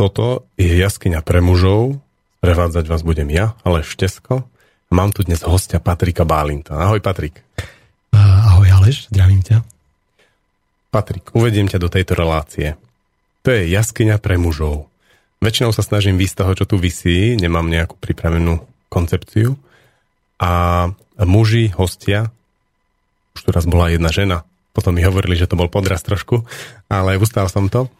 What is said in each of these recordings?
toto je jaskyňa pre mužov. Prevádzať vás budem ja, ale Štesko. Mám tu dnes hostia Patrika Bálinta. Ahoj Patrik. Ahoj Aleš, zdravím ťa. Patrik, uvediem ťa do tejto relácie. To je jaskyňa pre mužov. Väčšinou sa snažím výsť toho, čo tu vysí, nemám nejakú pripravenú koncepciu. A muži, hostia, už tu raz bola jedna žena, potom mi hovorili, že to bol podraz trošku, ale ustal som to.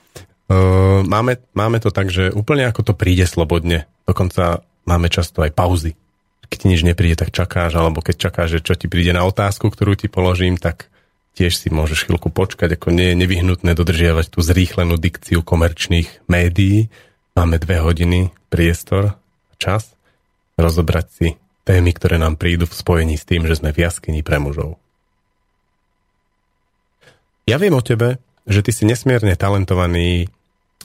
Máme, máme to tak, že úplne ako to príde slobodne. Dokonca máme často aj pauzy. Keď ti nič nepríde, tak čakáš, alebo keď čakáš, že čo ti príde na otázku, ktorú ti položím, tak tiež si môžeš chvíľku počkať, ako nie je nevyhnutné dodržiavať tú zrýchlenú dikciu komerčných médií. Máme dve hodiny priestor, čas, rozobrať si témy, ktoré nám prídu v spojení s tým, že sme v jaskyni pre mužov. Ja viem o tebe, že ty si nesmierne talentovaný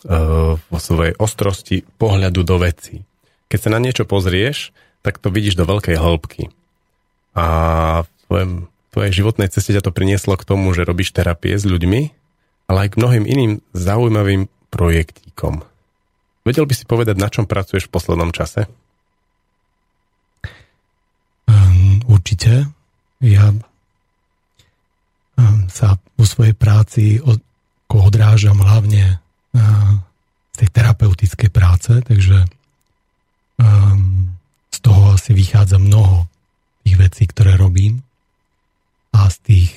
vo svojej ostrosti pohľadu do veci. Keď sa na niečo pozrieš, tak to vidíš do veľkej hĺbky. A v tvojom, tvojej životnej ceste ťa to prinieslo k tomu, že robíš terapie s ľuďmi, ale aj k mnohým iným zaujímavým projektíkom. Vedel by si povedať, na čom pracuješ v poslednom čase? Um, určite. Ja um, sa vo svojej práci od, odrážam hlavne z tej terapeutickej práce, takže um, z toho asi vychádza mnoho tých vecí, ktoré robím. A z tých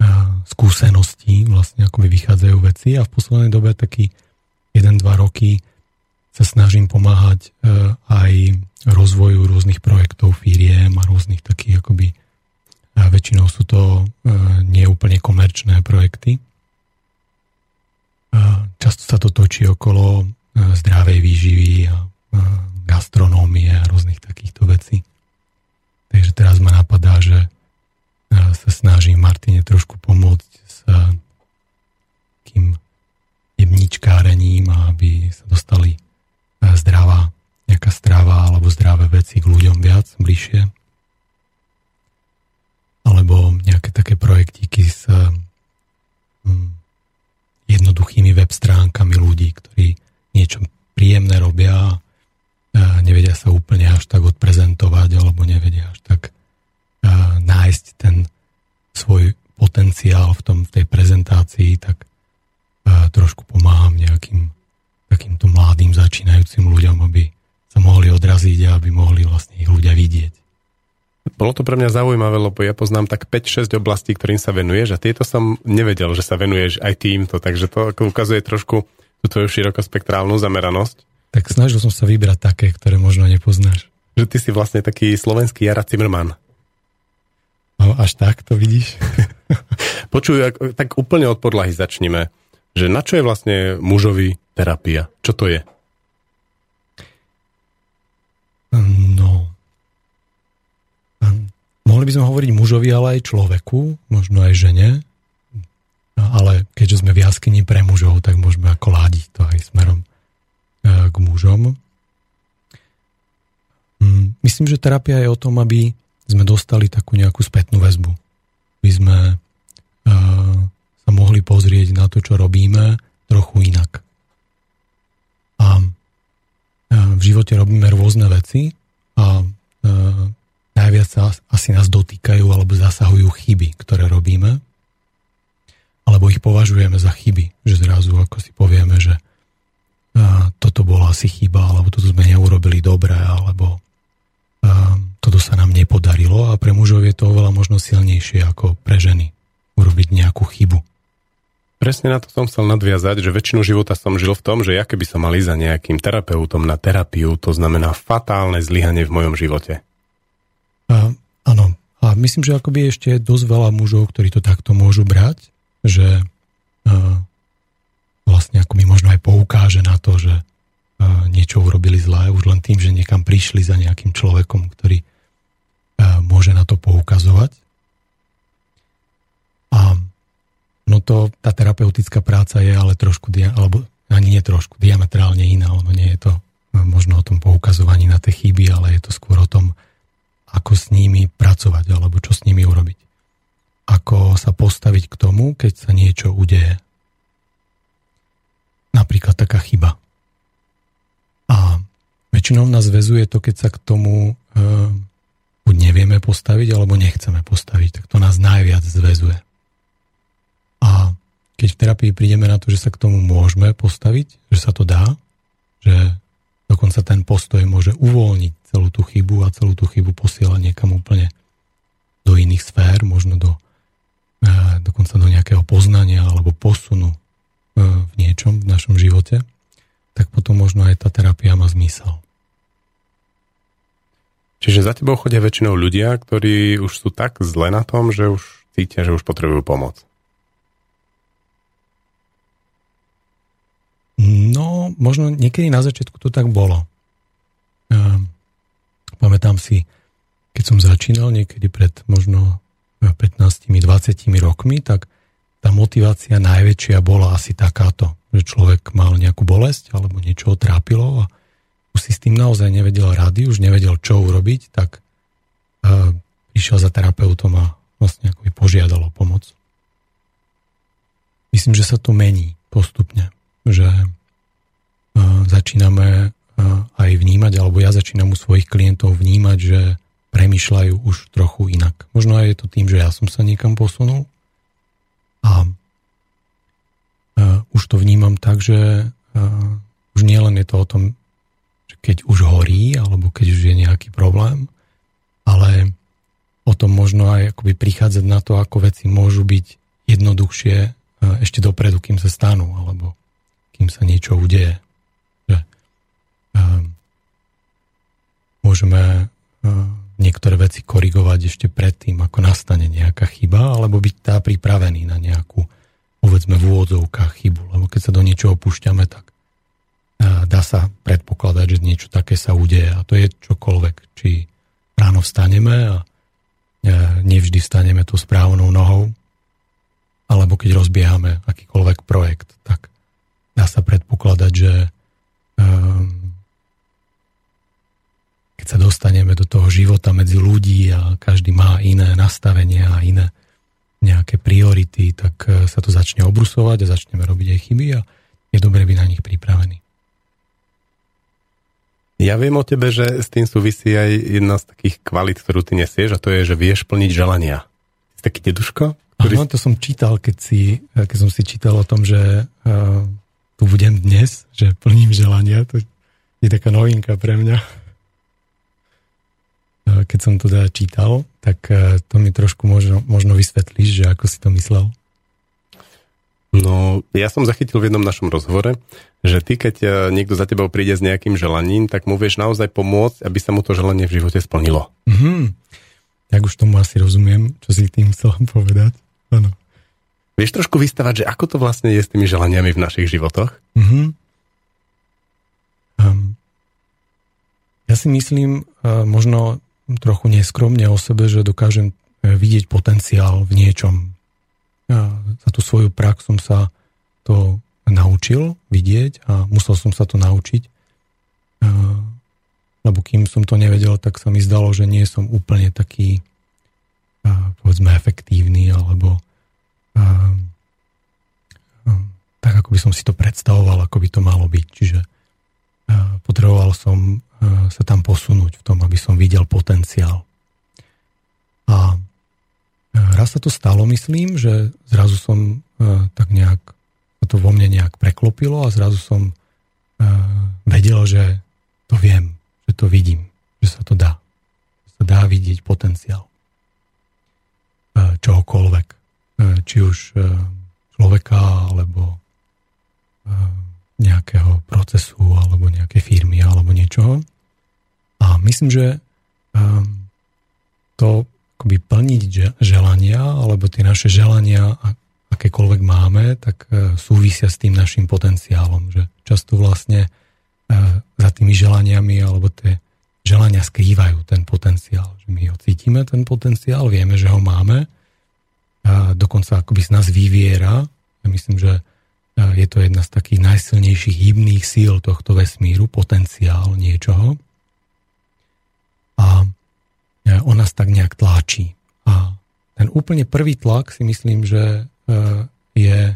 uh, skúseností vlastne akoby vychádzajú veci. A v poslednej dobe taký 1-2 roky sa snažím pomáhať uh, aj rozvoju rôznych projektov, firiem a rôznych takých akoby uh, väčšinou sú to uh, neúplne komerčné projekty Často sa to točí okolo e, zdravej výživy a gastronómie a rôznych takýchto vecí. Takže teraz ma napadá, že sa snažím Martine trošku pomôcť s kým jemničkárením, aby sa dostali zdravá nejaká strava alebo zdravé veci k ľuďom viac, bližšie. Alebo nejaké také projektíky s jednoduchými web stránkami ľudí, ktorí niečo príjemné robia a nevedia sa úplne až tak odprezentovať alebo nevedia až tak nájsť ten svoj potenciál v, tom, v tej prezentácii, tak trošku pomáham nejakým takýmto mladým začínajúcim ľuďom, aby sa mohli odraziť a aby mohli vlastne ich ľudia vidieť. Bolo to pre mňa zaujímavé, lebo ja poznám tak 5-6 oblastí, ktorým sa venuješ a tieto som nevedel, že sa venuješ aj týmto, takže to ukazuje trošku tú tvoju širokospektrálnu zameranosť. Tak snažil som sa vybrať také, ktoré možno nepoznáš. Že ty si vlastne taký slovenský Jara Zimmerman. No, až tak to vidíš? Počuj, tak úplne od podlahy začneme. Že na čo je vlastne mužovi terapia? Čo to je? No, by sme hovoriť mužovi, ale aj človeku, možno aj žene. No, ale keďže sme v jaskyni pre mužov, tak môžeme ako ládiť to aj smerom e, k mužom. Mm, myslím, že terapia je o tom, aby sme dostali takú nejakú spätnú väzbu. By sme e, sa mohli pozrieť na to, čo robíme, trochu inak. A e, v živote robíme rôzne veci a najviac sa asi nás dotýkajú alebo zasahujú chyby, ktoré robíme, alebo ich považujeme za chyby, že zrazu ako si povieme, že a, toto bola asi chyba, alebo toto sme neurobili dobre, alebo a, toto sa nám nepodarilo a pre mužov je to oveľa možno silnejšie ako pre ženy urobiť nejakú chybu. Presne na to som chcel nadviazať, že väčšinu života som žil v tom, že ja keby som mal ísť za nejakým terapeutom na terapiu, to znamená fatálne zlyhanie v mojom živote. Áno. A myslím, že akoby ešte je dosť veľa mužov, ktorí to takto môžu brať, že vlastne akoby možno aj poukáže na to, že niečo urobili zlé už len tým, že niekam prišli za nejakým človekom, ktorý môže na to poukazovať. A no to, tá terapeutická práca je ale trošku, alebo ani nie trošku, diametrálne iná. Ono nie je to možno o tom poukazovaní na tie chyby, ale je to skôr o tom, ako s nimi pracovať alebo čo s nimi urobiť. Ako sa postaviť k tomu, keď sa niečo udeje. Napríklad taká chyba. väčšinou nás väzuje to, keď sa k tomu buď nevieme postaviť, alebo nechceme postaviť. Tak to nás najviac zväzuje. A keď v terapii prídeme na to, že sa k tomu môžeme postaviť, že sa to dá, že dokonca ten postoj môže uvoľniť celú tú chybu a celú tú chybu posielať niekam úplne do iných sfér, možno do, e, dokonca do nejakého poznania alebo posunu e, v niečom v našom živote, tak potom možno aj tá terapia má zmysel. Čiže za tebou chodia väčšinou ľudia, ktorí už sú tak zle na tom, že už cítia, že už potrebujú pomoc. No, možno niekedy na začiatku to tak bolo. Pamätám si, keď som začínal niekedy pred možno 15-20 rokmi, tak tá motivácia najväčšia bola asi takáto, že človek mal nejakú bolesť alebo niečo trápilo a už si s tým naozaj nevedel rady, už nevedel, čo urobiť, tak išiel za terapeutom a vlastne akoby požiadal o pomoc. Myslím, že sa to mení postupne, že uh, začíname uh, aj vnímať, alebo ja začínam u svojich klientov vnímať, že premyšľajú už trochu inak. Možno aj je to tým, že ja som sa niekam posunul a uh, už to vnímam tak, že už nielen je to o tom keď už horí, alebo keď už je nejaký problém, ale o tom možno aj akoby prichádzať na to, ako veci môžu byť jednoduchšie e, ešte dopredu, kým sa stanú, alebo kým sa niečo udeje. Že, um, môžeme um, niektoré veci korigovať ešte predtým, ako nastane nejaká chyba, alebo byť tá pripravený na nejakú, povedzme v úvodzovkách chybu. Lebo keď sa do niečoho púšťame, tak dá sa predpokladať, že niečo také sa udeje. A to je čokoľvek. Či ráno vstaneme a nevždy staneme tú správnou nohou, alebo keď rozbiehame akýkoľvek projekt, tak dá sa predpokladať, že um, keď sa dostaneme do toho života medzi ľudí a každý má iné nastavenie a iné nejaké priority, tak e, sa to začne obrusovať a začneme robiť aj chyby a je dobré byť na nich pripravený. Ja viem o tebe, že s tým súvisí aj jedna z takých kvalit, ktorú ty nesieš a to je, že vieš plniť želania. Si taký deduško? Ktorý... Áno, to som čítal, keď, si, keď som si čítal o tom, že uh, tu budem dnes, že plním želania. To je taká novinka pre mňa. Keď som to teda čítal, tak uh, to mi trošku možno, možno vysvetlíš, že ako si to myslel. No, ja som zachytil v jednom našom rozhovore, že ty, keď e, niekto za tebou príde s nejakým želaním, tak mu vieš naozaj pomôcť, aby sa mu to želanie v živote splnilo. Mm-hmm. Tak už tomu asi rozumiem, čo si tým chcel povedať. Ano. Vieš trošku vystavať, že ako to vlastne je s tými želaniami v našich životoch? Mm-hmm. Um, ja si myslím uh, možno trochu neskromne o sebe, že dokážem uh, vidieť potenciál v niečom, za tú svoju prax som sa to naučil vidieť a musel som sa to naučiť. Lebo kým som to nevedel, tak sa mi zdalo, že nie som úplne taký povedzme efektívny alebo tak, ako by som si to predstavoval, ako by to malo byť. Čiže potreboval som sa tam posunúť v tom, aby som videl potenciál. A Raz sa to stalo, myslím, že zrazu som tak nejak, to vo mne nejak preklopilo a zrazu som vedel, že to viem, že to vidím, že sa to dá. Že sa dá vidieť potenciál čohokoľvek. Uh, či už uh, človeka, alebo uh, nejakého procesu, alebo nejakej firmy, alebo niečoho. A myslím, že to akoby plniť želania, alebo tie naše želania, akékoľvek máme, tak e, súvisia s tým našim potenciálom. Že často vlastne e, za tými želaniami alebo tie želania skrývajú ten potenciál. Že my ho cítime, ten potenciál, vieme, že ho máme. Dokonca akoby z nás vyviera. Ja myslím, že e, je to jedna z takých najsilnejších hybných síl tohto vesmíru, potenciál niečoho. A on nás tak nejak tláči. A ten úplne prvý tlak si myslím, že e, je e,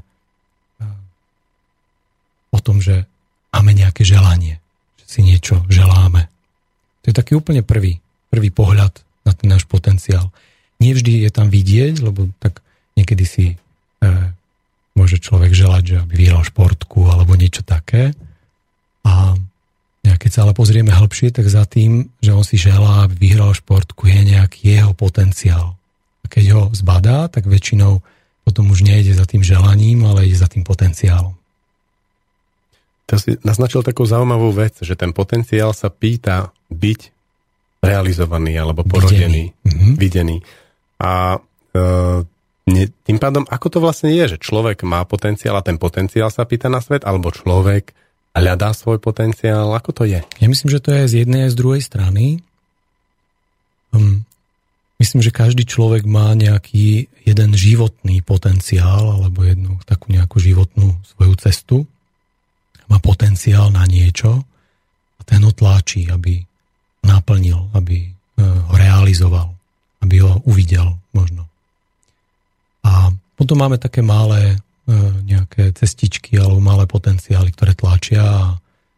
o tom, že máme nejaké želanie. Že si niečo želáme. To je taký úplne prvý, prvý pohľad na ten náš potenciál. Nevždy je tam vidieť, lebo tak niekedy si e, môže človek želať, že aby vyhral športku alebo niečo také. A keď sa ale pozrieme hĺbšie, tak za tým, že on si želá, aby vyhral športku, je nejaký jeho potenciál. A keď ho zbadá, tak väčšinou potom už nejde za tým želaním, ale ide za tým potenciálom. To si naznačil takú zaujímavú vec, že ten potenciál sa pýta byť realizovaný alebo porodený, videný. Mm-hmm. videný. A e, ne, tým pádom, ako to vlastne je, že človek má potenciál a ten potenciál sa pýta na svet, alebo človek hľadá svoj potenciál, ako to je? Ja myslím, že to je z jednej a z druhej strany. Um, myslím, že každý človek má nejaký jeden životný potenciál alebo jednu takú nejakú životnú svoju cestu. Má potenciál na niečo a ten ho tláči, aby naplnil, aby e, ho realizoval, aby ho uvidel možno. A potom máme také malé e, nejaké cestičky alebo malé potenciály, ktoré tlačia a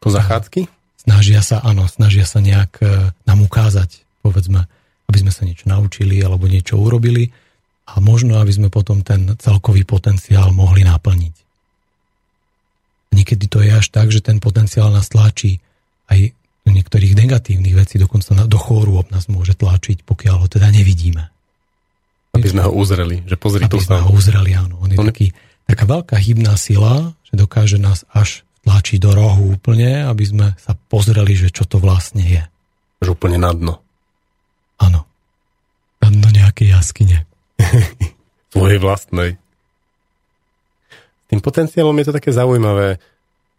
to zachádzky? Snažia sa, áno, snažia sa nejak e, nám ukázať, povedzme, aby sme sa niečo naučili alebo niečo urobili a možno, aby sme potom ten celkový potenciál mohli naplniť. Niekedy to je až tak, že ten potenciál nás tlačí aj niektorých negatívnych vecí, dokonca do chorôb nás môže tlačiť, pokiaľ ho teda nevidíme. Aby sme ho uzreli, že pozri Aby tu sme ho uzreli, áno. On je On... Taký, taká veľká hybná sila, že dokáže nás až tlačiť do rohu úplne, aby sme sa pozreli, že čo to vlastne je. Že úplne na dno. Áno. Na dno nejakej jaskyne. Svojej vlastnej. S tým potenciálom je to také zaujímavé.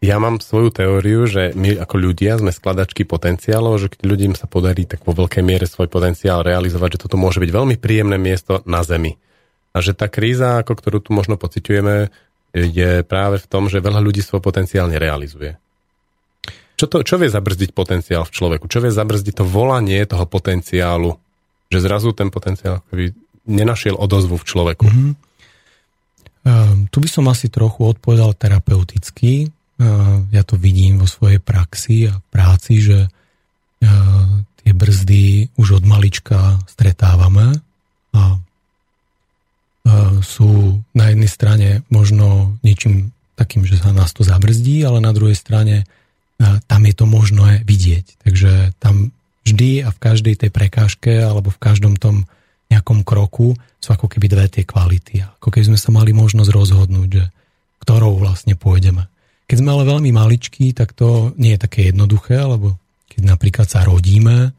Ja mám svoju teóriu, že my ako ľudia sme skladačky potenciálov, že keď ľuďom sa podarí tak vo veľkej miere svoj potenciál realizovať, že toto môže byť veľmi príjemné miesto na Zemi. A že tá kríza, ako ktorú tu možno pociťujeme, je práve v tom, že veľa ľudí svoj potenciál nerealizuje. Čo, to, čo vie zabrzdiť potenciál v človeku? Čo vie zabrzdiť to volanie toho potenciálu? Že zrazu ten potenciál nenašiel odozvu v človeku. Mm-hmm. Uh, tu by som asi trochu odpovedal terapeuticky. Uh, ja to vidím vo svojej praxi a práci, že uh, tie brzdy už od malička stretávame a sú na jednej strane možno niečím takým, že sa nás to zabrzdí, ale na druhej strane tam je to možné vidieť. Takže tam vždy a v každej tej prekážke alebo v každom tom nejakom kroku sú ako keby dve tie kvality. Ako keby sme sa mali možnosť rozhodnúť, že ktorou vlastne pôjdeme. Keď sme ale veľmi maličkí, tak to nie je také jednoduché, lebo keď napríklad sa rodíme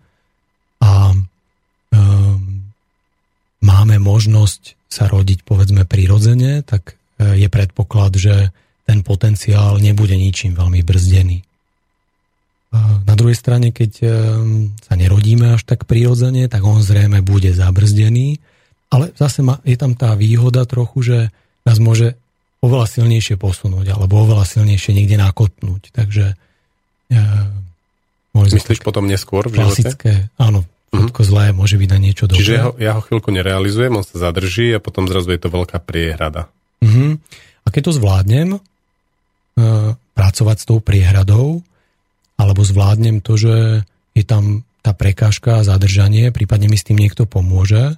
a um, máme možnosť sa rodiť povedzme prirodzene, tak e, je predpoklad, že ten potenciál nebude ničím veľmi brzdený. Na druhej strane, keď ehm, sa nerodíme až tak prirodzene, tak on zrejme bude zabrzdený, ale zase je tam tá výhoda trochu, že nás môže oveľa silnejšie posunúť alebo oveľa silnejšie niekde nakotnúť. Takže e, Myslíš potom neskôr v klasické, živote? Áno, všetko mm-hmm. zlé môže byť na niečo dobré. Čiže ja ho, ja ho chvíľku nerealizujem, on sa zadrží a potom zrazu je to veľká priehrada. Mm-hmm. A keď to zvládnem, e, pracovať s tou priehradou, alebo zvládnem to, že je tam tá prekážka a zadržanie, prípadne mi s tým niekto pomôže,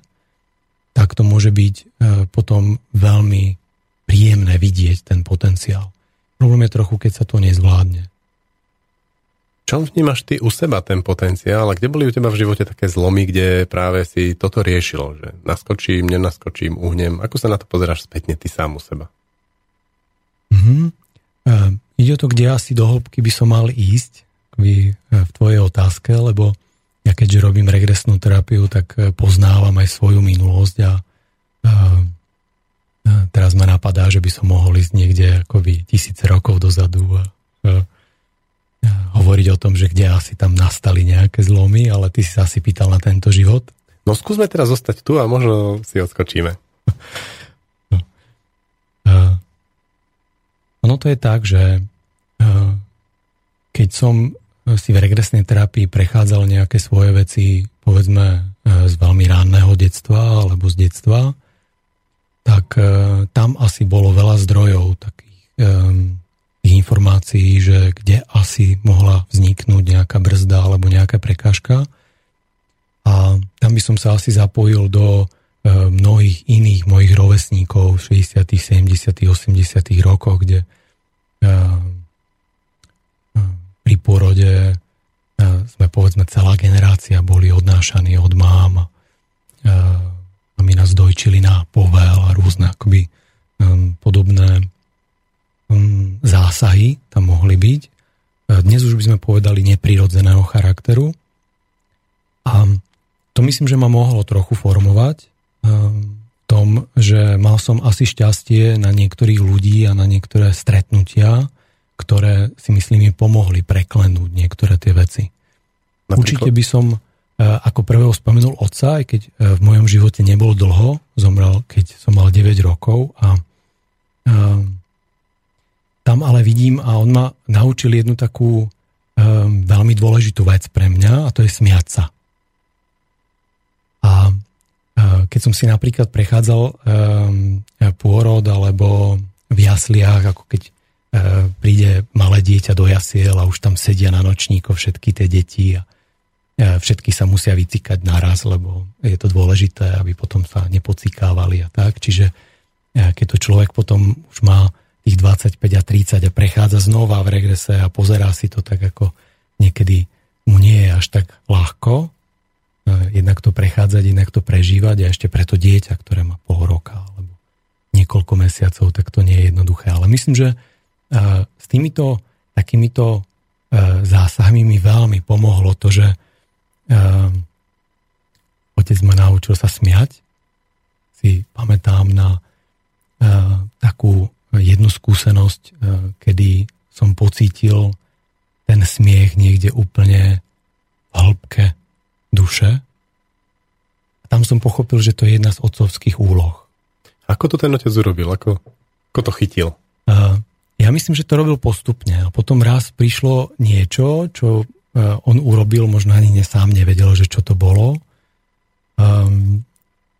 tak to môže byť e, potom veľmi príjemné vidieť ten potenciál. Problém je trochu, keď sa to nezvládne. Čo vnímaš ty u seba ten potenciál a kde boli u teba v živote také zlomy, kde práve si toto riešilo, že naskočím, nenaskočím, uhnem. Ako sa na to pozeráš spätne ty sám u seba? Mm-hmm. E, ide o to, kde asi do hĺbky by som mal ísť v, v tvojej otázke, lebo ja keďže robím regresnú terapiu, tak e, poznávam aj svoju minulosť a, a teraz ma napadá, že by som mohol ísť niekde akoby tisíce rokov dozadu a, a, a hovoriť o tom, že kde asi tam nastali nejaké zlomy, ale ty si sa asi pýtal na tento život. No skúsme teraz zostať tu a možno si odskočíme. No. ono to je tak, že keď som si v regresnej terapii prechádzal nejaké svoje veci, povedzme, e, z veľmi ránneho detstva alebo z detstva, tak e, tam asi bolo veľa zdrojov takých um, informácií, že kde asi mohla vzniknúť nejaká brzda alebo nejaká prekážka. A tam by som sa asi zapojil do e, mnohých iných mojich rovesníkov v 60., 70., 80. rokoch, kde pri porode sme povedzme celá generácia boli odnášaní od mám a, a my nás dojčili na povel a rôzne akoby podobné zásahy tam mohli byť. Dnes už by sme povedali neprirodzeného charakteru. A to myslím, že ma mohlo trochu formovať v tom, že mal som asi šťastie na niektorých ľudí a na niektoré stretnutia, ktoré si myslím mi pomohli preklenúť niektoré tie veci. Napríklad? Určite by som ako prvého spomenul otca, aj keď v mojom živote nebol dlho, zomrel, keď som mal 9 rokov a tam ale vidím a on ma naučil jednu takú veľmi dôležitú vec pre mňa a to je smiať sa. A keď som si napríklad prechádzal pôrod alebo v jasliach, ako keď príde malé dieťa do jasiel a už tam sedia na nočníko všetky tie deti a všetky sa musia vycikať naraz, lebo je to dôležité, aby potom sa nepocikávali a tak. Čiže keď to človek potom už má tých 25 a 30 a prechádza znova v regrese a pozerá si to tak, ako niekedy mu nie je až tak ľahko, jednak to prechádzať, jednak to prežívať a ešte preto dieťa, ktoré má pol roka alebo niekoľko mesiacov, tak to nie je jednoduché. Ale myslím, že s týmito takýmito zásahmi mi veľmi pomohlo to, že otec ma naučil sa smiať. Si pamätám na takú jednu skúsenosť, kedy som pocítil ten smiech niekde úplne v hĺbke duše. A tam som pochopil, že to je jedna z otcovských úloh. Ako to ten otec urobil? Ako, ako to chytil? Uh, ja myslím, že to robil postupne. A potom raz prišlo niečo, čo on urobil, možno ani ne sám nevedel, že čo to bolo. Um,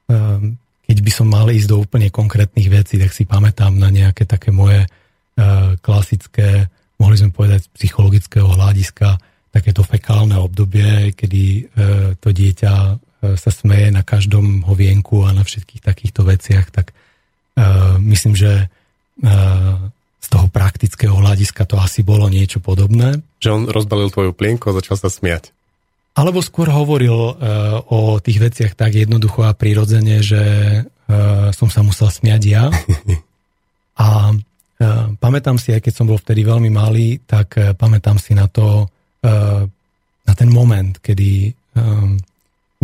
um, keď by som mal ísť do úplne konkrétnych vecí, tak si pamätám na nejaké také moje uh, klasické, mohli sme povedať z psychologického hľadiska, takéto fekálne obdobie, kedy e, to dieťa e, sa smeje na každom hovienku a na všetkých takýchto veciach, tak e, myslím, že z toho praktického hľadiska to asi bolo niečo podobné. Že on rozbalil tvoju plienku a začal sa smiať. Alebo skôr hovoril o tých veciach tak jednoducho a prirodzene, že som sa musel smiať ja. A pamätám si, aj keď som bol vtedy veľmi malý, tak pamätám si na to, Eh, na ten moment, kedy um,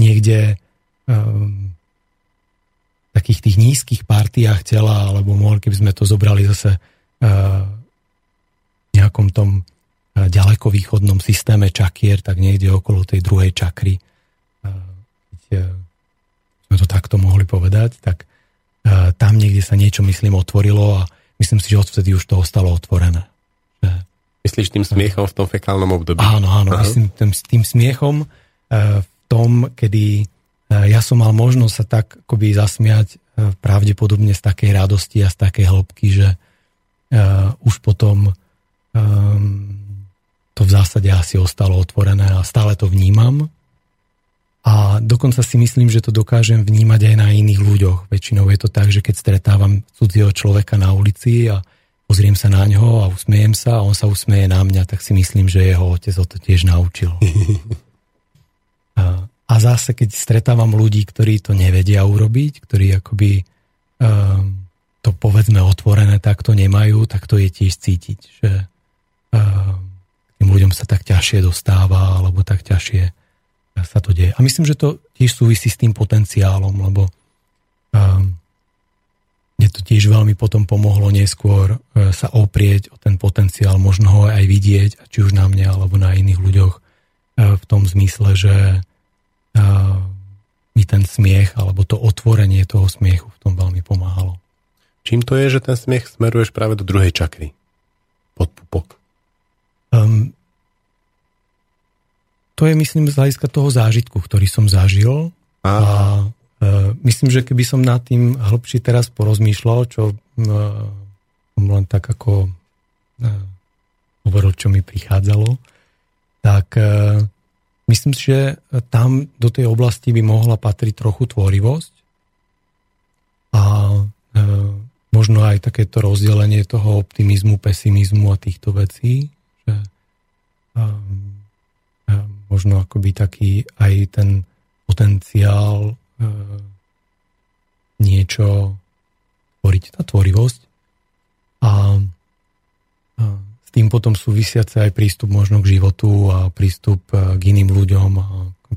niekde um, v takých tých nízkych partiách tela, alebo mohli, keby sme to zobrali zase nejakom tom uh, ďalekovýchodnom systéme čakier, tak niekde okolo tej druhej čakry, uh, keď sme to takto mohli povedať, tak tam niekde sa niečo, myslím, otvorilo a myslím si, že odvtedy už to ostalo otvorené. Myslíš tým smiechom v tom fekálnom období? Áno, áno, Aha. myslím tým, tým smiechom e, v tom, kedy e, ja som mal možnosť sa tak akoby zasmiať e, pravdepodobne z takej radosti a z takej hĺbky, že už potom to v zásade asi ostalo otvorené a stále to vnímam. A dokonca si myslím, že to dokážem vnímať aj na iných ľuďoch. Väčšinou je to tak, že keď stretávam cudzieho človeka na ulici a pozriem sa na ňo a usmiejem sa a on sa usmieje na mňa, tak si myslím, že jeho otec o to tiež naučil. a, a zase, keď stretávam ľudí, ktorí to nevedia urobiť, ktorí akoby um, to povedzme otvorené takto nemajú, tak to je tiež cítiť, že um, tým ľuďom sa tak ťažšie dostáva, alebo tak ťažšie sa to deje. A myslím, že to tiež súvisí s tým potenciálom, lebo um, mne to tiež veľmi potom pomohlo neskôr sa oprieť o ten potenciál, možno ho aj vidieť, či už na mňa alebo na iných ľuďoch v tom zmysle, že mi ten smiech alebo to otvorenie toho smiechu v tom veľmi pomáhalo. Čím to je, že ten smiech smeruješ práve do druhej čakry? Pod pupok. Um, to je, myslím, z hľadiska toho zážitku, ktorý som zažil. Aha. A E, myslím, že keby som nad tým hĺbšie teraz porozmýšľal, čo e, len tak ako e, hovoril, čo mi prichádzalo, tak uh, myslím že tam do tej oblasti by mohla patriť trochu tvorivosť a uh, možno aj takéto rozdelenie toho optimizmu, pesimizmu a týchto vecí, že um, možno akoby taký aj ten potenciál uh, niečo tvoriť, tá tvorivosť a, a s tým potom súvisiace aj prístup možno k životu a prístup k iným ľuďom a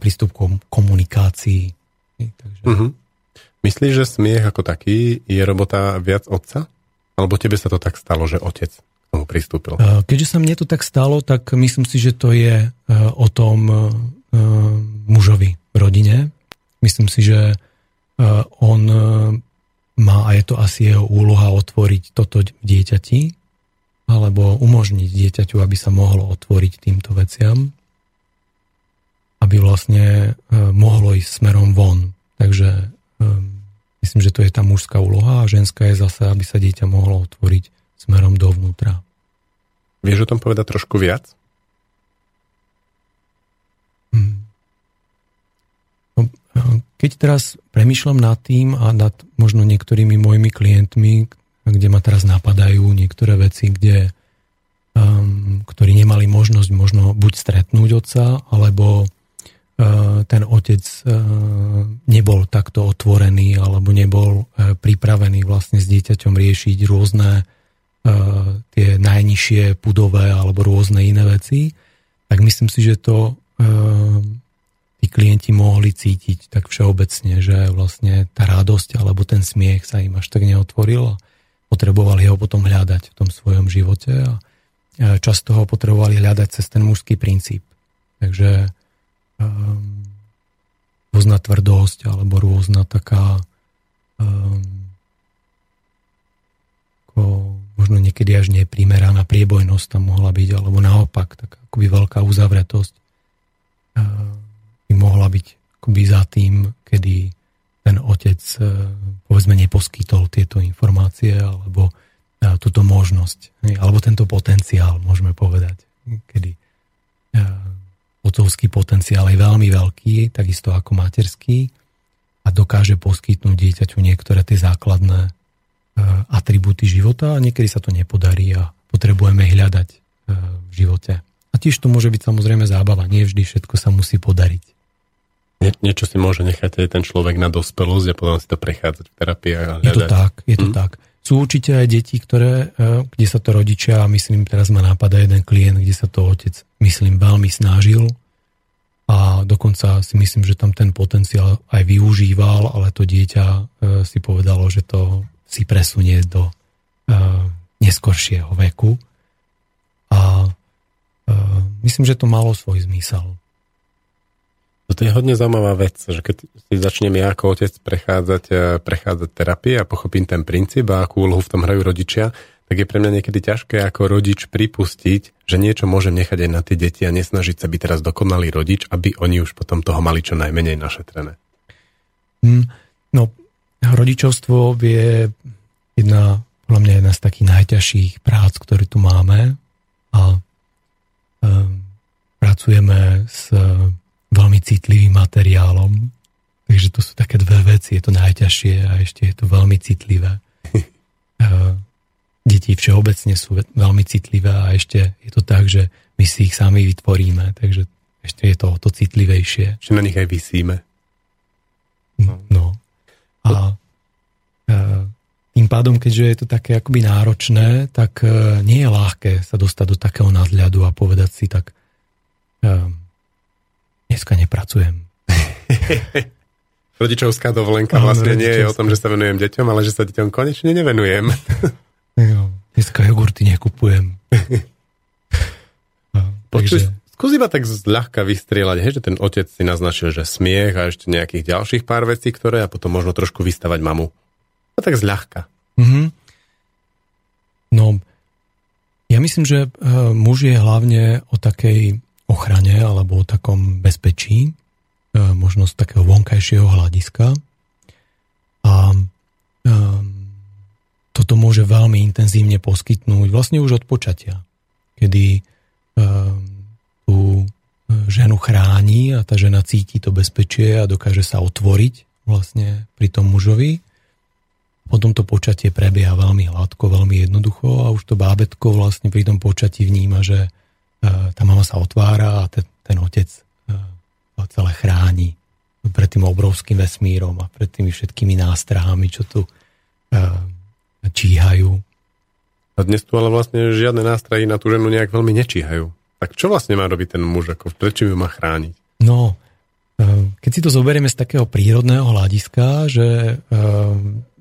prístup k komunikácii. Takže... Uh-huh. Myslíš, že smiech ako taký je robota viac otca? Alebo tebe sa to tak stalo, že otec k tomu pristúpil? Keďže sa mne to tak stalo, tak myslím si, že to je o tom mužovi v rodine. Myslím si, že on má a je to asi jeho úloha otvoriť toto dieťati alebo umožniť dieťaťu, aby sa mohlo otvoriť týmto veciam, aby vlastne mohlo ísť smerom von. Takže myslím, že to je tá mužská úloha a ženská je zase, aby sa dieťa mohlo otvoriť smerom dovnútra. Vieš o tom povedať trošku viac? Hmm. No, keď teraz premyšľam nad tým a nad možno niektorými mojimi klientmi, kde ma teraz napadajú niektoré veci, kde, um, ktorí nemali možnosť možno buď stretnúť otca, alebo ten otec eh, nebol takto otvorený alebo nebol eh, pripravený vlastne s dieťaťom riešiť rôzne tie najnižšie pudové alebo rôzne iné veci, tak myslím si, že to tí klienti mohli cítiť tak všeobecne, že vlastne tá radosť alebo ten smiech sa im až tak neotvoril a potrebovali ho potom hľadať v tom svojom živote a často ho potrebovali hľadať cez ten mužský princíp. Takže um, rôzna tvrdosť alebo rôzna taká um, ako možno niekedy až neprimeraná priebojnosť tam mohla byť, alebo naopak, tak akoby veľká uzavretosť uh, by mohla byť akoby za tým, kedy ten otec uh, povedzme neposkytol tieto informácie alebo uh, túto možnosť, alebo tento potenciál, môžeme povedať, kedy uh, otcovský potenciál je veľmi veľký, takisto ako materský a dokáže poskytnúť dieťaťu niektoré tie základné e, atribúty života a niekedy sa to nepodarí a potrebujeme hľadať e, v živote. A tiež to môže byť samozrejme zábava, nie vždy všetko sa musí podariť. Nie, niečo si môže nechať aj ten človek na dospelosť a potom si to prechádzať v terapii a hľadať. Je to tak, je to hmm. tak. Sú určite aj deti, ktoré, e, kde sa to rodičia, myslím, teraz ma nápada jeden klient, kde sa to otec, myslím, veľmi snažil a dokonca si myslím, že tam ten potenciál aj využíval, ale to dieťa e, si povedalo, že to si presunie do e, neskoršieho veku. A myslím, že to malo svoj zmysel. To je hodne zaujímavá vec, že keď si začnem ja ako otec prechádzať, e, prechádzať terapie a pochopím ten princíp a akú úlohu v tom hrajú rodičia, tak je pre mňa niekedy ťažké ako rodič pripustiť, že niečo môžem nechať aj na tie deti a nesnažiť sa byť teraz dokonalý rodič, aby oni už potom toho mali čo najmenej našetrené. Mm, no, rodičovstvo je jedna, podľa mňa jedna z takých najťažších prác, ktoré tu máme a um, pracujeme s veľmi citlivým materiálom. Takže to sú také dve veci. Je to najťažšie a ešte je to veľmi citlivé. Deti všeobecne sú veľmi citlivé a ešte je to tak, že my si ich sami vytvoríme, takže ešte je to o to citlivejšie. Že na nich aj vysíme. No. no. A tým pádom, keďže je to také akoby náročné, tak e, nie je ľahké sa dostať do takého nadhľadu a povedať si tak, dneska nepracujem. Rodičovská dovolenka vlastne nie je o tom, že sa venujem deťom, ale že sa deťom konečne nevenujem. jo, dneska jogurty nekupujem. Počuj, skús iba tak zľahka vystrieľať, hej, že ten otec si naznačil, že smiech a ešte nejakých ďalších pár vecí, ktoré a potom možno trošku vystavať mamu. No tak zľahka. Mm-hmm. No, ja myslím, že uh, muž je hlavne o takej ochrane alebo o takom bezpečí, e, možno z takého vonkajšieho hľadiska. A um, toto môže veľmi intenzívne poskytnúť vlastne už od počatia. kedy tú ženu chráni a tá žena cíti to bezpečie a dokáže sa otvoriť vlastne pri tom mužovi. Potom to počatie prebieha veľmi hladko, veľmi jednoducho a už to bábetko vlastne pri tom počatí vníma, že tá mama sa otvára a ten, ten otec ho celé chráni pred tým obrovským vesmírom a pred tými všetkými nástrahami, čo tu číhajú. A dnes tu ale vlastne žiadne nástrahy na tú ženu nejak veľmi nečíhajú. Tak čo vlastne má robiť ten muž? Ako, prečo ju má chrániť? No, keď si to zoberieme z takého prírodného hľadiska, že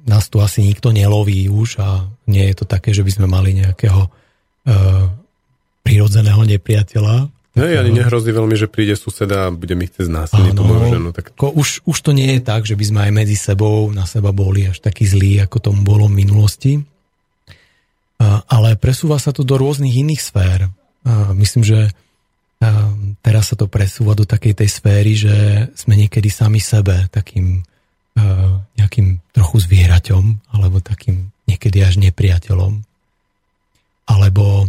nás tu asi nikto neloví už a nie je to také, že by sme mali nejakého prírodzeného nepriateľa. No, ani nehrozí veľmi, že príde suseda a bude mi chcieť znásilniť tú moju ženu. Tak... už, už to nie je tak, že by sme aj medzi sebou na seba boli až takí zlí, ako tomu bolo v minulosti. Ale presúva sa to do rôznych iných sfér myslím, že teraz sa to presúva do takej tej sféry, že sme niekedy sami sebe takým nejakým trochu zvieraťom, alebo takým niekedy až nepriateľom. Alebo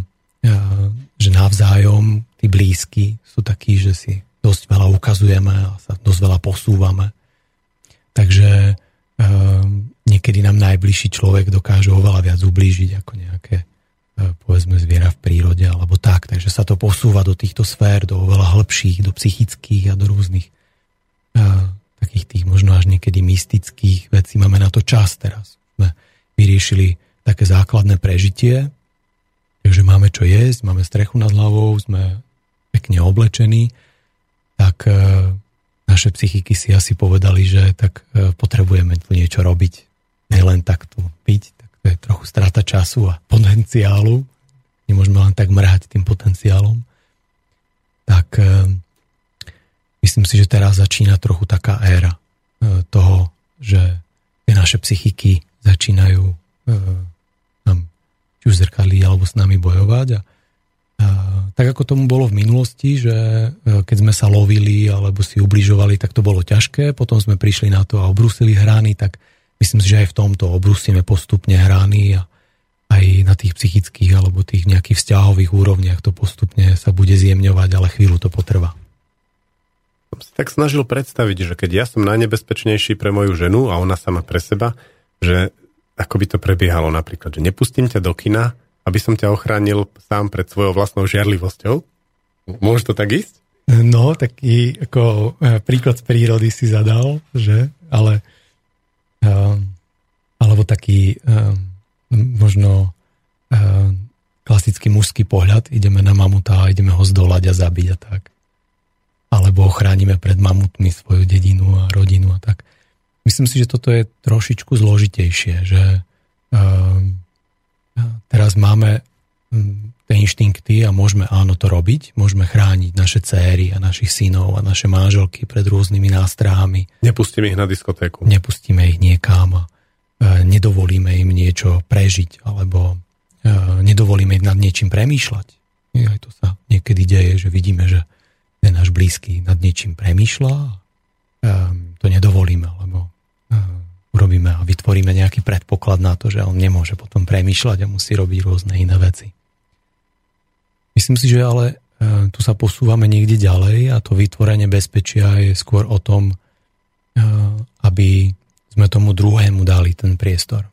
že navzájom tí blízky sú takí, že si dosť veľa ukazujeme a sa dosť veľa posúvame. Takže niekedy nám najbližší človek dokáže oveľa viac ublížiť ako nejaké E, povedzme zviera v prírode alebo tak. Takže sa to posúva do týchto sfér, do oveľa hĺbších, do psychických a do rôznych e, takých tých možno až niekedy mystických vecí. Máme na to čas teraz. Sme vyriešili také základné prežitie, takže máme čo jesť, máme strechu nad hlavou, sme pekne oblečení, tak e, naše psychiky si asi povedali, že tak e, potrebujeme tu niečo robiť, nielen tak tu byť, to je trochu strata času a potenciálu. Nemôžeme len tak mrhať tým potenciálom. Tak e, myslím si, že teraz začína trochu taká éra toho, že tie naše psychiky začínajú nám či už zrkadliť alebo s nami bojovať a tak ako tomu bolo v minulosti, že keď sme sa lovili alebo si ubližovali, tak to bolo ťažké, potom sme prišli na to a obrusili hrány, tak myslím si, že aj v tomto obrusíme postupne hrány a aj na tých psychických alebo tých nejakých vzťahových úrovniach to postupne sa bude zjemňovať, ale chvíľu to potrvá. Som si tak snažil predstaviť, že keď ja som najnebezpečnejší pre moju ženu a ona sama pre seba, že ako by to prebiehalo napríklad, že nepustím ťa do kina, aby som ťa ochránil sám pred svojou vlastnou žiarlivosťou. Môže to tak ísť? No, taký ako e, príklad z prírody si zadal, že? Ale Ehm, alebo taký ehm, možno klasický mužský pohľad, ideme na mamuta a ideme ho zdolať a zabiť a tak. Alebo ochránime pred mamutmi svoju dedinu a rodinu a tak. Myslím si, že toto je trošičku zložitejšie, že teraz máme tie inštinkty a môžeme áno to robiť, môžeme chrániť naše céry a našich synov a naše manželky pred rôznymi nástrahami. Nepustíme ich na diskotéku. Nepustíme ich niekam a e, nedovolíme im niečo prežiť alebo e, nedovolíme im nad niečím premýšľať. Aj to sa niekedy deje, že vidíme, že ten náš blízky nad niečím premýšľa a e, to nedovolíme, lebo urobíme a vytvoríme nejaký predpoklad na to, že on nemôže potom premýšľať a musí robiť rôzne iné veci. Myslím si, že ale e, tu sa posúvame niekde ďalej a to vytvorenie bezpečia je skôr o tom, e, aby sme tomu druhému dali ten priestor.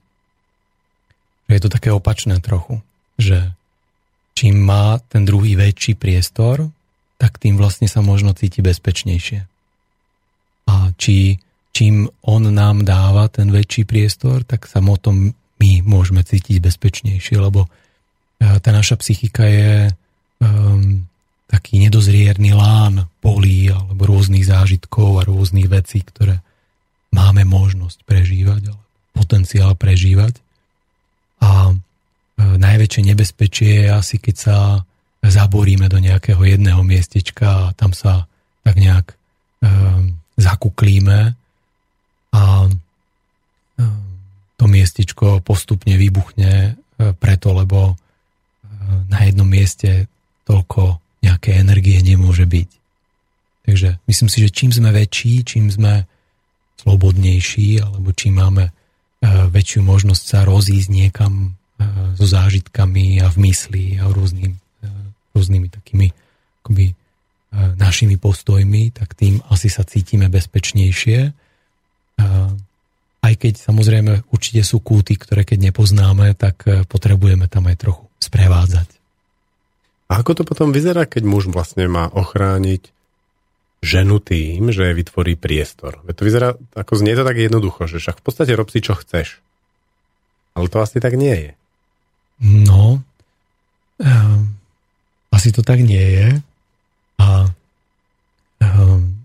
Je to také opačné trochu, že čím má ten druhý väčší priestor, tak tým vlastne sa možno cíti bezpečnejšie. A či, čím on nám dáva ten väčší priestor, tak sa o tom my môžeme cítiť bezpečnejšie, lebo e, tá naša psychika je um, taký nedozrierný lán polí alebo rôznych zážitkov a rôznych vecí, ktoré máme možnosť prežívať, ale potenciál prežívať. A e, najväčšie nebezpečie je asi, keď sa zaboríme do nejakého jedného miestečka a tam sa tak nejak e, zakuklíme a e, to miestečko postupne vybuchne e, preto, lebo e, na jednom mieste toľko nejaké energie nemôže byť. Takže myslím si, že čím sme väčší, čím sme slobodnejší, alebo čím máme väčšiu možnosť sa rozísť niekam so zážitkami a v mysli a rôznym rôznymi takými akoby, našimi postojmi, tak tým asi sa cítime bezpečnejšie. Aj keď samozrejme určite sú kúty, ktoré keď nepoznáme, tak potrebujeme tam aj trochu sprevádzať. A ako to potom vyzerá, keď muž vlastne má ochrániť ženu tým, že vytvorí priestor? Veď to vyzerá, ako znie to tak jednoducho, že však v podstate rob si, čo chceš. Ale to asi tak nie je. No, um, asi to tak nie je. A um,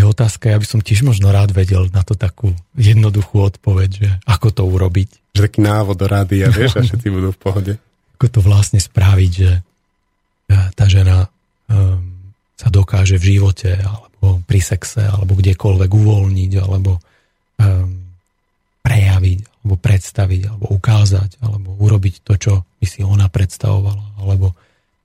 je otázka, ja by som tiež možno rád vedel na to takú jednoduchú odpoveď, že ako to urobiť. Že taký návod do rády a vieš, a všetci budú v pohode. Ako to vlastne spraviť, že tá žena um, sa dokáže v živote alebo pri sexe alebo kdekoľvek uvoľniť alebo um, prejaviť alebo predstaviť alebo ukázať alebo urobiť to, čo by si ona predstavovala alebo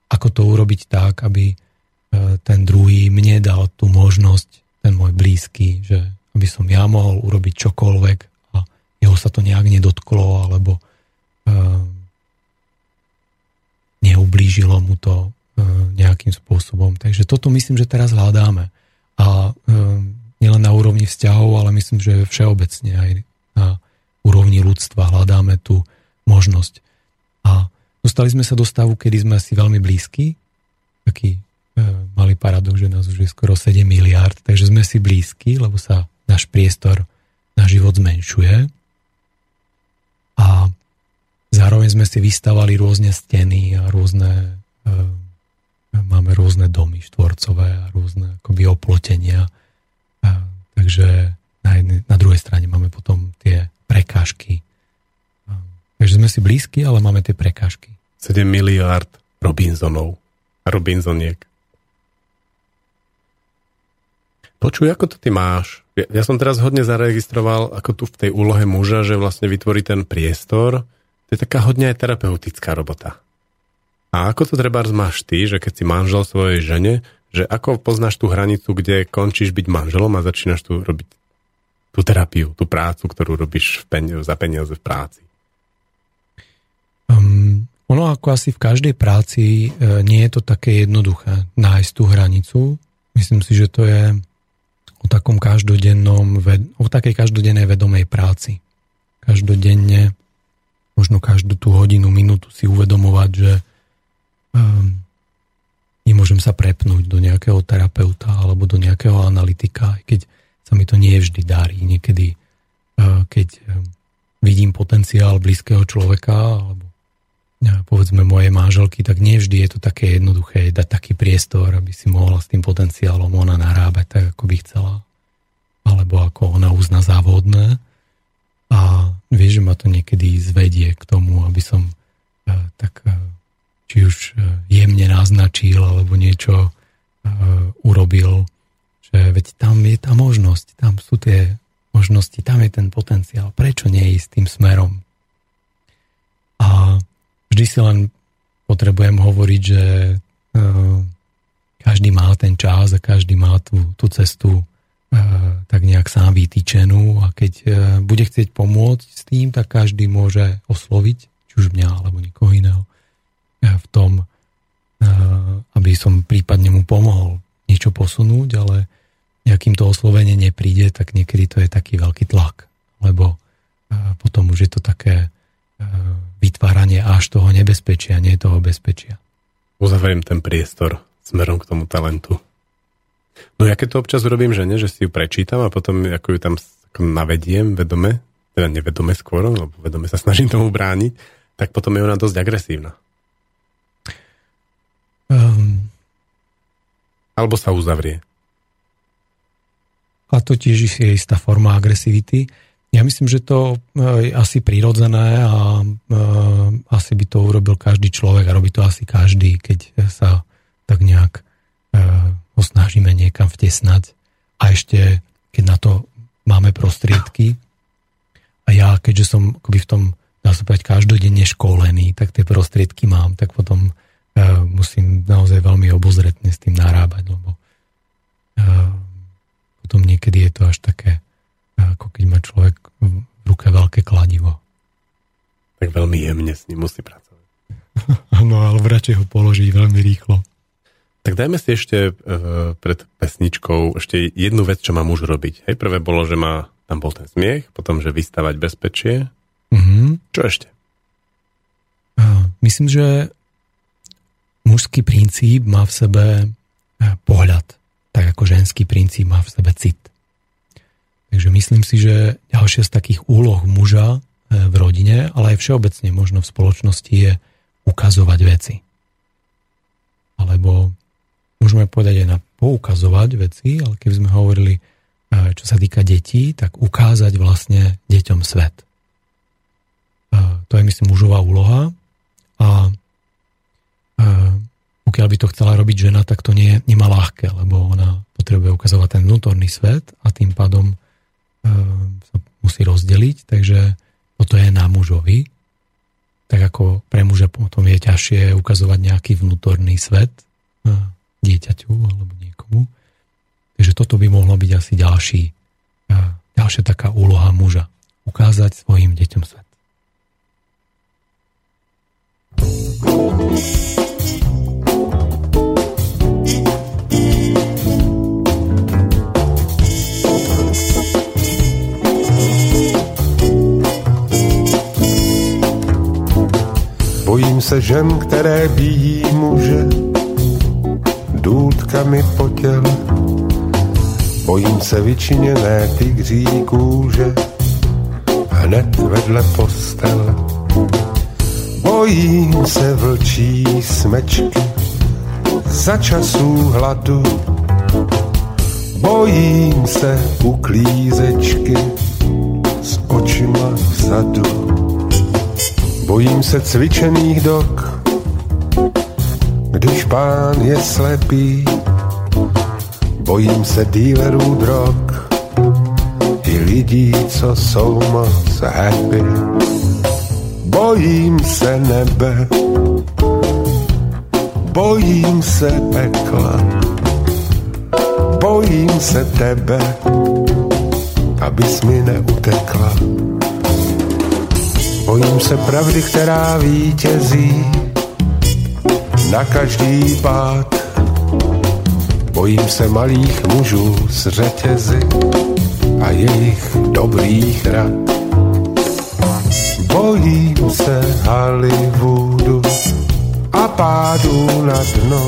ako to urobiť tak, aby uh, ten druhý mne dal tú možnosť, ten môj blízky, že aby som ja mohol urobiť čokoľvek a jeho sa to nejak nedotklo alebo um, neublížilo mu to E, nejakým spôsobom. Takže toto myslím, že teraz hľadáme. A e, nielen na úrovni vzťahov, ale myslím, že všeobecne aj na úrovni ľudstva hľadáme tú možnosť. A dostali sme sa do stavu, kedy sme si veľmi blízki, taký e, malý paradox, že nás už je skoro 7 miliard, takže sme si blízki, lebo sa náš priestor na život zmenšuje. A zároveň sme si vystavali rôzne steny a rôzne máme rôzne domy štvorcové a rôzne akoby oplotenia. A, takže na, jednej, na druhej strane máme potom tie prekážky. Takže sme si blízki, ale máme tie prekážky. 7 miliard Robinsonov Robinsoniek. Počuj, ako to ty máš? Ja, ja som teraz hodne zaregistroval, ako tu v tej úlohe muža, že vlastne vytvorí ten priestor. To je taká hodne aj terapeutická robota. A ako to treba máš ty, že keď si manžel svojej žene, že ako poznáš tú hranicu, kde končíš byť manželom a začínaš tu robiť tú terapiu, tú prácu, ktorú robíš v pen- za peniaze v práci? Um, ono ako asi v každej práci e, nie je to také jednoduché nájsť tú hranicu. Myslím si, že to je o takom každodennom, o takej každodennej vedomej práci. Každodenne, možno každú tú hodinu, minútu si uvedomovať, že um, nemôžem sa prepnúť do nejakého terapeuta alebo do nejakého analytika, aj keď sa mi to nie vždy darí. Niekedy, uh, keď um, vidím potenciál blízkeho človeka alebo povedzme mojej manželky, tak nie vždy je to také jednoduché dať taký priestor, aby si mohla s tým potenciálom ona narábať tak, ako by chcela. Alebo ako ona uzná závodné. A vieš, že ma to niekedy zvedie k tomu, aby som uh, tak uh, či už e, jemne naznačil alebo niečo urobil, že veď tam je tá možnosť, tam sú tie možnosti, tam je ten potenciál. Prečo nie ísť tým smerom? A vždy si len potrebujem hovoriť, že uh, každý má ten čas a každý má tú, tú cestu uh, tak nejak sám vytýčenú. A keď uh, bude chcieť pomôcť s tým, tak každý môže osloviť, či už mňa alebo nikoho iného v tom, aby som prípadne mu pomohol niečo posunúť, ale nejakým to oslovenie nepríde, tak niekedy to je taký veľký tlak, lebo potom už je to také vytváranie až toho nebezpečia, nie toho bezpečia. Uzavriem ten priestor smerom k tomu talentu. No ja keď to občas robím, že nie, že si ju prečítam a potom ako ju tam navediem vedome, teda nevedome skôr, lebo vedome sa snažím tomu brániť, tak potom je ona dosť agresívna. Um, Alebo sa uzavrie. A to tiež je istá forma agresivity. Ja myslím, že to je asi prirodzené a asi by to urobil každý človek a robí to asi každý, keď sa tak nejak ho snažíme niekam vtesnať. A ešte, keď na to máme prostriedky, a ja, keďže som akoby v tom, dá sa povedať, každodenne školený, tak tie prostriedky mám, tak potom musím naozaj veľmi obozretne s tým narábať, lebo potom niekedy je to až také, ako keď má človek v ruke veľké kladivo. Tak veľmi jemne s ním musí pracovať. Áno, ale radšej ho položiť veľmi rýchlo. Tak dajme si ešte e, pred pesničkou ešte jednu vec, čo má muž robiť. Hej, prvé bolo, že má, tam bol ten smiech, potom, že vystavať bezpečie. Mm-hmm. Čo ešte? Uh, myslím, že mužský princíp má v sebe e, pohľad, tak ako ženský princíp má v sebe cit. Takže myslím si, že ďalšia z takých úloh muža e, v rodine, ale aj všeobecne možno v spoločnosti je ukazovať veci. Alebo môžeme povedať aj na poukazovať veci, ale keby sme hovorili, e, čo sa týka detí, tak ukázať vlastne deťom svet. E, to je, myslím, mužová úloha a pokiaľ by to chcela robiť žena, tak to nie, nemá ľahké, lebo ona potrebuje ukazovať ten vnútorný svet a tým pádom sa musí rozdeliť, takže toto je na mužovi. Tak ako pre muža potom je ťažšie ukazovať nejaký vnútorný svet, dieťaťu alebo niekomu. Takže toto by mohlo byť asi ďalší, ďalšia taká úloha muža. Ukázať svojim deťom svet. Bojím se žen, které bíjí muže, důlkami po těle. Bojím se vyčiněné tygří kůže hned vedle postele. Bojím se vlčí smečky za časů hladu. Bojím se uklízečky s očima vzadu. Bojím se cvičených dok, když pán je slepý. Bojím se dílerů drog i lidí, co jsou moc happy. Bojím se nebe, bojím se pekla, bojím se tebe, abys mi neutekla. Bojím se pravdy, která vítězí, na každý pád. Bojím se malých mužů s řetězy a jejich dobrých rad. Bojím se Hollywoodu a pádu na dno.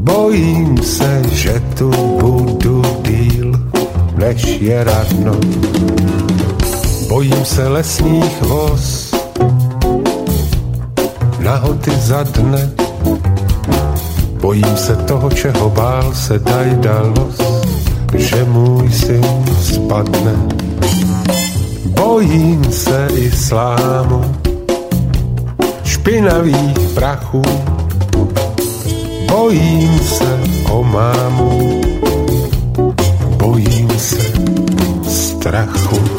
Bojím se, že tu budu díl, než je radno. Bojím se lesních voz nahoty za dne. Bojím se toho, čeho bál se Dajdalos, že můj syn spadne. Bojím se islámu, špinavých prachů. Bojím se o mámu, bojím se strachu.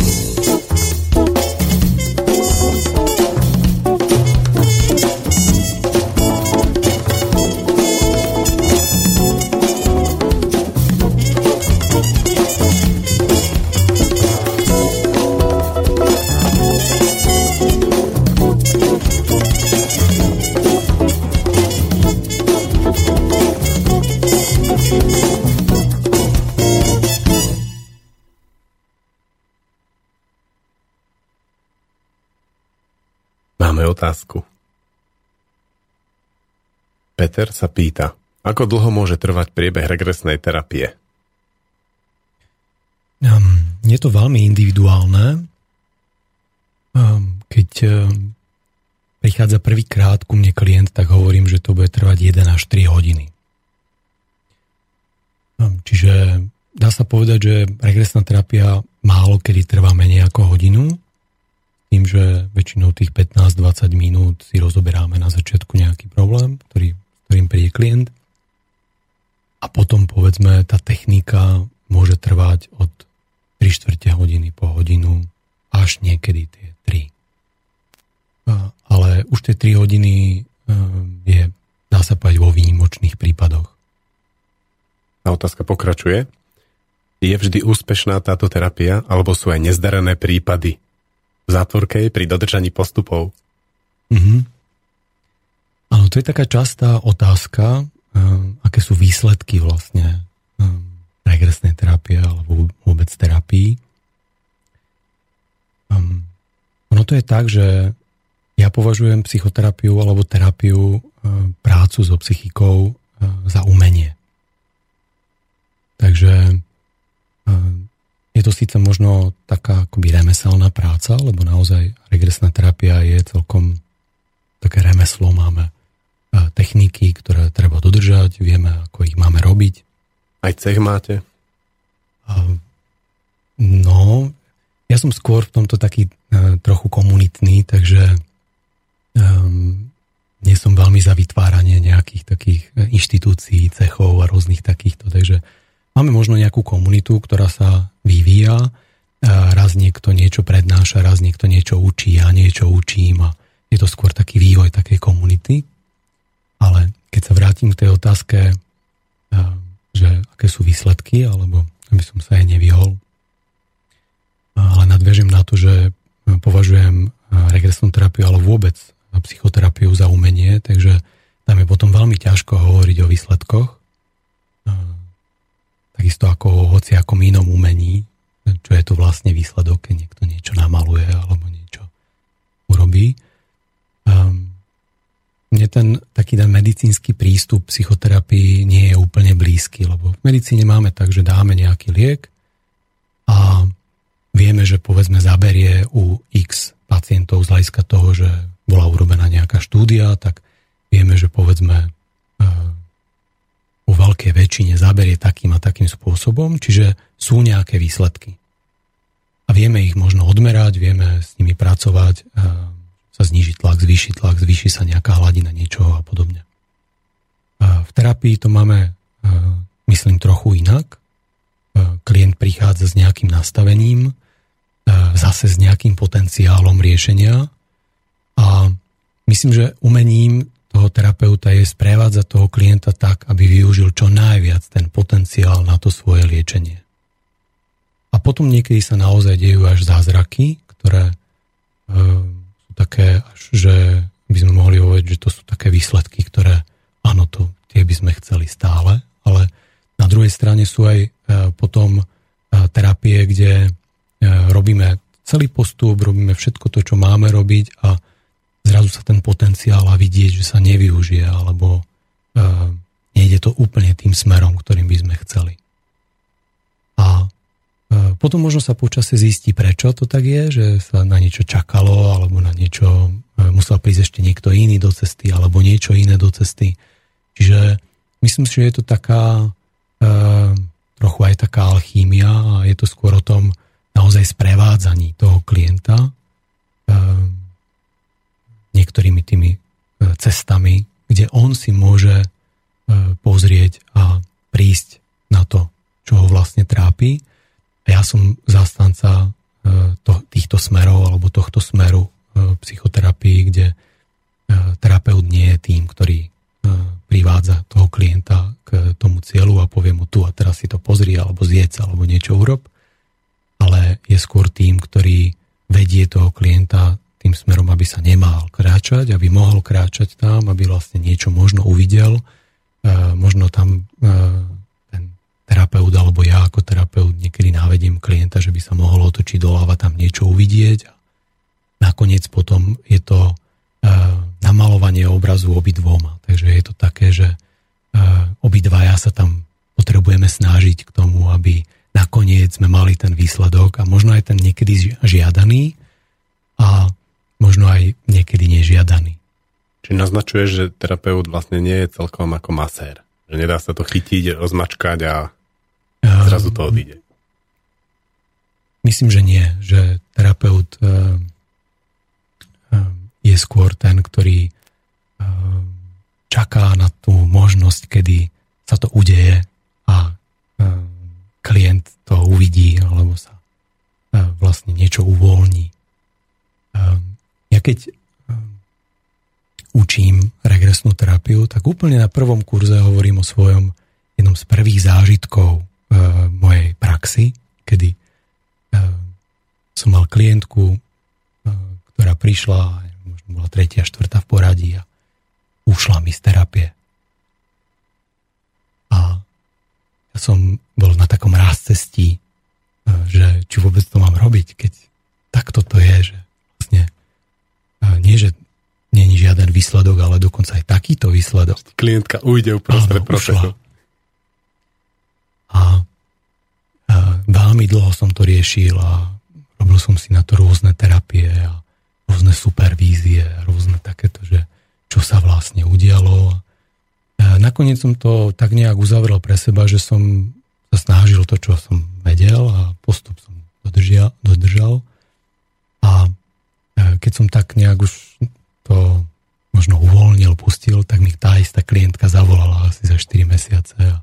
Peter sa pýta, ako dlho môže trvať priebeh regresnej terapie? Um, je to veľmi individuálne. Um, keď um, prichádza prvýkrát ku mne klient, tak hovorím, že to bude trvať 1 až 3 hodiny. Um, čiže dá sa povedať, že regresná terapia málo kedy trvá menej ako hodinu, tým, že väčšinou tých 15-20 minút si rozoberáme na začiatku nejaký problém, ktorý, ktorým príde klient. A potom, povedzme, tá technika môže trvať od 3 čtvrte hodiny po hodinu až niekedy tie 3. Ale už tie 3 hodiny e, je, dá sa povedať, vo výnimočných prípadoch. A otázka pokračuje. Je vždy úspešná táto terapia, alebo sú aj nezdarené prípady? v zátvorke pri dodržaní postupov. Mm-hmm. Áno, to je taká častá otázka, aké sú výsledky vlastne regresnej terapie alebo vôbec terapii. ono to je tak, že ja považujem psychoterapiu alebo terapiu, prácu so psychikou za umenie. Takže je to síce možno taká akoby remeselná práca, lebo naozaj regresná terapia je celkom také remeslo, máme techniky, ktoré treba dodržať, vieme, ako ich máme robiť. Aj cech máte? No, ja som skôr v tomto taký trochu komunitný, takže um, nie som veľmi za vytváranie nejakých takých inštitúcií, cechov a rôznych takýchto, takže Máme možno nejakú komunitu, ktorá sa vyvíja, raz niekto niečo prednáša, raz niekto niečo učí, ja niečo učím a je to skôr taký vývoj takej komunity. Ale keď sa vrátim k tej otázke, že aké sú výsledky, alebo aby som sa aj nevyhol, ale nadviežem na to, že považujem regresnú terapiu, ale vôbec psychoterapiu za umenie, takže tam je potom veľmi ťažko hovoriť o výsledkoch, takisto ako o hociakom inom umení, čo je to vlastne výsledok, keď niekto niečo namaluje alebo niečo urobí. Um, mne ten taký ten medicínsky prístup psychoterapii nie je úplne blízky, lebo v medicíne máme tak, že dáme nejaký liek a vieme, že povedzme zaberie u x pacientov z hľadiska toho, že bola urobená nejaká štúdia, tak vieme, že povedzme vo veľkej väčšine zaberie takým a takým spôsobom, čiže sú nejaké výsledky. A vieme ich možno odmerať, vieme s nimi pracovať, sa zniží tlak, zvýši tlak, zvýši sa nejaká hladina niečoho a podobne. V terapii to máme, myslím, trochu inak. Klient prichádza s nejakým nastavením, zase s nejakým potenciálom riešenia a myslím, že umením toho terapeuta je sprevádzať toho klienta tak, aby využil čo najviac ten potenciál na to svoje liečenie. A potom niekedy sa naozaj dejú až zázraky, ktoré e, také, že by sme mohli hovoriť, že to sú také výsledky, ktoré áno, to, tie by sme chceli stále, ale na druhej strane sú aj e, potom e, terapie, kde e, robíme celý postup, robíme všetko to, čo máme robiť a zrazu sa ten potenciál a vidieť, že sa nevyužije alebo nejde to úplne tým smerom, ktorým by sme chceli. A potom možno sa počasie zistí, prečo to tak je, že sa na niečo čakalo alebo na niečo uh, musel prísť ešte niekto iný do cesty alebo niečo iné do cesty. Čiže myslím si, že je to taká uh, trochu aj taká alchímia a je to skôr o tom naozaj sprevádzaní toho klienta, niektorými tými e, cestami, kde on si môže e, pozrieť a prísť na to, čo ho vlastne trápi. A ja som zastanca e, to, týchto smerov alebo tohto smeru psychoterapii, kde terapeut nie je tým, ktorý privádza toho klienta k tomu cieľu a povie mu tu a teraz si to pozri alebo zjedz alebo niečo urob, ale je skôr tým, ktorý vedie toho klienta tým smerom, aby sa nemal kráčať, aby mohol kráčať tam, aby vlastne niečo možno uvidel, e, možno tam e, terapeut alebo ja ako terapeut niekedy návediem klienta, že by sa mohol otočiť doľava tam niečo uvidieť a nakoniec potom je to e, namalovanie obrazu obidvoma. Takže je to také, že obidvaja sa tam potrebujeme snažiť k tomu, aby nakoniec sme mali ten výsledok a možno aj ten niekedy žiadaný a možno aj niekedy nežiadaný. Čiže naznačuje, že terapeut vlastne nie je celkom ako masér. Že nedá sa to chytiť, rozmačkať a zrazu to odíde. Myslím, že nie. Že terapeut uh, uh, je skôr ten, ktorý čaká na tú možnosť, kedy sa to udeje a klient to uvidí alebo sa vlastne niečo uvoľní. Ja keď ehm, učím regresnú terapiu, tak úplne na prvom kurze hovorím o svojom jednom z prvých zážitkov mojej praxi, kedy e, som mal klientku, e, ktorá prišla, možno bola tretia, štvrtá v poradí a ušla mi z terapie. A ja som bol na takom cestí, e, že či vôbec to mám robiť, keď takto to je, že vlastne nie, že není žiaden výsledok, ale dokonca aj takýto výsledok. Klientka ujde uprostred procesu. A, a veľmi dlho som to riešil a robil som si na to rôzne terapie a rôzne supervízie, rôzne takéto, že čo sa vlastne udialo. A nakoniec som to tak nejak uzavrel pre seba, že som sa snažil to, čo som vedel a postup som dodržal. dodržal. A keď som tak nejak už to možno uvoľnil, pustil, tak mi tá istá klientka zavolala asi za 4 mesiace a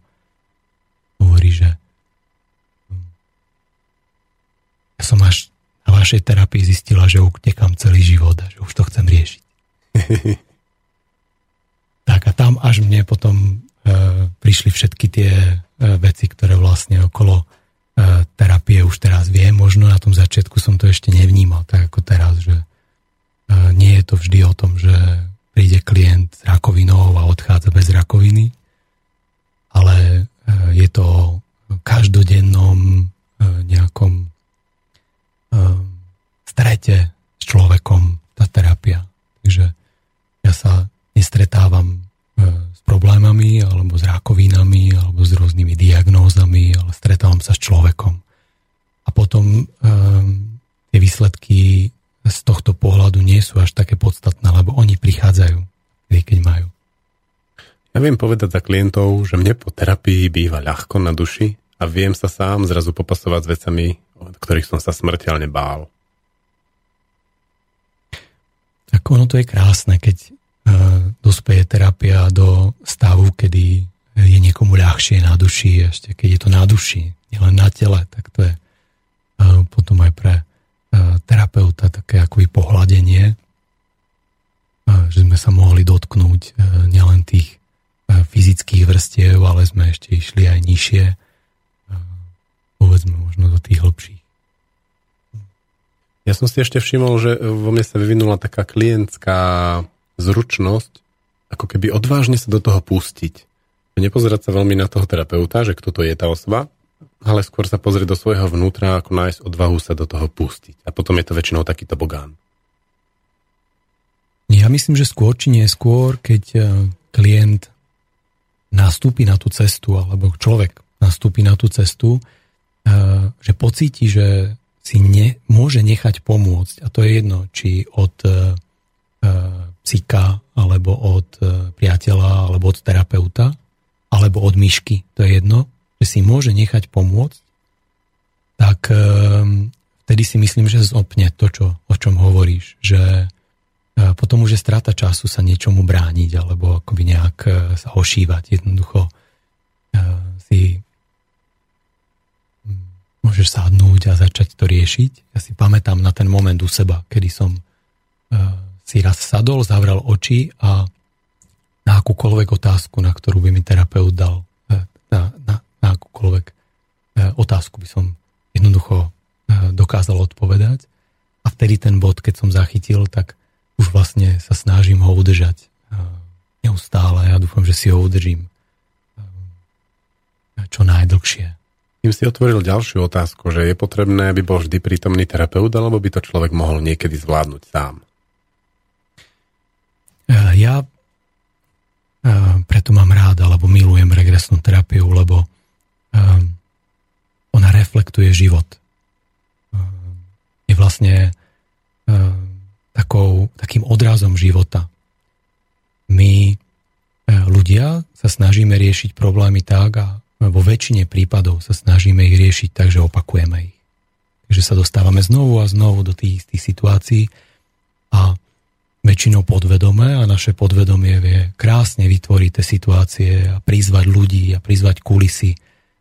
hovorí, že ja som až na vašej terapii zistila, že utekám celý život a že už to chcem riešiť. tak a tam až mne potom e, prišli všetky tie e, veci, ktoré vlastne okolo e, terapie už teraz viem. Možno na tom začiatku som to ešte nevnímal, tak ako teraz, že nie je to vždy o tom, že príde klient s rakovinou a odchádza bez rakoviny, ale e, je to o každodennom e, nejakom e, strete s človekom tá terapia. Takže ja sa nestretávam s problémami alebo s rakovinami alebo s rôznymi diagnózami, ale stretávam sa s človekom. A potom tie výsledky z tohto pohľadu nie sú až také podstatné, lebo oni prichádzajú, keď majú. Ja viem povedať za klientov, že mne po terapii býva ľahko na duši a viem sa sám zrazu popasovať s vecami, od ktorých som sa smrteľne bál. Tak ono to je krásne, keď uh, dospeje terapia do stavu, kedy je niekomu ľahšie na duši, ešte keď je to na duši, nielen na tele, tak to je uh, potom aj pre E, terapeuta také akoby pohľadenie, e, že sme sa mohli dotknúť e, nielen tých fyzických vrstiev, ale sme ešte išli aj nižšie, povedzme možno do tých hlbších. Ja som si ešte všimol, že vo mne sa vyvinula taká klientská zručnosť, ako keby odvážne sa do toho pustiť. Nepozerať sa veľmi na toho terapeuta, že kto to je tá osoba, ale skôr sa pozrieť do svojho vnútra, ako nájsť odvahu sa do toho pustiť. A potom je to väčšinou takýto bogán. Ja myslím, že skôr či neskôr, keď e, klient nastúpi na tú cestu, alebo človek nastúpi na tú cestu, e, že pocíti, že si ne, môže nechať pomôcť. A to je jedno, či od e, psika, alebo od priateľa, alebo od terapeuta, alebo od myšky, to je jedno že si môže nechať pomôcť, tak vtedy si myslím, že zopne to, čo, o čom hovoríš, že potom už je strata času sa niečomu brániť alebo akoby nejak e, sa ošívať. Jednoducho e, si hm, môžeš sadnúť a začať to riešiť. Ja si pamätám na ten moment u seba, kedy som si raz sadol, zavrel oči a na akúkoľvek otázku, na ktorú by mi terapeut dal, na, na, na akúkoľvek e, otázku by som jednoducho e, dokázal odpovedať. A vtedy ten bod, keď som zachytil, tak už vlastne sa snažím ho udržať e, neustále. Ja dúfam, že si ho udržím čo najdlhšie. Tým si otvoril ďalšiu otázku, že je potrebné, aby bol vždy prítomný terapeut, alebo by to človek mohol niekedy zvládnuť sám? Ja preto mám rád, alebo milujem regresnú terapiu, lebo ona reflektuje život. Je vlastne takým odrazom života. My uh, ľudia sa snažíme riešiť problémy tak a vo väčšine prípadov sa snažíme ich riešiť tak, že opakujeme ich. Takže sa dostávame znovu a znovu do tých istých situácií a väčšinou podvedomé a naše podvedomie vie krásne vytvoriť tie situácie a prizvať ľudí a prizvať kulisy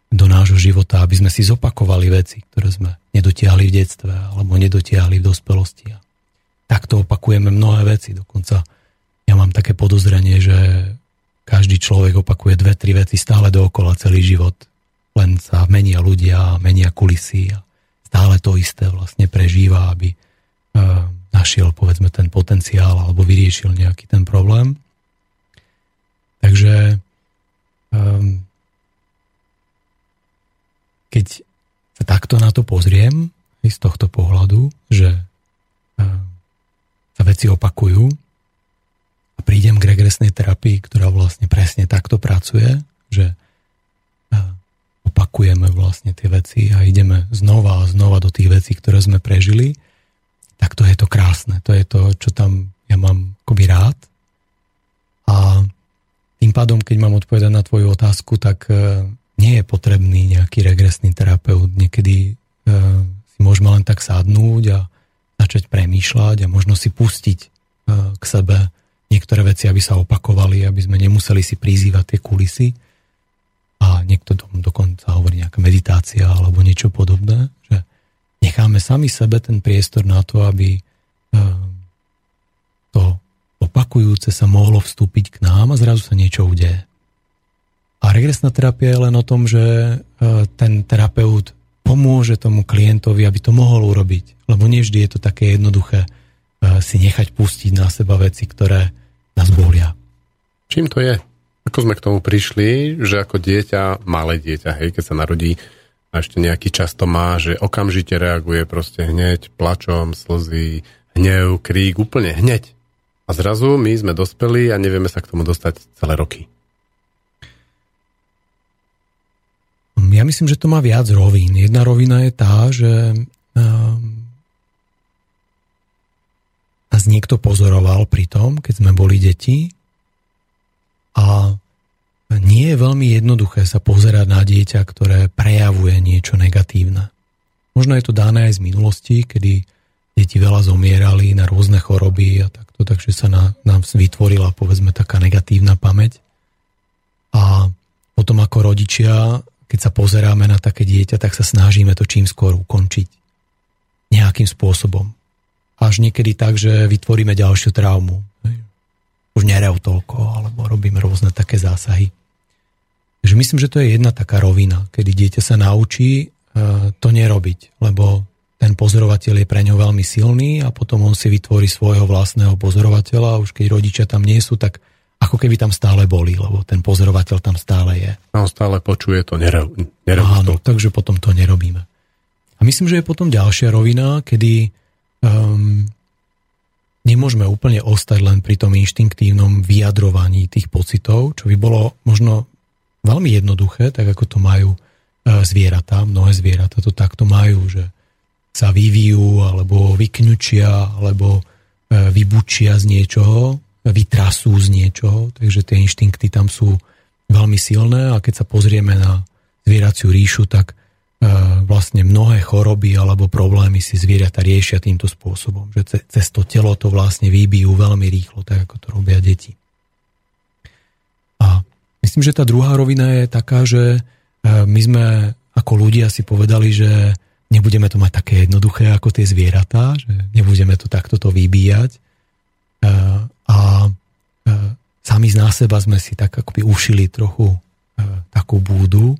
do nášho života, aby sme si zopakovali veci, ktoré sme nedotiahli v detstve alebo nedotiahli v dospelosti. A takto opakujeme mnohé veci. Dokonca ja mám také podozrenie, že každý človek opakuje dve, tri veci stále dookola celý život. Len sa menia ľudia, menia kulisy a stále to isté vlastne prežíva, aby e, našiel povedzme ten potenciál alebo vyriešil nejaký ten problém. Takže um, keď sa takto na to pozriem, z tohto pohľadu, že um, sa veci opakujú a prídem k regresnej terapii, ktorá vlastne presne takto pracuje, že uh, opakujeme vlastne tie veci a ideme znova a znova do tých vecí, ktoré sme prežili, tak to je to krásne. To je to, čo tam ja mám akoby rád. A tým pádom, keď mám odpovedať na tvoju otázku, tak e, nie je potrebný nejaký regresný terapeut. Niekedy e, si môžeme len tak sadnúť a začať premýšľať a možno si pustiť e, k sebe niektoré veci, aby sa opakovali, aby sme nemuseli si prizývať tie kulisy. A niekto dokonca hovorí nejaká meditácia alebo niečo podobné, že necháme sami sebe ten priestor na to, aby to opakujúce sa mohlo vstúpiť k nám a zrazu sa niečo udeje. A regresná terapia je len o tom, že e, ten terapeut pomôže tomu klientovi, aby to mohol urobiť. Lebo nie vždy je to také jednoduché e, si nechať pustiť na seba veci, ktoré nás bolia. Čím to je? Ako sme k tomu prišli, že ako dieťa, malé dieťa, hej, keď sa narodí a ešte nejaký čas to má, že okamžite reaguje proste hneď, plačom, slzy, hnev, krík, úplne hneď. A zrazu my sme dospeli a nevieme sa k tomu dostať celé roky. Ja myslím, že to má viac rovín. Jedna rovina je tá, že um, nás niekto pozoroval pri tom, keď sme boli deti a nie je veľmi jednoduché sa pozerať na dieťa, ktoré prejavuje niečo negatívne. Možno je to dané aj z minulosti, kedy deti veľa zomierali na rôzne choroby a tak to takže sa na, nám vytvorila povedzme taká negatívna pamäť. A potom ako rodičia, keď sa pozeráme na také dieťa, tak sa snažíme to čím skôr ukončiť. Nejakým spôsobom. Až niekedy tak, že vytvoríme ďalšiu traumu. Už nerev toľko, alebo robíme rôzne také zásahy. Takže myslím, že to je jedna taká rovina, kedy dieťa sa naučí e, to nerobiť, lebo ten pozorovateľ je pre ňo veľmi silný a potom on si vytvorí svojho vlastného pozorovateľa a už keď rodičia tam nie sú, tak ako keby tam stále boli, lebo ten pozorovateľ tam stále je. A on stále počuje to, nerev, Áno, takže potom to nerobíme. A myslím, že je potom ďalšia rovina, kedy um, nemôžeme úplne ostať len pri tom inštinktívnom vyjadrovaní tých pocitov, čo by bolo možno veľmi jednoduché, tak ako to majú uh, zvieratá, mnohé zvieratá to takto majú, že sa vyvíjú, alebo vykňučia, alebo e, vybučia z niečoho, vytrasú z niečoho, takže tie inštinkty tam sú veľmi silné a keď sa pozrieme na zvieraciu ríšu, tak e, vlastne mnohé choroby alebo problémy si zvieratá riešia týmto spôsobom, že cez to telo to vlastne vybijú veľmi rýchlo, tak ako to robia deti. A myslím, že tá druhá rovina je taká, že e, my sme ako ľudia si povedali, že nebudeme to mať také jednoduché ako tie zvieratá, že nebudeme to takto to vybíjať. E, a e, sami z nás seba sme si tak akoby ušili trochu e, takú búdu,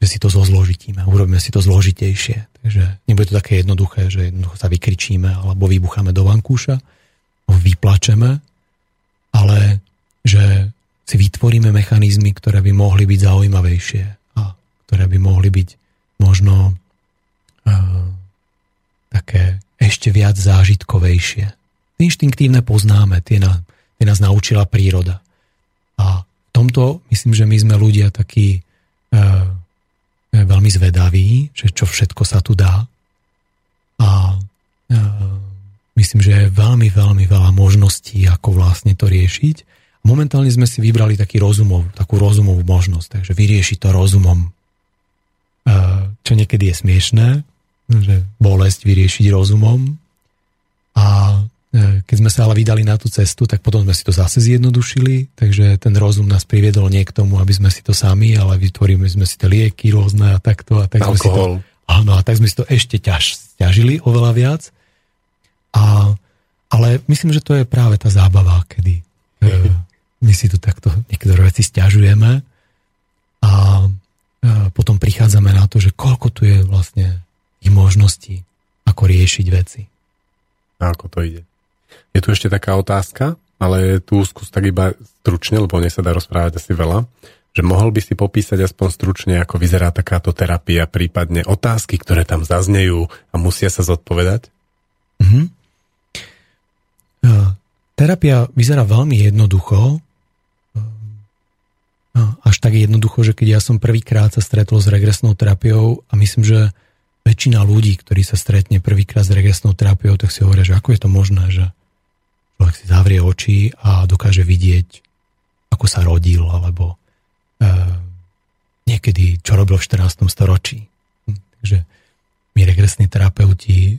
že si to zozložitíme, urobíme si to zložitejšie. Takže nebude to také jednoduché, že jednoducho sa vykričíme alebo vybucháme do vankúša, vyplačeme, ale že si vytvoríme mechanizmy, ktoré by mohli byť zaujímavejšie a ktoré by mohli byť možno uh, také ešte viac zážitkovejšie. Inštinktívne poznáme, tie, na, tie nás naučila príroda. A v tomto myslím, že my sme ľudia takí uh, veľmi zvedaví, že čo všetko sa tu dá. A uh, myslím, že je veľmi, veľmi veľa možností, ako vlastne to riešiť. Momentálne sme si vybrali taký rozumov, takú rozumovú možnosť, takže vyriešiť to rozumom čo niekedy je smiešné, že bolesť vyriešiť rozumom. A e, keď sme sa ale vydali na tú cestu, tak potom sme si to zase zjednodušili, takže ten rozum nás priviedol nie k tomu, aby sme si to sami, ale vytvoríme sme si tie lieky rôzne a takto. A tak Alkohol. Sme si to, áno, a tak sme si to ešte ťaž, ťažili oveľa viac. A, ale myslím, že to je práve tá zábava, kedy e, my si tu takto niektoré veci stiažujeme a potom prichádzame na to, že koľko tu je vlastne ich možností, ako riešiť veci. A ako to ide? Je tu ešte taká otázka, ale tu skús tak iba stručne, lebo ne sa dá rozprávať asi veľa, že mohol by si popísať aspoň stručne, ako vyzerá takáto terapia, prípadne otázky, ktoré tam zaznejú a musia sa zodpovedať? Mm-hmm. Terapia vyzerá veľmi jednoducho, až tak jednoducho, že keď ja som prvýkrát sa stretol s regresnou terapiou a myslím, že väčšina ľudí, ktorí sa stretne prvýkrát s regresnou terapiou, tak si hovoria, že ako je to možné, že človek si zavrie oči a dokáže vidieť, ako sa rodil, alebo e, niekedy, čo robil v 14. storočí. Hm, takže my regresní terapeuti e,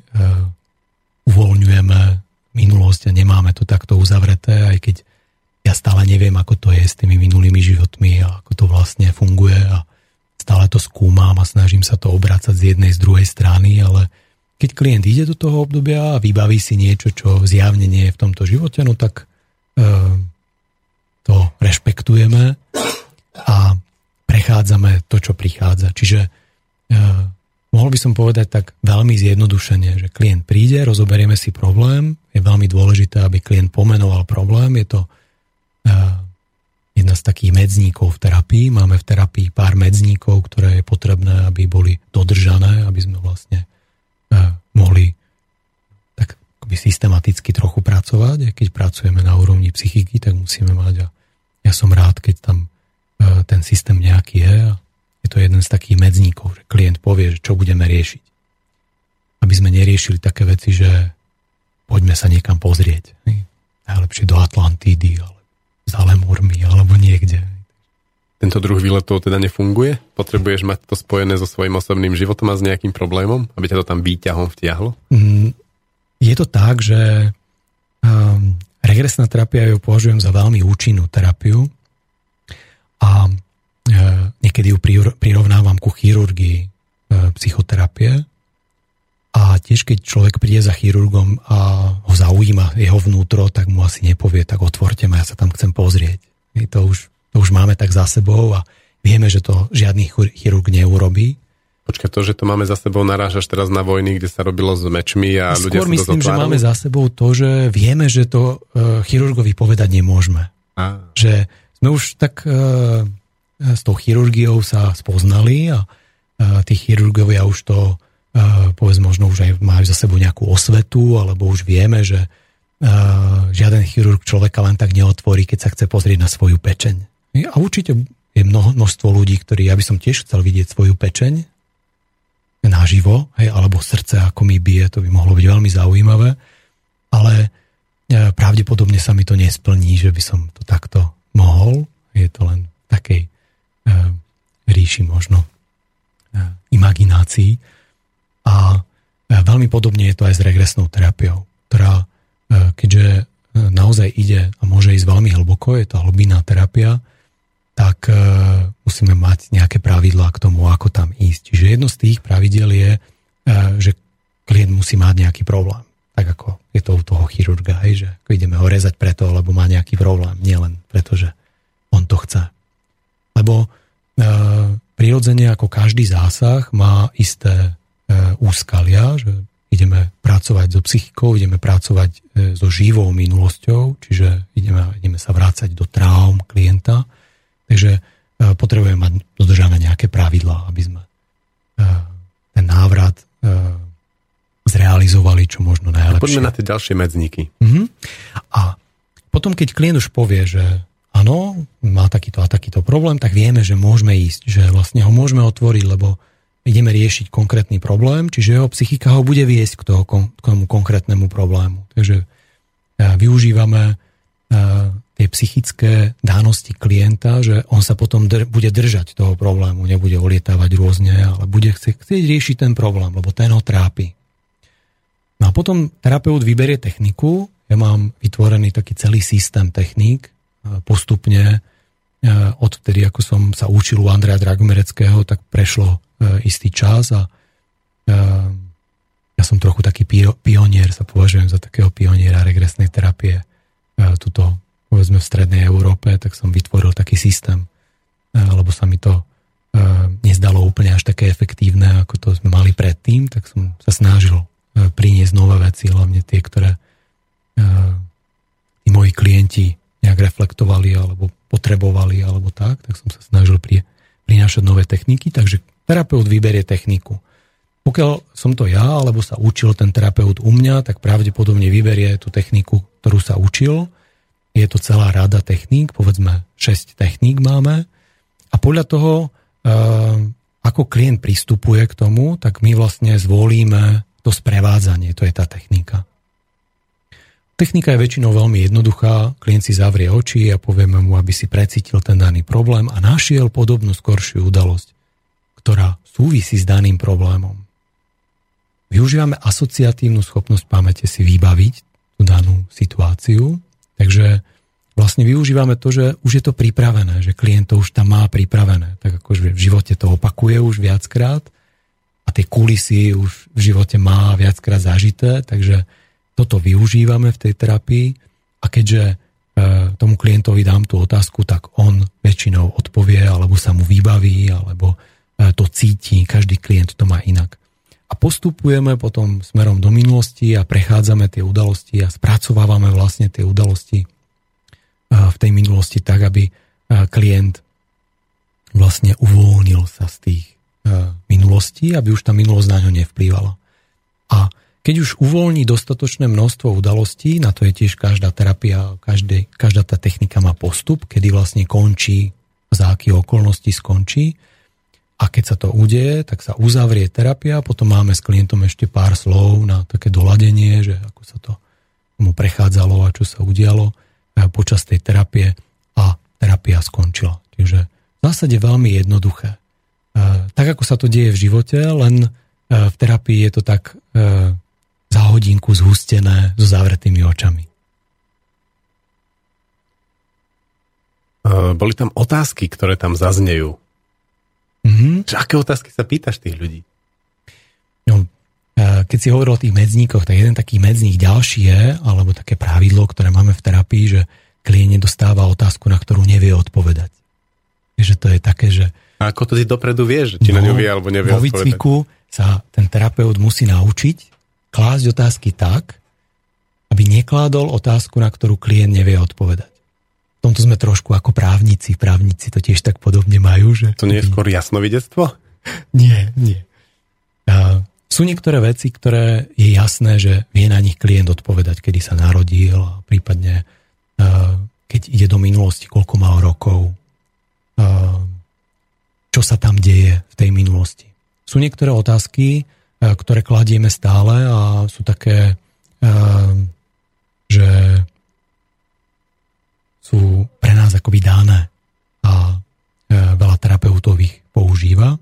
uvoľňujeme minulosť a nemáme to takto uzavreté, aj keď ja stále neviem, ako to je s tými minulými životmi a ako to vlastne funguje a stále to skúmam a snažím sa to obracať z jednej, z druhej strany, ale keď klient ide do toho obdobia a vybaví si niečo, čo zjavne nie je v tomto živote, no tak e, to rešpektujeme a prechádzame to, čo prichádza. Čiže e, mohol by som povedať tak veľmi zjednodušene, že klient príde, rozoberieme si problém, je veľmi dôležité, aby klient pomenoval problém, je to uh, jedna z takých medzníkov v terapii. Máme v terapii pár medzníkov, ktoré je potrebné, aby boli dodržané, aby sme vlastne mohli tak akoby systematicky trochu pracovať. Keď pracujeme na úrovni psychiky, tak musíme mať a ja som rád, keď tam uh, ten systém nejaký je a je to jeden z takých medzníkov, že klient povie, že čo budeme riešiť. Aby sme neriešili také veci, že poďme sa niekam pozrieť. Najlepšie do Atlantidy, ale za Lemurmi, alebo niekde. Tento druh výletov teda nefunguje? Potrebuješ mať to spojené so svojím osobným životom a s nejakým problémom, aby ťa to tam výťahom vtiahlo? Mm, je to tak, že um, regresná terapia ju považujem za veľmi účinnú terapiu a E, niekedy ju prirovnávam ku chirurgii e, psychoterapie. A tiež keď človek príde za chirurgom a ho zaujíma jeho vnútro, tak mu asi nepovie, tak otvorte ma, ja sa tam chcem pozrieť. My to už, to už máme tak za sebou a vieme, že to žiadny chirurg neurobí. Počkaj, to, že to máme za sebou, narážaš teraz na vojny, kde sa robilo s mečmi a, a ľudia skôr myslím, že máme za sebou to, že vieme, že to uh, chirurgovi povedať nemôžeme. A. Že sme už tak uh, s tou chirurgiou sa spoznali a, tí chirurgovia už to povedz možno už aj majú za sebou nejakú osvetu, alebo už vieme, že žiaden chirurg človeka len tak neotvorí, keď sa chce pozrieť na svoju pečeň. A určite je mnoho, množstvo ľudí, ktorí, ja by som tiež chcel vidieť svoju pečeň naživo, hej, alebo srdce, ako mi bije, to by mohlo byť veľmi zaujímavé, ale e, pravdepodobne sa mi to nesplní, že by som to takto mohol. Je to len takej E, ríši možno e, imaginácií. A e, veľmi podobne je to aj s regresnou terapiou, ktorá, keďže naozaj ide a môže ísť veľmi hlboko, je to hlbinná terapia, tak musíme mať nejaké pravidlá k tomu, ako tam ísť. Čiže jedno z tých pravidel je, že klient musí mať nejaký problém. Tak ako je to u toho chirurga, hej, že ideme ho rezať preto, lebo má nejaký problém, nielen preto, že on to chce. Lebo e, prirodzene ako každý zásah má isté e, úskalia, že ideme pracovať so psychikou, ideme pracovať e, so živou minulosťou, čiže ideme, ideme sa vrácať do traum klienta. Takže e, potrebujeme mať dodržané nejaké pravidlá, aby sme e, ten návrat e, zrealizovali čo možno najlepšie. Poďme na tie ďalšie medzníky. Uh-huh. A potom, keď klient už povie, že áno, má takýto a takýto problém, tak vieme, že môžeme ísť, že vlastne ho môžeme otvoriť, lebo ideme riešiť konkrétny problém, čiže jeho psychika ho bude viesť k, toho, k tomu konkrétnemu problému. Takže využívame tie psychické dánosti klienta, že on sa potom dr- bude držať toho problému, nebude olietávať rôzne, ale bude chcieť, chcieť riešiť ten problém, lebo ten ho trápi. No a potom terapeut vyberie techniku, ja mám vytvorený taký celý systém techník, postupne e, od vtedy, ako som sa učil u Andreja Dragomereckého, tak prešlo e, istý čas a e, ja som trochu taký pionier, sa považujem za takého pioniera regresnej terapie tuto, povedzme v strednej Európe, tak som vytvoril taký systém, lebo sa mi to nezdalo úplne až také efektívne, ako to sme mali predtým, tak som sa snažil priniesť nové veci, hlavne tie, ktoré tým moji klienti nejak reflektovali alebo potrebovali alebo tak, tak som sa snažil pri, prinášať nové techniky, takže terapeut vyberie techniku. Pokiaľ som to ja, alebo sa učil ten terapeut u mňa, tak pravdepodobne vyberie tú techniku, ktorú sa učil. Je to celá rada techník, povedzme 6 techník máme. A podľa toho, eh, ako klient pristupuje k tomu, tak my vlastne zvolíme to sprevádzanie, to je tá technika. Technika je väčšinou veľmi jednoduchá, klient si zavrie oči a povieme mu, aby si precítil ten daný problém a našiel podobnú skoršiu udalosť, ktorá súvisí s daným problémom. Využívame asociatívnu schopnosť pamäte si vybaviť tú danú situáciu, takže vlastne využívame to, že už je to pripravené, že klient to už tam má pripravené. Tak akože v živote to opakuje už viackrát a tie kulisy už v živote má viackrát zažité, takže toto využívame v tej terapii a keďže e, tomu klientovi dám tú otázku, tak on väčšinou odpovie, alebo sa mu vybaví, alebo e, to cíti, každý klient to má inak. A postupujeme potom smerom do minulosti a prechádzame tie udalosti a spracovávame vlastne tie udalosti v tej minulosti tak, aby klient vlastne uvoľnil sa z tých minulostí, aby už tá minulosť na ňo nevplývala. A keď už uvoľní dostatočné množstvo udalostí, na to je tiež každá terapia, každý, každá tá technika má postup, kedy vlastne končí, za akých okolností skončí. A keď sa to udeje, tak sa uzavrie terapia, potom máme s klientom ešte pár slov na také doladenie, že ako sa to mu prechádzalo a čo sa udialo počas tej terapie a terapia skončila. Čiže v zásade veľmi jednoduché. E, tak ako sa to deje v živote, len e, v terapii je to tak e, za hodinku zhustené so zavretými očami. Boli tam otázky, ktoré tam zaznejú. Mm-hmm. Čo, aké otázky sa pýtaš tých ľudí? No, keď si hovoril o tých medzníkoch, tak jeden taký medzník ďalší je, alebo také pravidlo, ktoré máme v terapii, že klient nedostáva otázku, na ktorú nevie odpovedať. Že to je také, že... A ako to ty dopredu vieš, či no, na ňu vie alebo nevie vo? Vo sa ten terapeut musí naučiť klásť otázky tak, aby nekládol otázku, na ktorú klient nevie odpovedať. Tomto sme trošku ako právnici. Právnici to tiež tak podobne majú. Že... To nie je skôr jasnovidectvo? nie, nie. A sú niektoré veci, ktoré je jasné, že vie na nich klient odpovedať, kedy sa narodil a prípadne keď ide do minulosti, koľko mal rokov, čo sa tam deje v tej minulosti. Sú niektoré otázky, ktoré kladieme stále a sú také, že sú pre nás akoby dáne a veľa terapeutov ich používa.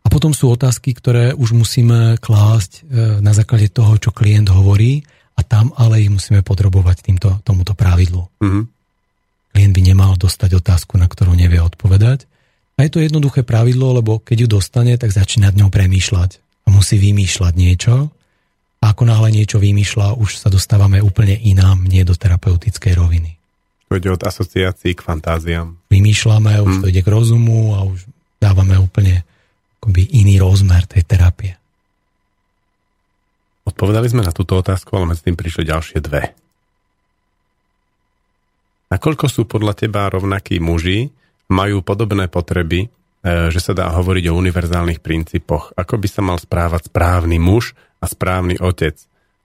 A potom sú otázky, ktoré už musíme klásť e, na základe toho, čo klient hovorí a tam ale ich musíme podrobovať týmto, tomuto pravidlu. Mm-hmm. Klient by nemal dostať otázku, na ktorú nevie odpovedať. A je to jednoduché pravidlo, lebo keď ju dostane, tak začína ňou premýšľať. A musí vymýšľať niečo. A ako náhle niečo vymýšľa, už sa dostávame úplne inám, nie do terapeutickej roviny. To ide od asociácií k fantáziám. Vymýšľame, už mm. to ide k rozumu a už dávame úplne akoby iný rozmer tej terapie. Odpovedali sme na túto otázku, ale medzi tým prišli ďalšie dve. Nakoľko sú podľa teba rovnakí muži, majú podobné potreby, e, že sa dá hovoriť o univerzálnych princípoch. Ako by sa mal správať správny muž a správny otec?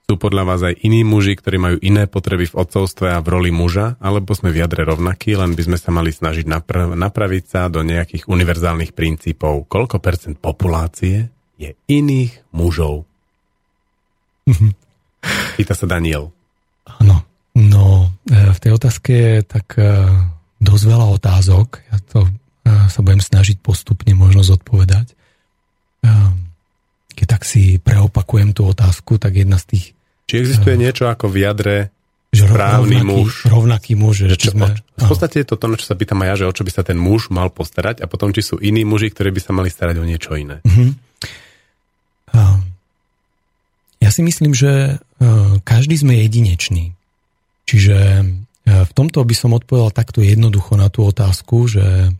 Sú podľa vás aj iní muži, ktorí majú iné potreby v otcovstve a v roli muža, alebo sme v jadre rovnakí, len by sme sa mali snažiť napra- napraviť sa do nejakých univerzálnych princípov. Koľko percent populácie je iných mužov? Pýta sa Daniel. Áno, no e, v tej otázke je tak e, dosť veľa otázok. Ja to e, sa budem snažiť postupne možno zodpovedať. Keď tak si preopakujem tú otázku, tak jedna z tých či existuje niečo ako v jadre správny rovnaký, muž? Rovnaký muž. Že čo, sme, v podstate je to to, na čo sa pýtam aj ja, že o čo by sa ten muž mal postarať a potom či sú iní muži, ktorí by sa mali starať o niečo iné. Uh-huh. Ja si myslím, že každý sme jedinečný. Čiže v tomto by som odpovedal takto jednoducho na tú otázku, že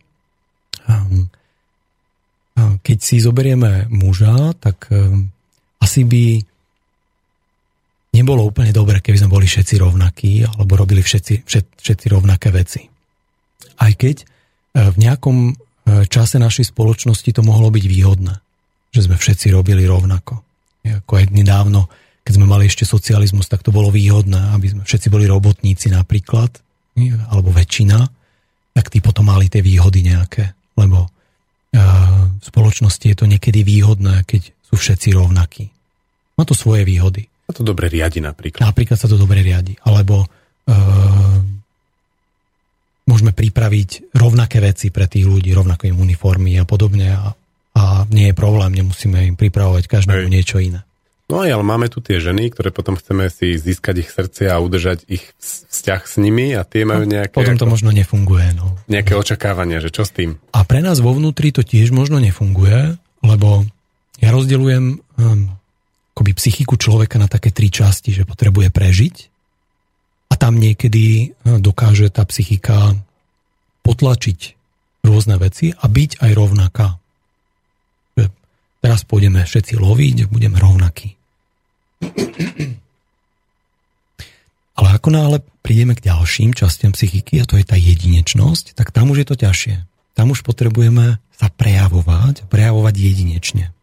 keď si zoberieme muža, tak asi by nebolo úplne dobre, keby sme boli všetci rovnakí alebo robili všetci, všet, všetci rovnaké veci. Aj keď e, v nejakom e, čase našej spoločnosti to mohlo byť výhodné, že sme všetci robili rovnako. Ako aj nedávno, keď sme mali ešte socializmus, tak to bolo výhodné, aby sme všetci boli robotníci napríklad, alebo väčšina, tak tí potom mali tie výhody nejaké, lebo v spoločnosti je to niekedy výhodné, keď sú všetci rovnakí. Má to svoje výhody. Sa to dobre riadi napríklad. Napríklad sa to dobre riadi. Alebo uh, môžeme pripraviť rovnaké veci pre tých ľudí, rovnaké im uniformy a podobne a, a nie je problém, nemusíme im pripravovať každému Hej. niečo iné. No aj, ale máme tu tie ženy, ktoré potom chceme si získať ich srdce a udržať ich vzťah s nimi a tie majú no, nejaké... Potom to ako, možno nefunguje. No. Nejaké očakávania, že čo s tým? A pre nás vo vnútri to tiež možno nefunguje, lebo ja rozdeľujem um, akoby psychiku človeka na také tri časti, že potrebuje prežiť a tam niekedy uh, dokáže tá psychika potlačiť rôzne veci a byť aj rovnaká. Že teraz pôjdeme všetci loviť, budeme rovnakí. Ale ako náhle prídeme k ďalším častiam psychiky, a to je tá jedinečnosť, tak tam už je to ťažšie. Tam už potrebujeme sa prejavovať, prejavovať jedinečne.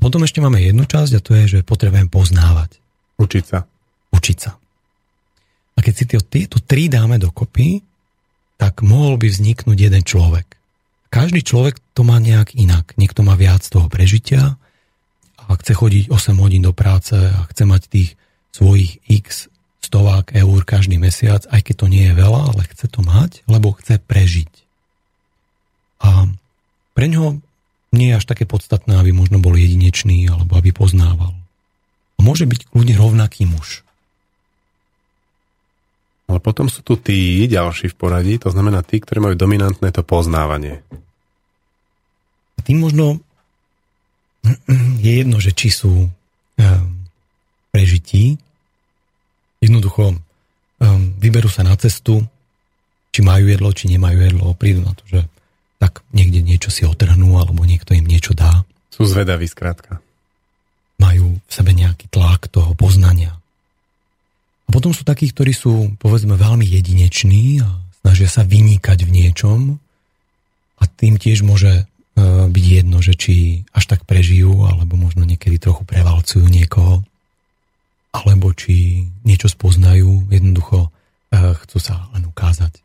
Potom ešte máme jednu časť a to je, že potrebujem poznávať. Učiť sa. Učiť sa. A keď si tieto tri dáme dokopy, tak mohol by vzniknúť jeden človek. Každý človek to má nejak inak. Niekto má viac toho prežitia, a chce chodiť 8 hodín do práce a chce mať tých svojich x stovák eur každý mesiac, aj keď to nie je veľa, ale chce to mať, lebo chce prežiť. A pre ňo nie je až také podstatné, aby možno bol jedinečný alebo aby poznával. A môže byť kľudne rovnaký muž. Ale potom sú tu tí ďalší v poradí, to znamená tí, ktorí majú dominantné to poznávanie. A tým možno je jedno, že či sú um, prežití, jednoducho um, vyberú sa na cestu, či majú jedlo, či nemajú jedlo, prídu na to, že tak niekde niečo si otrhnú, alebo niekto im niečo dá. Sú zvedaví, skrátka. Majú v sebe nejaký tlak toho poznania. A potom sú takí, ktorí sú, povedzme, veľmi jedineční a snažia sa vynikať v niečom a tým tiež môže E, byť jedno, že či až tak prežijú, alebo možno niekedy trochu prevalcujú niekoho, alebo či niečo spoznajú, jednoducho e, chcú sa len ukázať.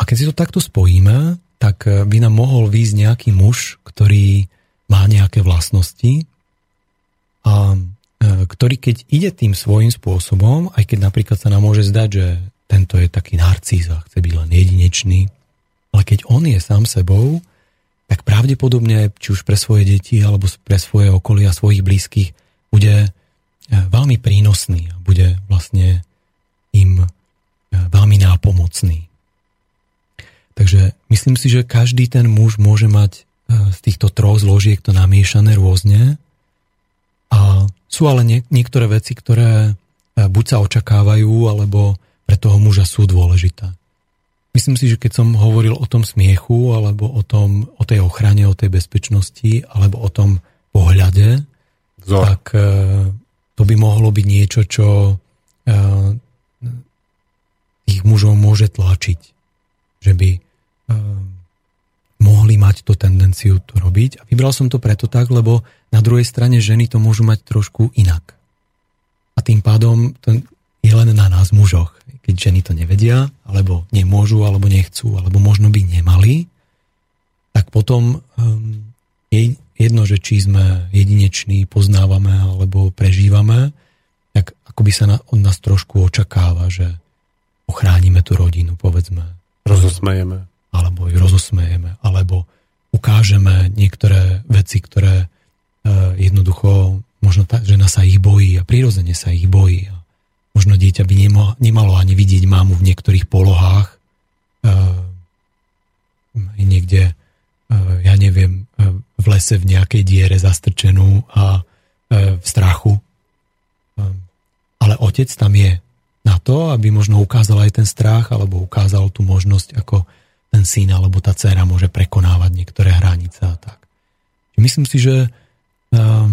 A keď si to takto spojíme, tak e, by nám mohol výjsť nejaký muž, ktorý má nejaké vlastnosti a ktorý keď ide tým svojím spôsobom, aj keď napríklad sa nám môže zdať, že tento je taký narcís a chce byť len jedinečný, ale keď on je sám sebou, tak pravdepodobne, či už pre svoje deti alebo pre svoje okolie a svojich blízkych, bude e, veľmi prínosný a bude vlastne im veľmi nápomocný. Takže myslím si, že každý ten muž môže mať e, z týchto troch zložiek to namiešané rôzne a sú ale niektoré veci, ktoré buď sa očakávajú, alebo pre toho muža sú dôležité. Myslím si, že keď som hovoril o tom smiechu, alebo o, tom, o tej ochrane, o tej bezpečnosti, alebo o tom pohľade, Zor. tak e, to by mohlo byť niečo, čo e, tých mužov môže tlačiť. Že by e, mohli mať tú tendenciu to robiť. A vybral som to preto tak, lebo na druhej strane ženy to môžu mať trošku inak. A tým pádom to je len na nás mužoch keď ženy to nevedia, alebo nemôžu, alebo nechcú, alebo možno by nemali, tak potom um, je jedno, že či sme jedineční, poznávame alebo prežívame, tak by sa od nás trošku očakáva, že ochránime tú rodinu, povedzme. Rozosmejeme. Alebo ju rozosmejeme, alebo ukážeme niektoré veci, ktoré uh, jednoducho možno tá žena sa ich bojí a prirodzene sa ich bojí. A Možno dieťa by nemalo, ani vidieť mámu v niektorých polohách. Uh, niekde, uh, ja neviem, v lese v nejakej diere zastrčenú a v strachu. Ale otec tam je na to, aby možno ukázal aj ten strach, alebo ukázal tú možnosť, ako ten syn alebo tá dcera môže prekonávať niektoré hranice a tak. Myslím si, že uh,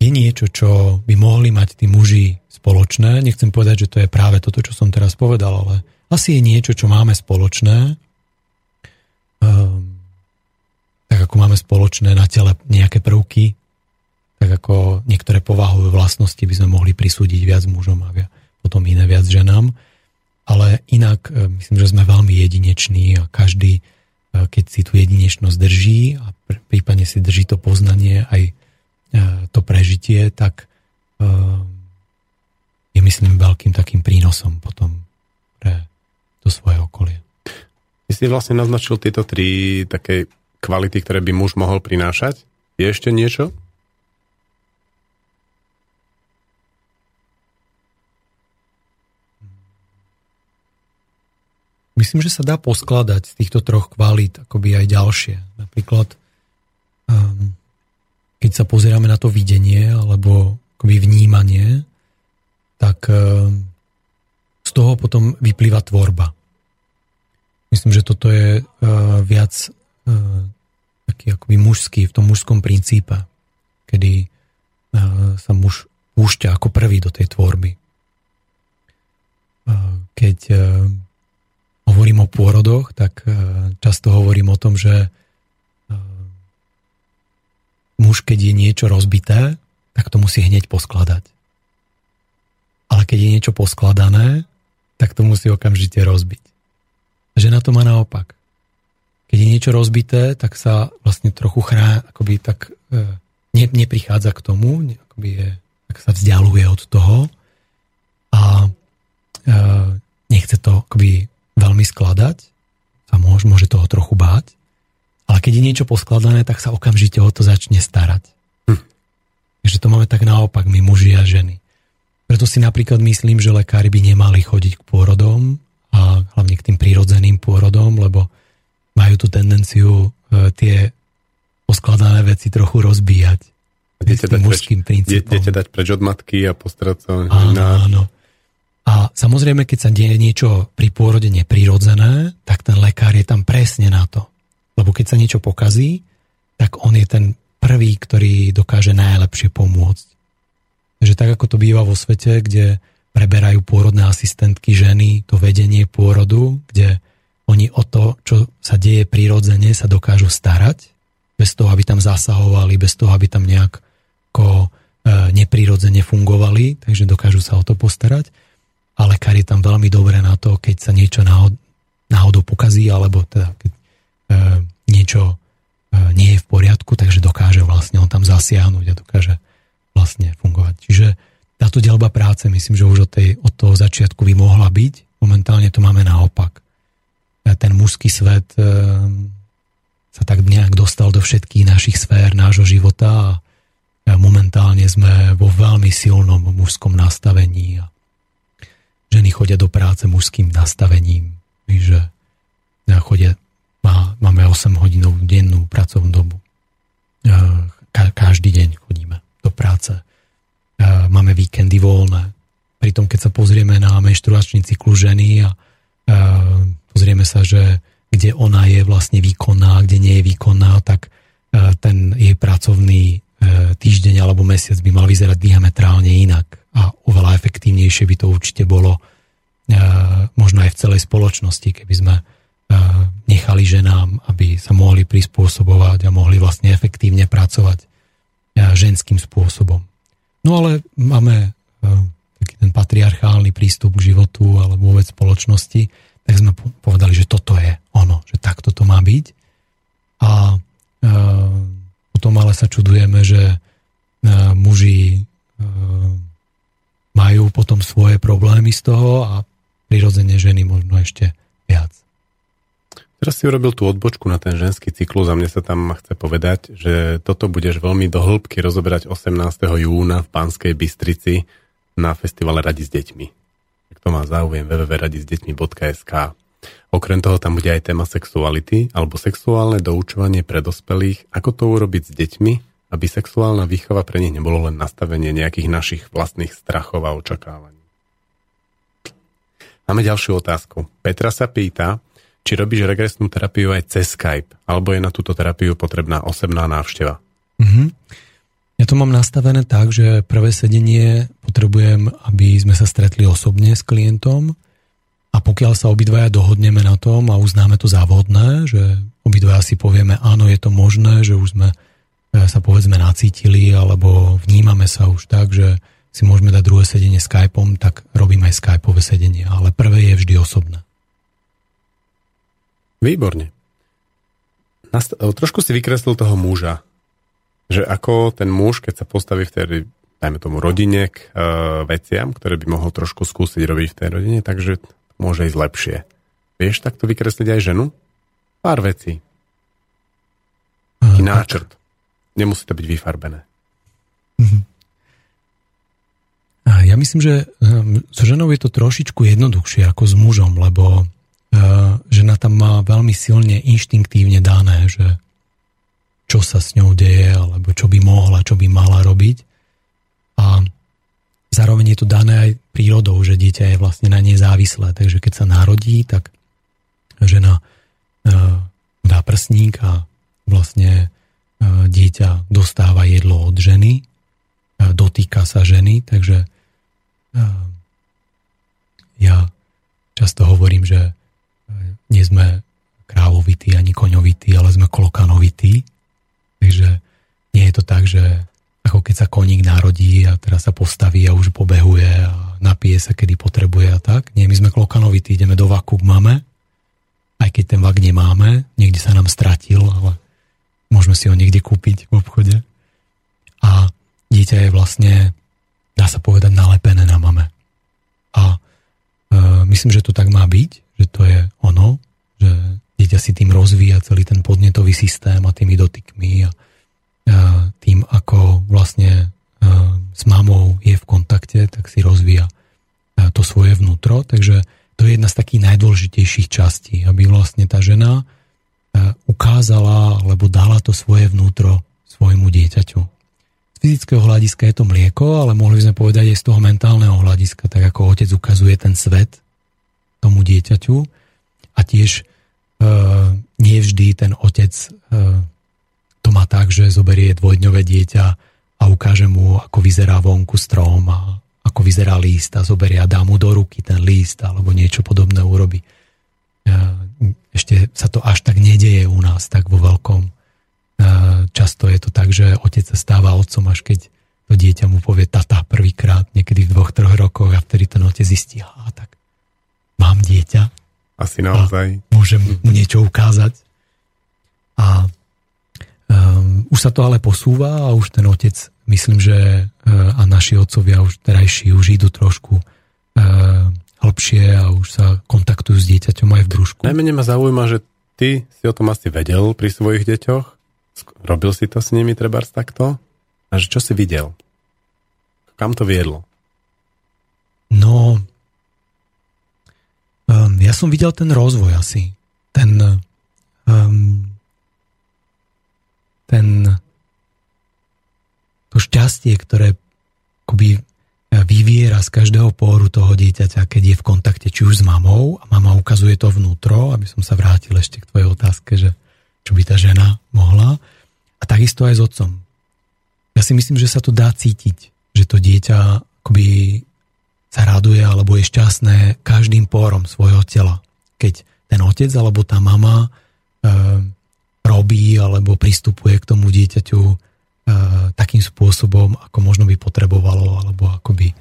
je niečo, čo by mohli mať tí muži spoločné. Nechcem povedať, že to je práve toto, čo som teraz povedal, ale asi je niečo, čo máme spoločné. Um, tak ako máme spoločné na tele nejaké prvky, tak ako niektoré povahové vlastnosti by sme mohli prisúdiť viac mužom a potom iné viac ženám. Ale inak e, myslím, že sme veľmi jedineční a každý, e, keď si tú jedinečnosť drží a prípadne si drží to poznanie aj e, to prežitie, tak je myslím veľkým takým prínosom potom pre to svoje okolie. Ty si vlastne naznačil tieto tri také kvality, ktoré by muž mohol prinášať. Je ešte niečo? Myslím, že sa dá poskladať z týchto troch kvalít akoby aj ďalšie. Napríklad, um, keď sa pozeráme na to videnie alebo akoby vnímanie, tak um, z toho potom vyplýva tvorba. Myslím, že toto je uh, viac uh, taký akoby mužský, v tom mužskom princípe, kedy uh, sa muž púšťa ako prvý do tej tvorby. Uh, keď uh, hovorím o pôrodoch, tak e, často hovorím o tom, že e, muž, keď je niečo rozbité, tak to musí hneď poskladať. Ale keď je niečo poskladané, tak to musí okamžite rozbiť. Žena to má naopak. Keď je niečo rozbité, tak sa vlastne trochu chrá, akoby tak e, ne, neprichádza k tomu, akoby je, tak sa vzdialuje od toho a e, nechce to akoby veľmi skladať, sa môže, môže toho trochu báť, ale keď je niečo poskladané, tak sa okamžite o to začne starať. Hm. Takže to máme tak naopak, my muži a ženy. Preto si napríklad myslím, že lekári by nemali chodiť k pôrodom a hlavne k tým prírodzeným pôrodom, lebo majú tú tendenciu e, tie poskladané veci trochu rozbíjať. Dete dať, preč, dete dať preč od matky a postarať sa áno, áno. A samozrejme, keď sa deje niečo pri pôrode neprirodzené, tak ten lekár je tam presne na to. Lebo keď sa niečo pokazí, tak on je ten prvý, ktorý dokáže najlepšie pomôcť. Takže tak, ako to býva vo svete, kde preberajú pôrodné asistentky ženy, to vedenie pôrodu, kde oni o to, čo sa deje prirodzene, sa dokážu starať, bez toho, aby tam zasahovali, bez toho, aby tam nejak e, neprirodzene fungovali, takže dokážu sa o to postarať a lekár je tam veľmi dobré na to, keď sa niečo náhod, náhodou pokazí, alebo teda keď e, niečo e, nie je v poriadku, takže dokáže vlastne on tam zasiahnuť a dokáže vlastne fungovať. Čiže táto delba práce, myslím, že už od, tej, od toho začiatku by mohla byť. Momentálne to máme naopak. E, ten mužský svet e, sa tak nejak dostal do všetkých našich sfér nášho života a momentálne sme vo veľmi silnom mužskom nastavení a ženy chodia do práce mužským nastavením, že chodia, má, máme 8 hodinovú dennú pracovnú dobu. Ka, každý deň chodíme do práce. Máme víkendy voľné. Pritom, keď sa pozrieme na menštruačný cyklus ženy a pozrieme sa, že kde ona je vlastne výkonná, kde nie je výkonná, tak ten jej pracovný týždeň alebo mesiac by mal vyzerať diametrálne inak a oveľa efektívnejšie by to určite bolo e, možno aj v celej spoločnosti, keby sme e, nechali ženám, aby sa mohli prispôsobovať a mohli vlastne efektívne pracovať e, ženským spôsobom. No ale máme taký ten patriarchálny prístup k životu alebo vôbec spoločnosti, tak sme povedali, že toto je ono, že takto to má byť. A potom ale sa čudujeme, že muži majú potom svoje problémy z toho a prirodzene ženy možno ešte viac. Teraz si urobil tú odbočku na ten ženský cyklus a mne sa tam chce povedať, že toto budeš veľmi do rozoberať 18. júna v Pánskej Bystrici na festivale Radi s deťmi. Ak to má záujem www.radisdeťmi.sk Okrem toho tam bude aj téma sexuality alebo sexuálne doučovanie pre dospelých, ako to urobiť s deťmi aby sexuálna výchova pre nich nebolo len nastavenie nejakých našich vlastných strachov a očakávaní. Máme ďalšiu otázku. Petra sa pýta, či robíš regresnú terapiu aj cez Skype, alebo je na túto terapiu potrebná osobná návšteva? Mm-hmm. Ja to mám nastavené tak, že prvé sedenie potrebujem, aby sme sa stretli osobne s klientom a pokiaľ sa obidvaja dohodneme na tom a uznáme to závodné, že obidvaja si povieme, áno, je to možné, že už sme sa povedzme nacítili alebo vnímame sa už tak, že si môžeme dať druhé sedenie Skypeom, tak robím aj Skypeové sedenie, ale prvé je vždy osobné. Výborne. Nast- trošku si vykreslil toho muža že ako ten muž, keď sa postaví v tej, dajme tomu, rodine k uh, veciam, ktoré by mohol trošku skúsiť robiť v tej rodine, takže môže ísť lepšie. Vieš takto vykresliť aj ženu? Pár vecí. Taký uh, náčrt. Nemusí to byť vyfarbené. Uh-huh. Ja myslím, že um, so ženou je to trošičku jednoduchšie ako s mužom, lebo uh, žena tam má veľmi silne inštinktívne dané, že čo sa s ňou deje, alebo čo by mohla, čo by mala robiť. A zároveň je to dané aj prírodou, že dieťa je vlastne na nej závislé. Takže keď sa narodí, tak žena e, dá prsník a vlastne dieťa dostáva jedlo od ženy, e, dotýka sa ženy, takže ja často hovorím, že nie sme krávovití ani koňovití, ale sme klokanovití Takže nie je to tak, že ako keď sa koník narodí a teraz sa postaví a už pobehuje a napije sa, kedy potrebuje a tak. Nie, my sme klokanovití, ideme do vaku k mame, aj keď ten vak nemáme, niekde sa nám stratil, ale môžeme si ho niekde kúpiť v obchode. A dieťa je vlastne, dá sa povedať, nalepené na mame. A e, myslím, že to tak má byť, že to je ono, že dieťa si tým rozvíja celý ten podnetový systém a tými dotykmi a, a tým, ako vlastne a, s mamou je v kontakte, tak si rozvíja a, to svoje vnútro. Takže to je jedna z takých najdôležitejších častí, aby vlastne tá žena ukázala alebo dala to svoje vnútro svojmu dieťaťu. Z fyzického hľadiska je to mlieko, ale mohli by sme povedať aj z toho mentálneho hľadiska, tak ako otec ukazuje ten svet tomu dieťaťu a tiež Eh, nie vždy ten otec eh, to má tak, že zoberie dvojdňové dieťa a ukáže mu, ako vyzerá vonku strom a ako vyzerá líst a zoberie a dá mu do ruky ten líst alebo niečo podobné urobi. Eh, ešte sa to až tak nedeje u nás, tak vo veľkom. Často je to tak, že otec sa stáva otcom, až keď to dieťa mu povie tata prvýkrát, niekedy v dvoch, troch rokoch a vtedy ten otec zistí, a tak mám dieťa, asi naozaj. A môžem mu niečo ukázať. A um, už sa to ale posúva a už ten otec, myslím, že uh, a naši otcovia už terajší už idú trošku uh, hlbšie a už sa kontaktujú s dieťaťom aj v brúšku. Najmenej ma zaujíma, že ty si o tom asi vedel pri svojich deťoch. Robil si to s nimi trebárs takto? A že čo si videl? Kam to viedlo? No, Um, ja som videl ten rozvoj asi. Ten, um, ten to šťastie, ktoré akoby vyviera z každého póru toho dieťaťa, keď je v kontakte či už s mamou a mama ukazuje to vnútro, aby som sa vrátil ešte k tvojej otázke, že čo by tá žena mohla. A takisto aj s otcom. Ja si myslím, že sa to dá cítiť, že to dieťa akoby sa raduje alebo je šťastné každým pórom svojho tela. Keď ten otec alebo tá mama e, robí alebo pristupuje k tomu dieťaťu takým spôsobom, ako možno by potrebovalo, alebo ako by e,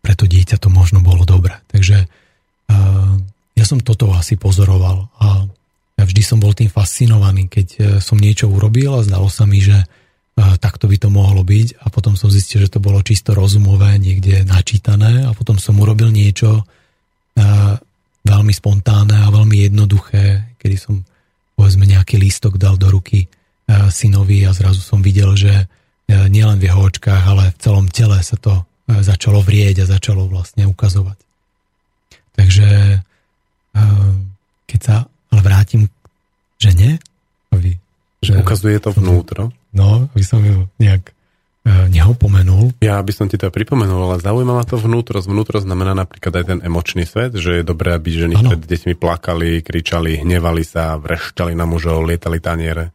pre to dieťa to možno bolo dobre. Takže e, ja som toto asi pozoroval a ja vždy som bol tým fascinovaný, keď som niečo urobil a zdalo sa mi, že takto by to mohlo byť a potom som zistil, že to bolo čisto rozumové, niekde načítané a potom som urobil niečo veľmi spontánne a veľmi jednoduché, kedy som povedzme nejaký lístok dal do ruky synovi a zrazu som videl, že nielen v jeho očkách, ale v celom tele sa to začalo vrieť a začalo vlastne ukazovať. Takže keď sa ale vrátim k žene, aby že ukazuje to vnútro? No, by som ju nejak e, nehopomenul. Ja by som ti to pripomenul, ale zaujíma ma to vnútro. Vnútro znamená napríklad aj ten emočný svet, že je dobré, aby ženy ano. pred deťmi plakali, kričali, hnevali sa, vrešťali na mužov, lietali taniere.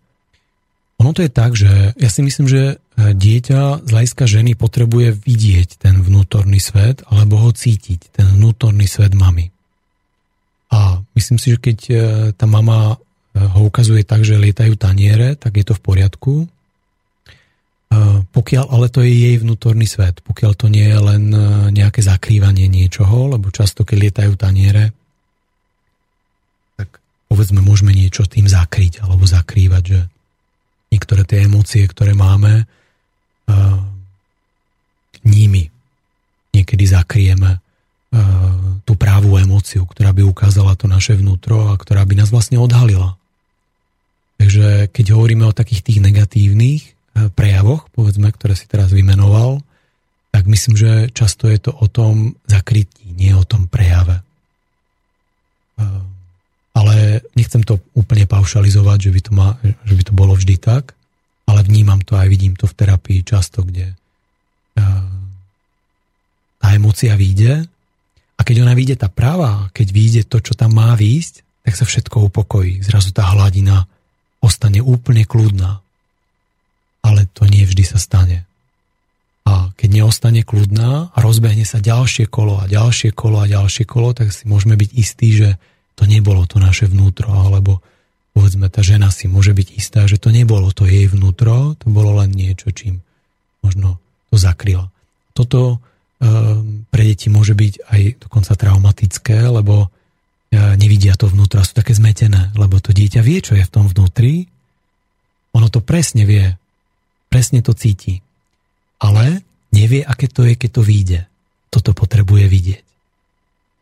Ono to je tak, že ja si myslím, že e, dieťa z hľadiska ženy potrebuje vidieť ten vnútorný svet alebo ho cítiť, ten vnútorný svet mamy. A myslím si, že keď e, tá mama ho ukazuje tak, že lietajú taniere, tak je to v poriadku. Pokiaľ, ale to je jej vnútorný svet, pokiaľ to nie je len nejaké zakrývanie niečoho, lebo často, keď lietajú taniere, tak povedzme, môžeme niečo tým zakryť alebo zakrývať, že niektoré tie emócie, ktoré máme, uh, nimi niekedy zakrieme tú právú emóciu, ktorá by ukázala to naše vnútro a ktorá by nás vlastne odhalila. Takže keď hovoríme o takých tých negatívnych prejavoch, povedzme, ktoré si teraz vymenoval, tak myslím, že často je to o tom zakrytí, nie o tom prejave. Uh, ale nechcem to úplne paušalizovať, že by to, má, že by to bolo vždy tak, ale vnímam to aj vidím to v terapii často, kde tá emocia vyjde a keď ona vyjde tá práva, keď vyjde to, čo tam má výjsť, tak sa všetko upokojí. Zrazu tá hladina ostane úplne kľudná. Ale to nie vždy sa stane. A keď neostane kľudná a rozbehne sa ďalšie kolo a ďalšie kolo a ďalšie kolo, tak si môžeme byť istí, že to nebolo to naše vnútro, alebo povedzme tá žena si môže byť istá, že to nebolo to jej vnútro, to bolo len niečo, čím možno to zakryla. Toto um, pre deti môže byť aj dokonca traumatické, lebo uh, nevidia to vnútro a sú také zmetené, lebo to dieťa vie, čo je v tom vnútri, ono to presne vie, presne to cíti, ale nevie, aké to je, keď to vyjde. Toto potrebuje vidieť.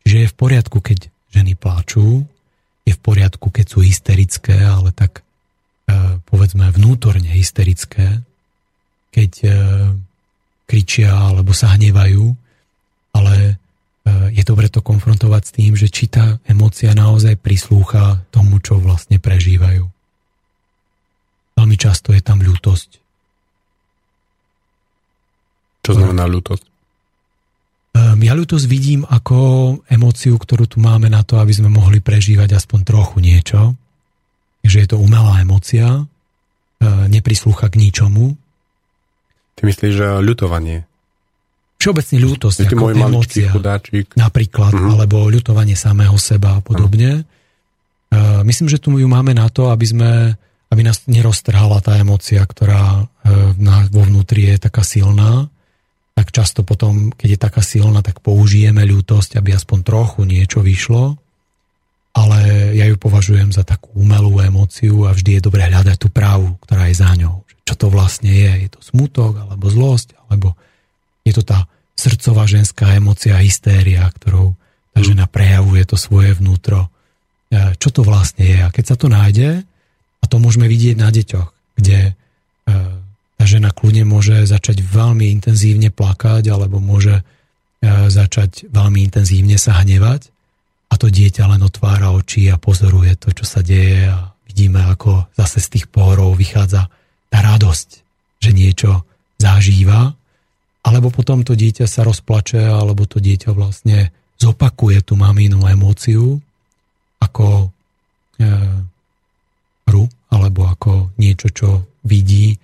Že je v poriadku, keď ženy pláču, je v poriadku, keď sú hysterické, ale tak e, povedzme vnútorne hysterické, keď e, kričia alebo sa hnevajú, ale e, je dobre to konfrontovať s tým, že či tá emócia naozaj prislúcha tomu, čo vlastne prežívajú. Veľmi často je tam ľútosť. Čo znamená ľútosť? Ehm, ja ľútosť vidím ako emóciu, ktorú tu máme na to, aby sme mohli prežívať aspoň trochu niečo. Že je to umelá emócia, ehm, neprislúcha k ničomu. Ty myslíš, že ľutovanie? Všeobecne ľútosť ako môj emócia. chudáčik. Napríklad, uh-huh. alebo ľutovanie samého seba a podobne. Uh-huh. Myslím, že tu ju máme na to, aby sme aby nás neroztrhala tá emócia, ktorá vo vnútri je taká silná tak často potom, keď je taká silná, tak použijeme ľútosť, aby aspoň trochu niečo vyšlo, ale ja ju považujem za takú umelú emóciu a vždy je dobré hľadať tú právu, ktorá je za ňou. Čo to vlastne je? Je to smutok, alebo zlosť, alebo je to tá srdcová ženská emócia, hystéria, ktorou tá žena prejavuje to svoje vnútro. E, čo to vlastne je? A keď sa to nájde, a to môžeme vidieť na deťoch, kde e, tá žena kľudne môže začať veľmi intenzívne plakať alebo môže e, začať veľmi intenzívne sa hnevať. A to dieťa len otvára oči a pozoruje to, čo sa deje a vidíme, ako zase z tých pohorov vychádza tá radosť, že niečo zažíva, alebo potom to dieťa sa rozplače, alebo to dieťa vlastne zopakuje tú maminu emóciu ako e, hru, alebo ako niečo, čo vidí,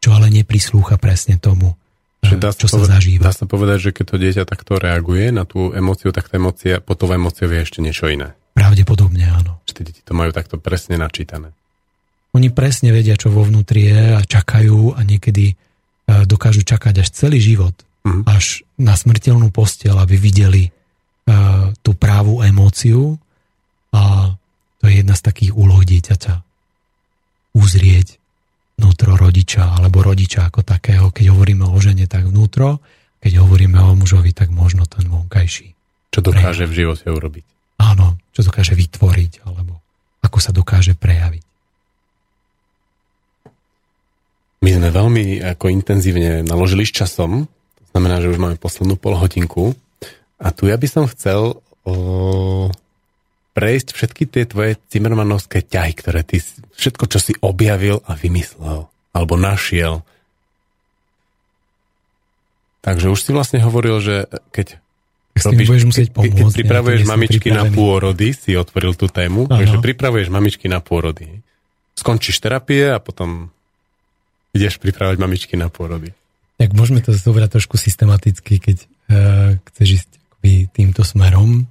čo ale neprislúcha presne tomu, dá čo sa, povedať, zažíva. Dá sa povedať, že keď to dieťa takto reaguje na tú emóciu, tak tá emócia, po tou emóciou je ešte niečo iné. Pravdepodobne áno. Že tie deti to majú takto presne načítané. Oni presne vedia, čo vo vnútri je a čakajú a niekedy e, dokážu čakať až celý život, mm. až na smrteľnú postiel, aby videli uh, tú právu emóciu a to je jedna z takých úloh dieťaťa. Uzrieť vnútro rodiča alebo rodiča ako takého. Keď hovoríme o žene, tak vnútro, keď hovoríme o mužovi, tak možno ten vonkajší. Čo dokáže v živote urobiť. Áno, čo dokáže vytvoriť, alebo ako sa dokáže prejaviť. My sme veľmi ako intenzívne naložili s časom, to znamená, že už máme poslednú pol hodinku a tu ja by som chcel o, prejsť všetky tie tvoje Zimmermanovské ťahy, ktoré ty, všetko, čo si objavil a vymyslel, alebo našiel. Takže už si vlastne hovoril, že keď robíš, musieť pomôcť, keď pripravuješ ja mamičky na pôrody, si otvoril tú tému, ano. takže pripravuješ mamičky na pôrody. Skončíš terapie a potom ideš pripravať mamičky na pôrody? Tak môžeme to zobrať trošku systematicky, keď uh, chceš ísť týmto smerom.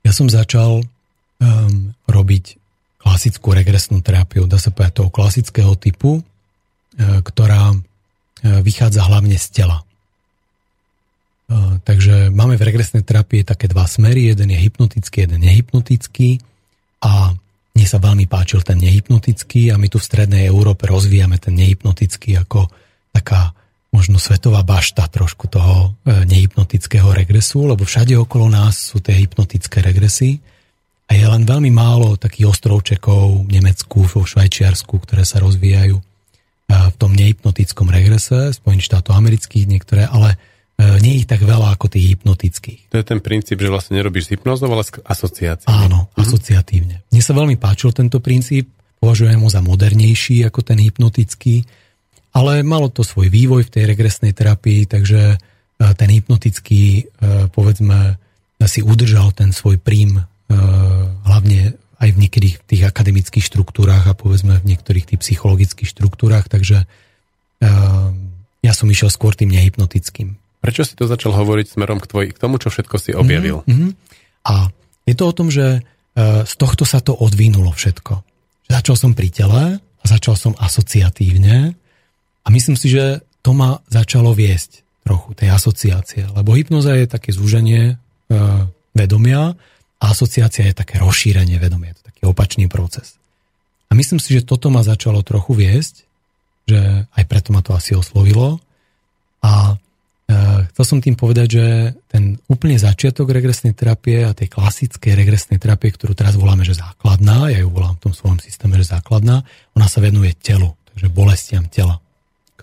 Ja som začal um, robiť klasickú regresnú terapiu, dá sa povedať toho klasického typu, uh, ktorá uh, vychádza hlavne z tela. Uh, takže máme v regresnej terapii také dva smery, jeden je hypnotický, jeden nehypnotický a mne sa veľmi páčil ten nehypnotický a my tu v strednej Európe rozvíjame ten nehypnotický ako taká možno svetová bašta trošku toho e, nehypnotického regresu, lebo všade okolo nás sú tie hypnotické regresy a je len veľmi málo takých ostrovčekov v Nemecku, vo Švajčiarsku, ktoré sa rozvíjajú e, v tom nehypnotickom regrese, Spojených štátov amerických niektoré, ale e, nie je ich tak veľa ako tých hypnotických. To je ten princíp, že vlastne nerobíš s hypnozou, ale s asociáciou. Áno, mhm. asociatívne. Mne sa veľmi páčil tento princíp, považujem ho za modernejší ako ten hypnotický, ale malo to svoj vývoj v tej regresnej terapii, takže e, ten hypnotický, e, povedzme, si udržal ten svoj príjm e, hlavne aj v niektorých tých akademických štruktúrach a povedzme v niektorých tých psychologických štruktúrach, takže ja som išiel skôr tým nehypnotickým. Prečo si to začal hovoriť smerom k, tvoj, k tomu, čo všetko si objavil? Mm-hmm. A je to o tom, že z tohto sa to odvinulo všetko. Začal som pri tele a začal som asociatívne a myslím si, že to ma začalo viesť trochu, tej asociácie. Lebo hypnoza je také zúženie e, vedomia a asociácia je také rozšírenie vedomia. Je to taký opačný proces. A myslím si, že toto ma začalo trochu viesť, že aj preto ma to asi oslovilo. A e, chcel som tým povedať, že ten úplne začiatok regresnej terapie a tej klasickej regresnej terapie, ktorú teraz voláme, že základná, ja ju volám v tom svojom systéme, že základná, ona sa venuje telu, takže bolestiam tela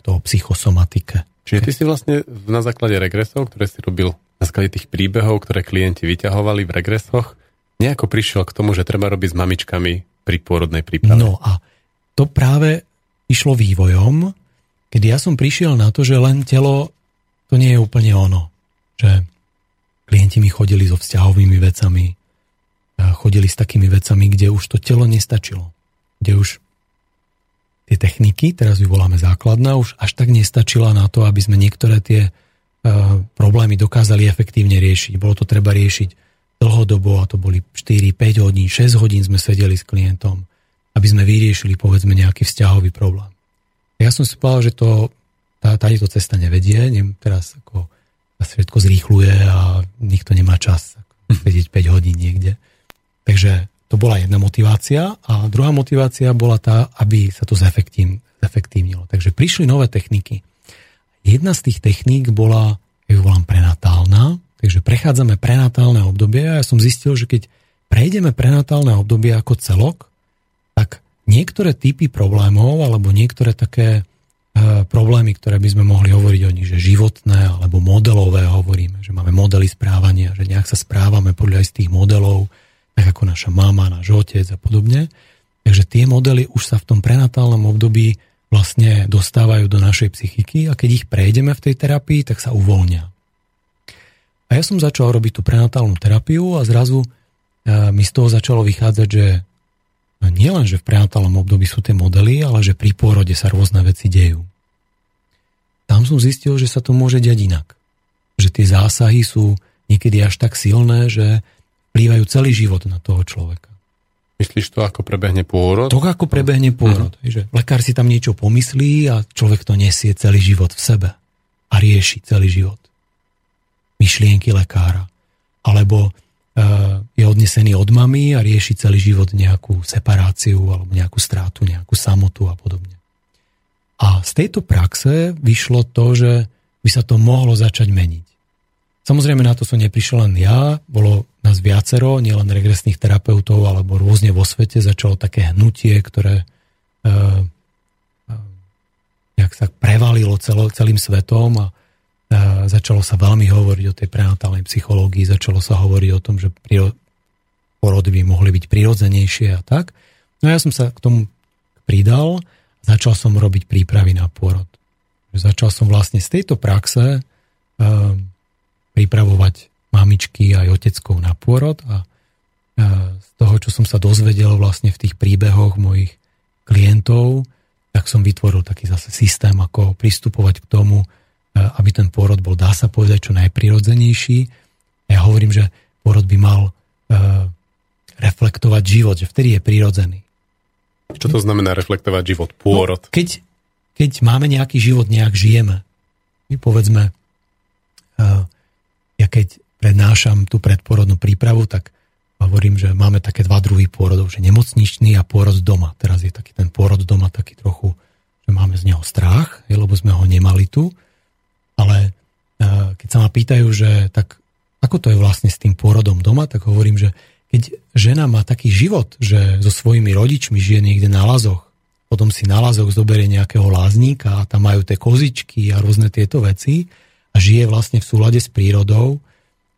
o psychosomatike. Čiže ty si vlastne na základe regresov, ktoré si robil na základe tých príbehov, ktoré klienti vyťahovali v regresoch, nejako prišiel k tomu, že treba robiť s mamičkami pri pôrodnej príprave. No a to práve išlo vývojom, kedy ja som prišiel na to, že len telo to nie je úplne ono. Že klienti mi chodili so vzťahovými vecami, chodili s takými vecami, kde už to telo nestačilo. Kde už tie techniky, teraz ju voláme základná, už až tak nestačila na to, aby sme niektoré tie uh, problémy dokázali efektívne riešiť. Bolo to treba riešiť dlhodobo a to boli 4, 5 hodín, 6 hodín sme sedeli s klientom, aby sme vyriešili povedzme nejaký vzťahový problém. Ja som si povedal, že to, tá, táto cesta nevedie, nem, teraz ako sa všetko zrýchluje a nikto nemá čas sedieť 5 hodín niekde. Takže to bola jedna motivácia a druhá motivácia bola tá, aby sa to zefektívnilo. Takže prišli nové techniky. Jedna z tých techník bola, ja ju volám prenatálna, takže prechádzame prenatálne obdobie a ja som zistil, že keď prejdeme prenatálne obdobie ako celok, tak niektoré typy problémov alebo niektoré také e, problémy, ktoré by sme mohli hovoriť o nich, že životné alebo modelové hovoríme, že máme modely správania, že nejak sa správame podľa aj z tých modelov, tak ako naša mama, náš otec a podobne. Takže tie modely už sa v tom prenatálnom období vlastne dostávajú do našej psychiky a keď ich prejdeme v tej terapii, tak sa uvoľnia. A ja som začal robiť tú prenatálnu terapiu a zrazu e, mi z toho začalo vychádzať, že nie len, že v prenatálnom období sú tie modely, ale že pri pôrode sa rôzne veci dejú. Tam som zistil, že sa to môže diať inak. Že tie zásahy sú niekedy až tak silné, že vplývajú celý život na toho človeka. Myslíš to, ako prebehne pôrod? To, ako prebehne pôrod. Uh-huh. Že lekár si tam niečo pomyslí a človek to nesie celý život v sebe a rieši celý život. Myšlienky lekára. Alebo uh, je odnesený od mamy a rieši celý život nejakú separáciu alebo nejakú strátu, nejakú samotu a podobne. A z tejto praxe vyšlo to, že by sa to mohlo začať meniť. Samozrejme na to som neprišiel len ja, bolo nás viacero, nielen regresných terapeutov, alebo rôzne vo svete začalo také hnutie, ktoré uh, nejak sa prevalilo celo, celým svetom a uh, začalo sa veľmi hovoriť o tej prenatálnej psychológii, začalo sa hovoriť o tom, že porody by mohli byť prirodzenejšie a tak. No ja som sa k tomu pridal, začal som robiť prípravy na pôrod. Začal som vlastne z tejto praxe uh, pripravovať mamičky aj oteckov na pôrod a z toho, čo som sa dozvedel vlastne v tých príbehoch mojich klientov, tak som vytvoril taký zase systém, ako pristupovať k tomu, aby ten pôrod bol, dá sa povedať, čo najprirodzenejší. Ja hovorím, že pôrod by mal reflektovať život, že vtedy je prirodzený. Čo to znamená reflektovať život, pôrod? No, keď, keď máme nejaký život, nejak žijeme. My povedzme, uh, ja keď prednášam tú predporodnú prípravu, tak hovorím, že máme také dva druhy pôrodov, že nemocničný a pôrod doma. Teraz je taký ten pôrod doma taký trochu, že máme z neho strach, lebo sme ho nemali tu. Ale uh, keď sa ma pýtajú, že tak ako to je vlastne s tým pôrodom doma, tak hovorím, že keď žena má taký život, že so svojimi rodičmi žije niekde na lazoch, potom si na lazoch zoberie nejakého lázníka a tam majú tie kozičky a rôzne tieto veci a žije vlastne v súlade s prírodou,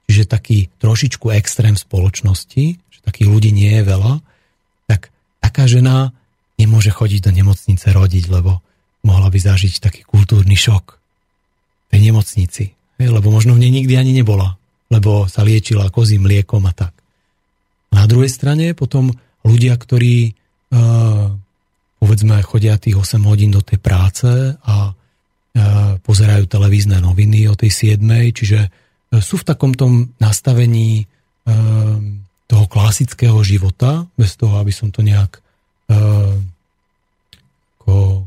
čiže taký trošičku extrém spoločnosti, že takých ľudí nie je veľa, tak taká žena nemôže chodiť do nemocnice rodiť, lebo mohla by zažiť taký kultúrny šok v tej nemocnici, lebo možno v nej nikdy ani nebola, lebo sa liečila kozím mliekom a tak. Na druhej strane potom ľudia, ktorí uh, povedzme chodia tých 8 hodín do tej práce a uh, pozerajú televízne noviny o tej 7, čiže sú v takom tom nastavení uh, toho klasického života, bez toho, aby som to nejak uh, ako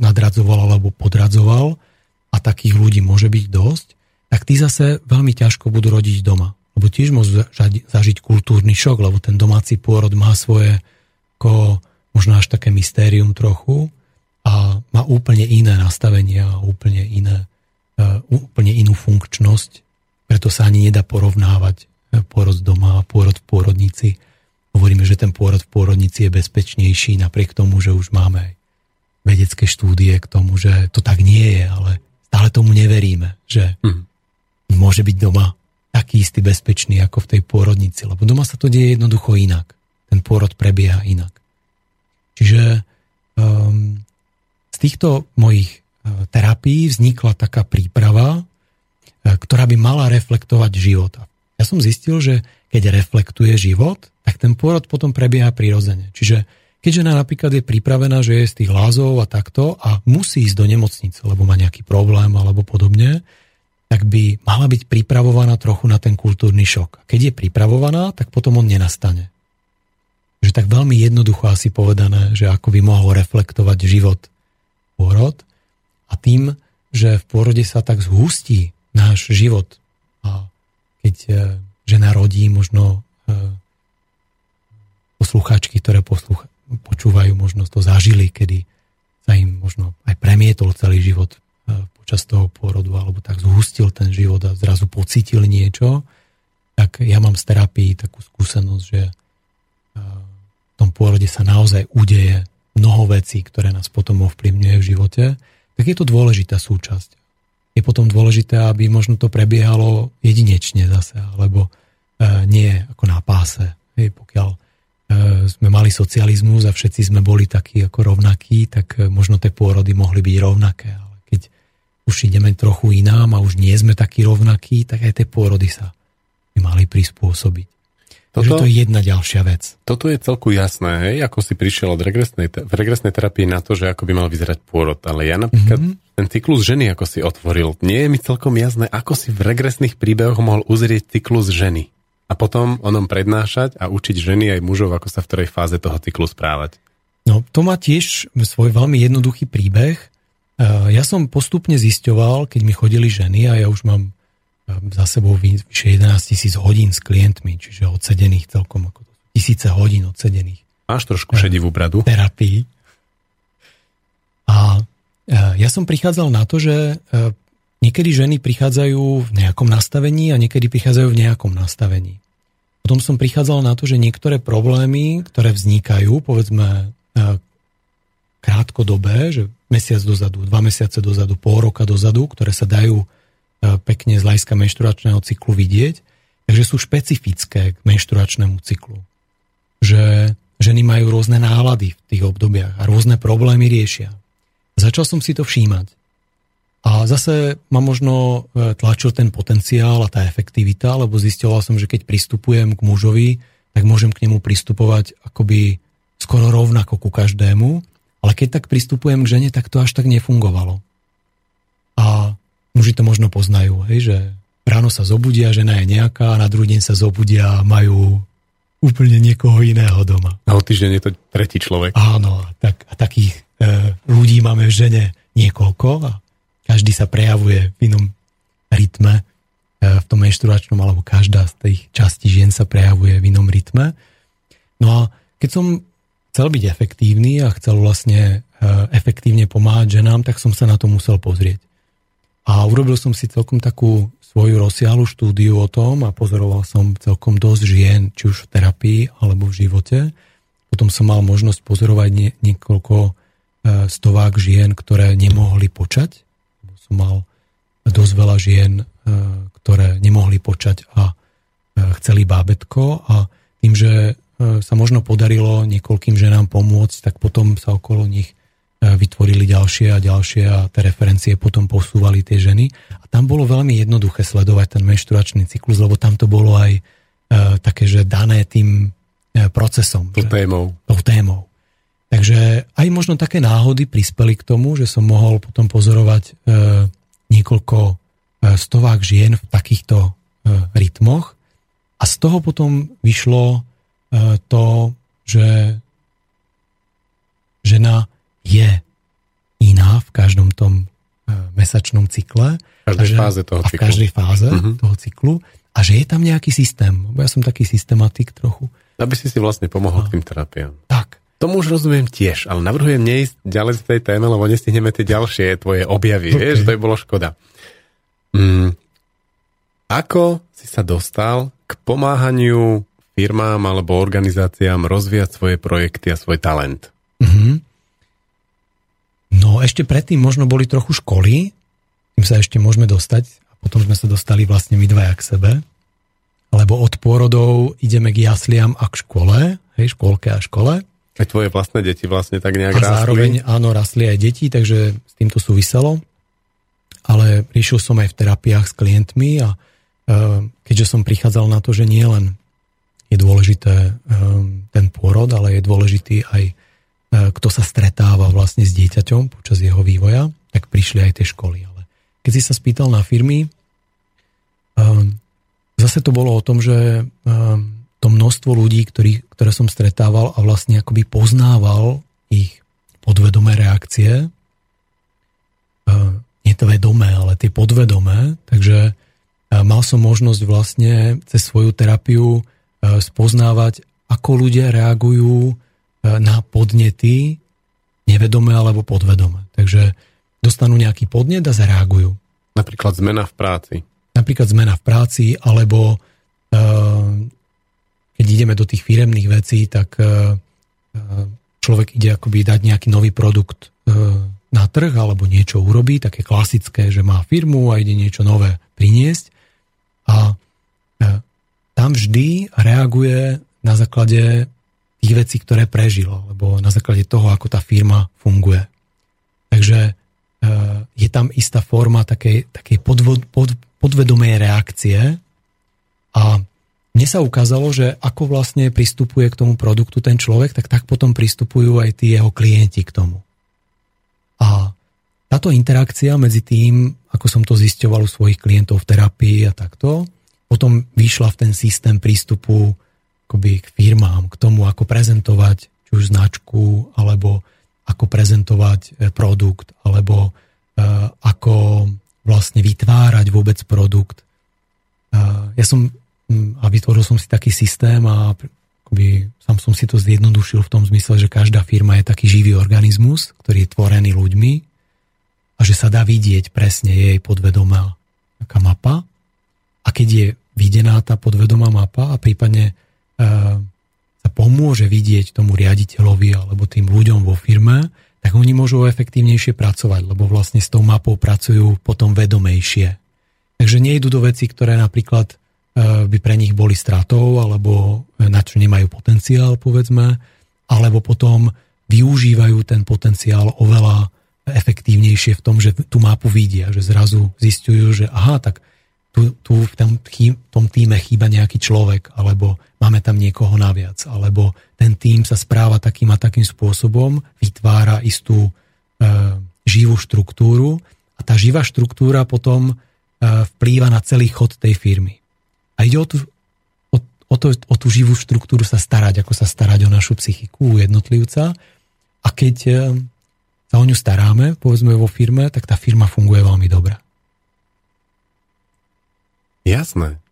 nadradzoval alebo podradzoval a takých ľudí môže byť dosť, tak tí zase veľmi ťažko budú rodiť doma. Lebo tiež môžu zažiť kultúrny šok, lebo ten domáci pôrod má svoje ako možno až také mystérium trochu a má úplne iné nastavenia a úplne, iné, úplne inú funkčnosť. Preto sa ani nedá porovnávať e, pôrod doma a pôrod v pôrodnici. Hovoríme, že ten pôrod v pôrodnici je bezpečnejší napriek tomu, že už máme aj vedecké štúdie k tomu, že to tak nie je, ale stále tomu neveríme, že mm. môže byť doma taký istý bezpečný ako v tej pôrodnici, lebo doma sa to deje jednoducho inak. Ten pôrod prebieha inak. Čiže um, z týchto mojich terapií vznikla taká príprava, uh, ktorá by mala reflektovať život. Ja som zistil, že keď reflektuje život, tak ten pôrod potom prebieha prirodzene. Čiže keď žena napríklad je pripravená, že je z tých lázov a takto a musí ísť do nemocnice, lebo má nejaký problém alebo podobne, tak by mala byť pripravovaná trochu na ten kultúrny šok. Keď je pripravovaná, tak potom on nenastane. Že tak veľmi jednoducho asi povedané, že ako by mohol reflektovať život pôrod a tým, že v pôrode sa tak zhustí náš život. A keď e, žena rodí, možno e, poslucháčky, ktoré poslucha, počúvajú, možno to zažili, kedy sa im možno aj premietol celý život e, počas toho pôrodu alebo tak zhustil ten život a zrazu pocítil niečo, tak ja mám z terapii takú skúsenosť, že v tom pôrode sa naozaj udeje mnoho vecí, ktoré nás potom ovplyvňuje v živote, tak je to dôležitá súčasť. Je potom dôležité, aby možno to prebiehalo jedinečne zase, alebo nie ako na páse. Hej, pokiaľ sme mali socializmus a všetci sme boli takí ako rovnakí, tak možno tie pôrody mohli byť rovnaké už ideme trochu inám a už nie sme takí rovnakí, tak aj tie pôrody sa by mali prispôsobiť. Toto, Takže to je jedna ďalšia vec. Toto je celku jasné, hej, ako si prišiel od regresnej, v regresnej terapii na to, že ako by mal vyzerať pôrod. Ale ja napríklad mm-hmm. ten cyklus ženy, ako si otvoril, nie je mi celkom jasné, ako si v regresných príbehoch mohol uzrieť cyklus ženy. A potom o ňom prednášať a učiť ženy aj mužov, ako sa v ktorej fáze toho cyklu správať. No, to má tiež svoj veľmi jednoduchý príbeh. Eh, ja som postupne zisťoval, keď mi chodili ženy a ja už mám za sebou vyše 11 tisíc hodín s klientmi, čiže odsedených celkom ako tisíce hodín odsedených. Máš trošku šedivú bradu? Terapii. A eh, ja som prichádzal na to, že niekedy ženy prichádzajú v nejakom nastavení a niekedy prichádzajú v nejakom nastavení. Potom som prichádzal na to, že niektoré problémy, ktoré vznikajú, povedzme krátkodobé, že mesiac dozadu, dva mesiace dozadu, pol roka dozadu, ktoré sa dajú e, pekne z hľadiska menštruačného cyklu vidieť, takže sú špecifické k menštruačnému cyklu. Že ženy majú rôzne nálady v tých obdobiach a rôzne problémy riešia. Začal som si to všímať. A zase ma možno e, tlačil ten potenciál a tá efektivita, lebo zistoval som, že keď pristupujem k mužovi, tak môžem k nemu pristupovať akoby skoro rovnako ku každému Ale keď tak pristupujem k žene, tak to až tak nefungovalo. A muži to možno poznajú, hej, že ráno sa zobudia, žena je nejaká a na druhý deň sa zobudia a majú úplne niekoho iného doma. A o týždeň je to tretí človek. Áno, tak, a takých e, ľudí máme v žene niekoľko a každý sa prejavuje v inom rytme e, v tom menštruačnom, alebo každá z tých častí žien sa prejavuje v inom rytme. No a keď som chcel byť efektívny a chcel vlastne e, efektívne pomáhať ženám, tak som sa na to musel pozrieť. A urobil som si celkom takú svoju rozsiahlu štúdiu o tom a pozoroval som celkom dosť žien, či už v terapii alebo v živote. Potom som mal možnosť pozorovať nie, niekoľko e, stovák žien, ktoré nemohli počať som mal dosť veľa žien, e, ktoré nemohli počať a e, chceli bábetko a tým, že sa možno podarilo niekoľkým ženám pomôcť, tak potom sa okolo nich vytvorili ďalšie a ďalšie a tie referencie potom posúvali tie ženy. A tam bolo veľmi jednoduché sledovať ten menštruačný cyklus, lebo tam to bolo aj také, že dané tým procesom. To témou. Tou témou. Takže aj možno také náhody prispeli k tomu, že som mohol potom pozorovať e, niekoľko e, stovák žien v takýchto e, rytmoch a z toho potom vyšlo e, to, že žena je iná v každom tom e, mesačnom cykle. V každej že, fáze toho cyklu. A v každej fáze uh-huh. toho cyklu. A že je tam nejaký systém. Bo ja som taký systematik trochu. Aby si si vlastne pomohol a, k tým terapiám. Tak. Tomu už rozumiem tiež, ale navrhujem neísť ďalej z tej téme, lebo nestihneme tie ďalšie tvoje objavy. Okay. Vieš, to by bolo škoda. Mm. Ako si sa dostal k pomáhaniu firmám alebo organizáciám rozvíjať svoje projekty a svoj talent? Mm-hmm. No ešte predtým možno boli trochu školy, tým sa ešte môžeme dostať a potom sme sa dostali vlastne my dvaja k sebe, lebo od pôrodov ideme k jasliam a k škole, hej, školke a škole aj tvoje vlastné deti vlastne tak nejak a rástli? zároveň áno, rastli aj deti, takže s týmto súviselo. Ale riešil som aj v terapiách s klientmi a uh, keďže som prichádzal na to, že nie len je dôležité um, ten pôrod, ale je dôležitý aj kto sa stretáva vlastne s dieťaťom počas jeho vývoja, tak prišli aj tie školy. Ale keď si sa spýtal na firmy, um, zase to bolo o tom, že um, to množstvo ľudí, ktorý, ktoré som stretával a vlastne akoby poznával ich podvedomé reakcie, uh, nie to vedomé, ale tie podvedomé, takže mal som možnosť vlastne cez svoju terapiu spoznávať, ako ľudia reagujú na podnety nevedomé alebo podvedomé. Takže dostanú nejaký podnet a zareagujú. Napríklad zmena v práci. Napríklad zmena v práci, alebo keď ideme do tých firemných vecí, tak e, e, človek ide akoby dať nejaký nový produkt e, na trh alebo niečo urobí, také klasické, že má firmu a ide niečo nové priniesť a tam vždy reaguje na základe tých vecí, ktoré prežil, alebo na základe toho, ako tá firma funguje. Takže je tam istá forma takej, takej podvod, pod, podvedomej reakcie a mne sa ukázalo, že ako vlastne pristupuje k tomu produktu ten človek, tak tak potom pristupujú aj tí jeho klienti k tomu. A táto interakcia medzi tým, ako som to zisťoval u svojich klientov v terapii a takto, potom vyšla v ten systém prístupu akoby k firmám, k tomu, ako prezentovať či už značku, alebo ako prezentovať e, produkt, alebo uh, ako vlastne vytvárať vôbec produkt. Uh, ja som a vytvoril som si taký systém a akoby, sám som si to zjednodušil v tom zmysle, že každá firma je taký živý organizmus, ktorý je tvorený ľuďmi a že sa dá vidieť presne jej podvedomá taká mapa a keď je videná tá podvedomá mapa a prípadne e, sa pomôže vidieť tomu riaditeľovi alebo tým ľuďom vo firme, tak oni môžu efektívnejšie pracovať, lebo vlastne s tou mapou pracujú potom vedomejšie. Takže nejdu do veci, ktoré napríklad E, by pre nich boli stratou alebo na čo nemajú potenciál, povedzme, alebo potom využívajú ten potenciál oveľa efektívnejšie v tom, že tú mapu vidia, že zrazu zistujú, že aha, tak tu, tu v tom, chý, tom týme chýba nejaký človek, alebo máme tam niekoho naviac, alebo ten tým sa správa takým a takým spôsobom, vytvára istú e, živú štruktúru a tá živá štruktúra potom e, vplýva na celý chod tej firmy. A ide o tú, o, o, to, o tú živú štruktúru sa starať, ako sa starať o našu psychiku, jednotlivca. A keď e, sa o ňu staráme, povedzme vo firme, tak tá firma funguje veľmi dobre. Jasné.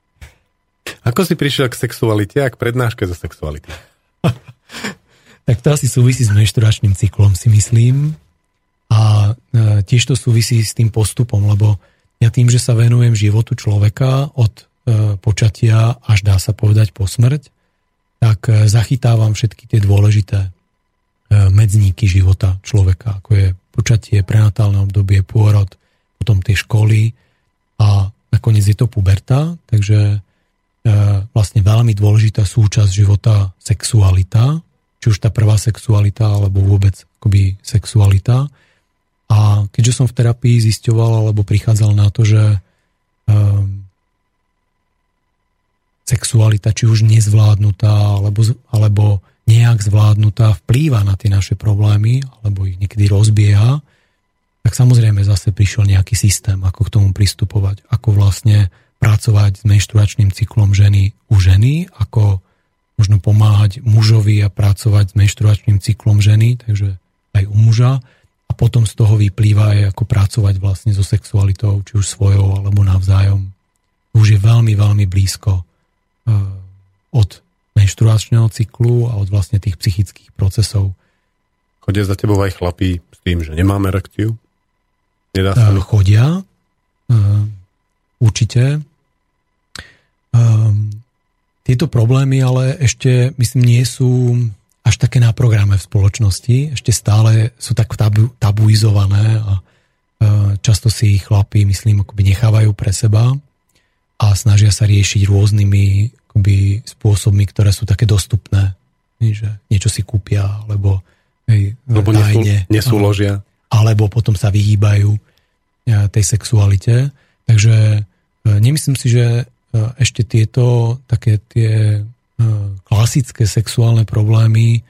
Ako si prišiel k sexualite a k prednáške zo sexuality? tak to asi súvisí s menšturačným cyklom, si myslím. A e, tiež to súvisí s tým postupom, lebo ja tým, že sa venujem životu človeka od e, počatia až dá sa povedať po smrť, tak e, zachytávam všetky tie dôležité medzníky života človeka, ako je počatie, prenatálne obdobie, pôrod, potom tie školy a nakoniec je to puberta, takže e, vlastne veľmi dôležitá súčasť života sexualita, či už tá prvá sexualita, alebo vôbec akoby sexualita. A keďže som v terapii zisťoval, alebo prichádzal na to, že um, sexualita, či už nezvládnutá, alebo, alebo nejak zvládnutá, vplýva na tie naše problémy, alebo ich niekedy rozbieha, tak samozrejme zase prišiel nejaký systém, ako k tomu pristupovať, ako vlastne pracovať s menštruačným cyklom ženy u ženy, ako možno pomáhať mužovi a pracovať s menštruačným cyklom ženy, takže aj u muža. A potom z toho vyplýva aj ako pracovať vlastne so sexualitou, či už svojou alebo navzájom. Už je veľmi, veľmi blízko uh, od menštruačného cyklu a od vlastne tých psychických procesov. Chodia za tebou aj chlapí s tým, že nemáme erekciu? Nedá sa... chodia, určite. Tieto problémy ale ešte, myslím, nie sú až také na programe v spoločnosti. Ešte stále sú tak tabu, tabuizované a často si ich chlapí, myslím, akoby nechávajú pre seba a snažia sa riešiť rôznymi akoby, spôsobmi, ktoré sú také dostupné. Že niečo si kúpia, alebo hej, Lebo tajne. nesúložia alebo potom sa vyhýbajú e, tej sexualite. Takže e, nemyslím si, že e, ešte tieto také tie klasické sexuálne problémy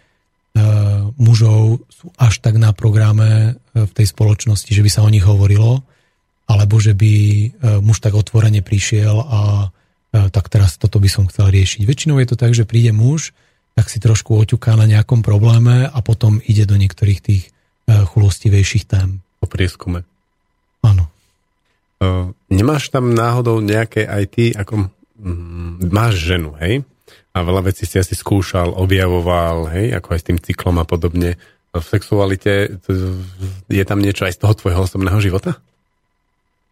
mužov sú až tak na programe v tej spoločnosti, že by sa o nich hovorilo, alebo že by muž tak otvorene prišiel a tak teraz toto by som chcel riešiť. Väčšinou je to tak, že príde muž, tak si trošku oťuká na nejakom probléme a potom ide do niektorých tých chulostivejších tém. O prieskume. Áno. Uh, nemáš tam náhodou nejaké aj ty, ako mm, máš ženu, hej? A veľa vecí si asi skúšal, objavoval, hej? Ako aj s tým cyklom a podobne. V sexualite je tam niečo aj z toho tvojho osobného života?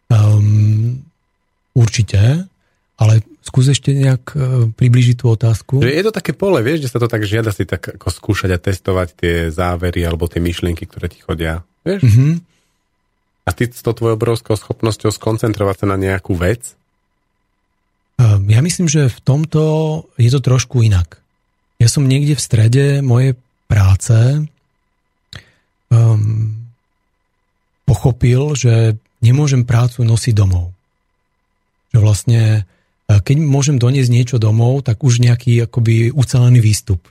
Um, určite, ale skús ešte nejak uh, približiť tú otázku. Je to také pole, vieš, že sa to tak žiada si tak ako skúšať a testovať tie závery alebo tie myšlienky, ktoré ti chodia. Vieš? Mm-hmm. A ty s tou tvojou obrovskou schopnosťou skoncentrovať sa na nejakú vec? Um, ja myslím, že v tomto je to trošku inak. Ja som niekde v strede mojej práce um, pochopil, že nemôžem prácu nosiť domov. Že vlastne keď môžem doniesť niečo domov, tak už nejaký akoby ucelený výstup.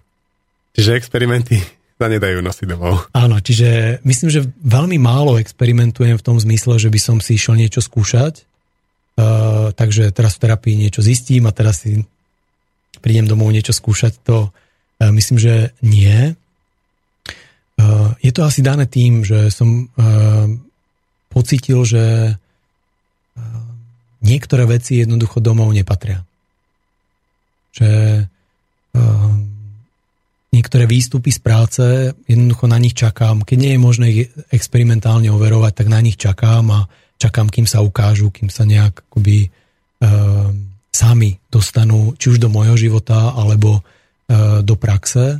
Čiže experimenty sa nedajú nosiť domov. Áno, čiže myslím, že veľmi málo experimentujem v tom zmysle, že by som si išiel niečo skúšať. Uh, takže teraz v terapii niečo zistím a teraz si prídem domov niečo skúšať. To uh, myslím, že nie. Uh, je to asi dané tým, že som uh, pocitil, že niektoré veci jednoducho domov nepatria. Že uh, niektoré výstupy z práce, jednoducho na nich čakám. Keď nie je možné ich experimentálne overovať, tak na nich čakám a čakám, kým sa ukážu, kým sa nejak akoby uh, sami dostanú či už do môjho života, alebo uh, do praxe.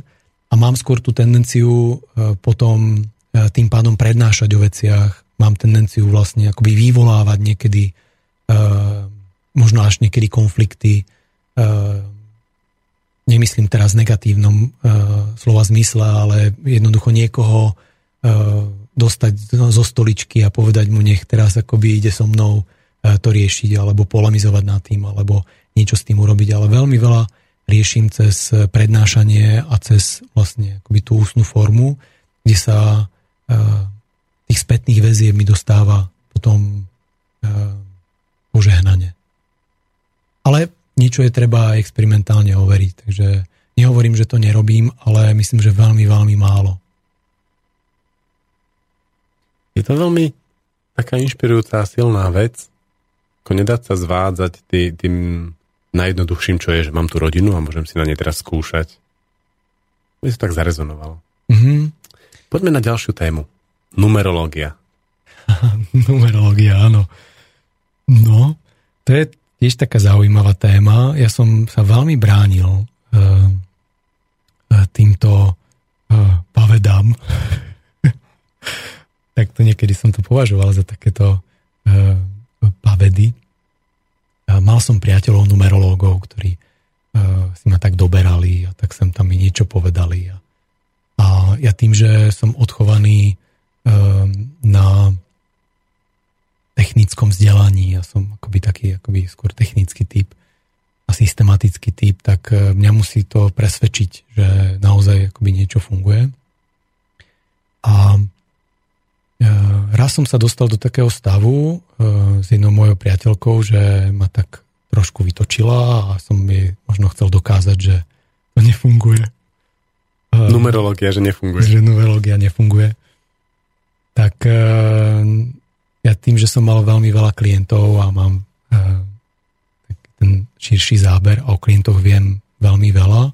A mám skôr tú tendenciu uh, potom uh, tým pádom prednášať o veciach, mám tendenciu vlastne akoby vyvolávať niekedy možno až niekedy konflikty. Eh, nemyslím teraz v negatívnom eh, slova zmysle, ale jednoducho niekoho dostať zo stoličky a povedať mu, nech teraz akoby ide so mnou to riešiť, alebo polemizovať nad tým, alebo niečo s tým urobiť, ale veľmi veľa riešim cez prednášanie a cez vlastne akoby tú ústnu formu, kde sa tých spätných väzieb mi dostáva potom požehnanie. Ale niečo je treba experimentálne overiť, takže nehovorím, že to nerobím, ale myslím, že veľmi, veľmi málo. Je to veľmi taká inšpirujúca a silná vec, ako nedať sa zvádzať tý, tým najjednoduchším, čo je, že mám tu rodinu a môžem si na nej teraz skúšať. Mi to tak zarezonovalo. Mm-hmm. Poďme na ďalšiu tému. Numerológia. Numerológia, áno. No, to je tiež taká zaujímavá téma. Ja som sa veľmi bránil uh, týmto uh, pavedám. tak to niekedy som to považoval za takéto uh, pavedy. Uh, mal som priateľov numerológov, ktorí uh, si ma tak doberali a tak sem tam mi niečo povedali. A, a ja tým, že som odchovaný uh, na technickom vzdelaní, ja som akoby taký akoby skôr technický typ a systematický typ, tak mňa musí to presvedčiť, že naozaj akoby niečo funguje. A E, raz som sa dostal do takého stavu e, s jednou mojou priateľkou, že ma tak trošku vytočila a som jej možno chcel dokázať, že to nefunguje. E, numerológia, že nefunguje. Že numerológia nefunguje. Tak ja tým, že som mal veľmi veľa klientov a mám ten širší záber a o klientoch viem veľmi veľa,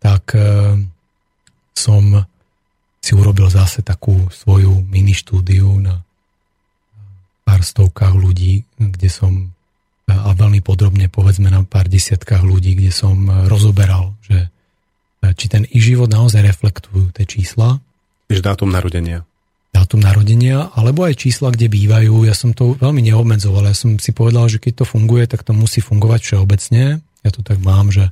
tak som si urobil zase takú svoju mini štúdiu na pár stovkách ľudí, kde som a veľmi podrobne povedzme na pár desiatkách ľudí, kde som rozoberal, že či ten ich život naozaj reflektujú tie čísla. Čiže dátum narodenia. Dátum narodenia, alebo aj čísla, kde bývajú. Ja som to veľmi neobmedzoval. Ja som si povedal, že keď to funguje, tak to musí fungovať všeobecne. Ja to tak mám, že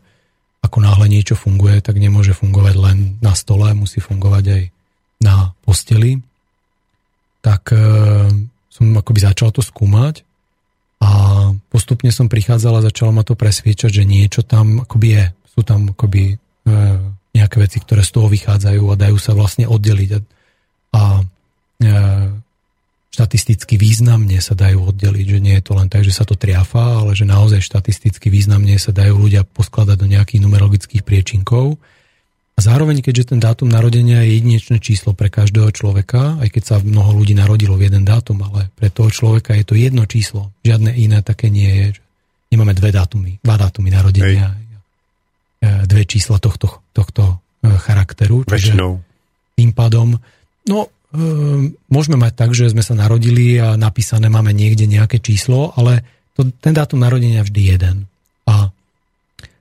ako náhle niečo funguje, tak nemôže fungovať len na stole, musí fungovať aj na posteli, tak e, som akoby začal to skúmať a postupne som prichádzal a začalo ma to presviečať, že niečo tam akoby je. Sú tam akoby e, nejaké veci, ktoré z toho vychádzajú a dajú sa vlastne oddeliť. A, a štatisticky významne sa dajú oddeliť, že nie je to len tak, že sa to triafa, ale že naozaj štatisticky významne sa dajú ľudia poskladať do nejakých numerologických priečinkov a zároveň, keďže ten dátum narodenia je jedinečné číslo pre každého človeka, aj keď sa mnoho ľudí narodilo v jeden dátum, ale pre toho človeka je to jedno číslo. Žiadne iné také nie je. Nemáme dve dátumy, dva dátumy narodenia. Hej. Dve čísla tohto, tohto e, charakteru. Väčšinou. Tým pádom, no, e, môžeme mať tak, že sme sa narodili a napísané máme niekde nejaké číslo, ale to, ten dátum narodenia je vždy jeden. A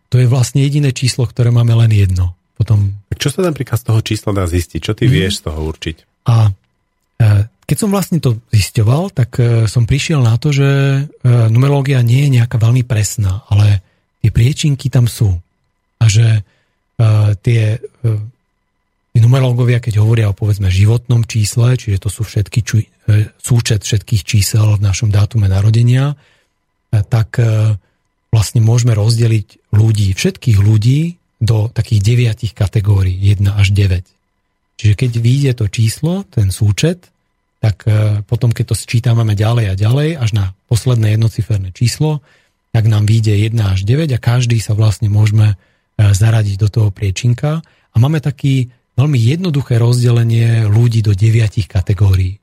to je vlastne jediné číslo, ktoré máme len jedno potom... Čo sa napríklad z toho čísla dá zistiť? Čo ty mm. vieš z toho určiť? A e, keď som vlastne to zisťoval, tak e, som prišiel na to, že e, numerológia nie je nejaká veľmi presná, ale tie priečinky tam sú. A že tie, tie numerológovia, keď hovoria o povedzme životnom čísle, čiže to sú všetky ču, súčet všetkých čísel v našom dátume narodenia, tak vlastne môžeme rozdeliť ľudí, všetkých ľudí do takých deviatich kategórií, 1 až 9. Čiže keď vyjde to číslo, ten súčet, tak e, potom, keď to sčítame ďalej a ďalej, až na posledné jednociferné číslo, tak nám vyjde 1 až 9 a každý sa vlastne môžeme e, zaradiť do toho priečinka. A máme taký veľmi jednoduché rozdelenie ľudí do deviatich kategórií.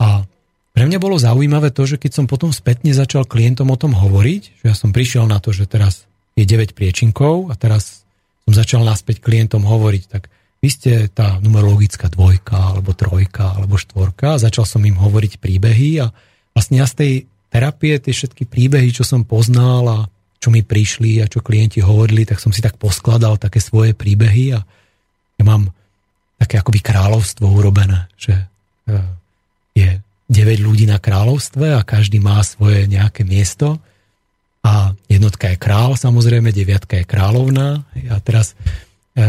A pre mňa bolo zaujímavé to, že keď som potom spätne začal klientom o tom hovoriť, že ja som prišiel na to, že teraz je 9 priečinkov a teraz som začal naspäť klientom hovoriť, tak vy ste tá numerologická dvojka, alebo trojka, alebo štvorka a začal som im hovoriť príbehy a vlastne ja z tej terapie, tie všetky príbehy, čo som poznal a čo mi prišli a čo klienti hovorili, tak som si tak poskladal také svoje príbehy a ja mám také akoby kráľovstvo urobené, že e, je 9 ľudí na kráľovstve a každý má svoje nejaké miesto. A jednotka je král, samozrejme, deviatka je kráľovná. A teraz e,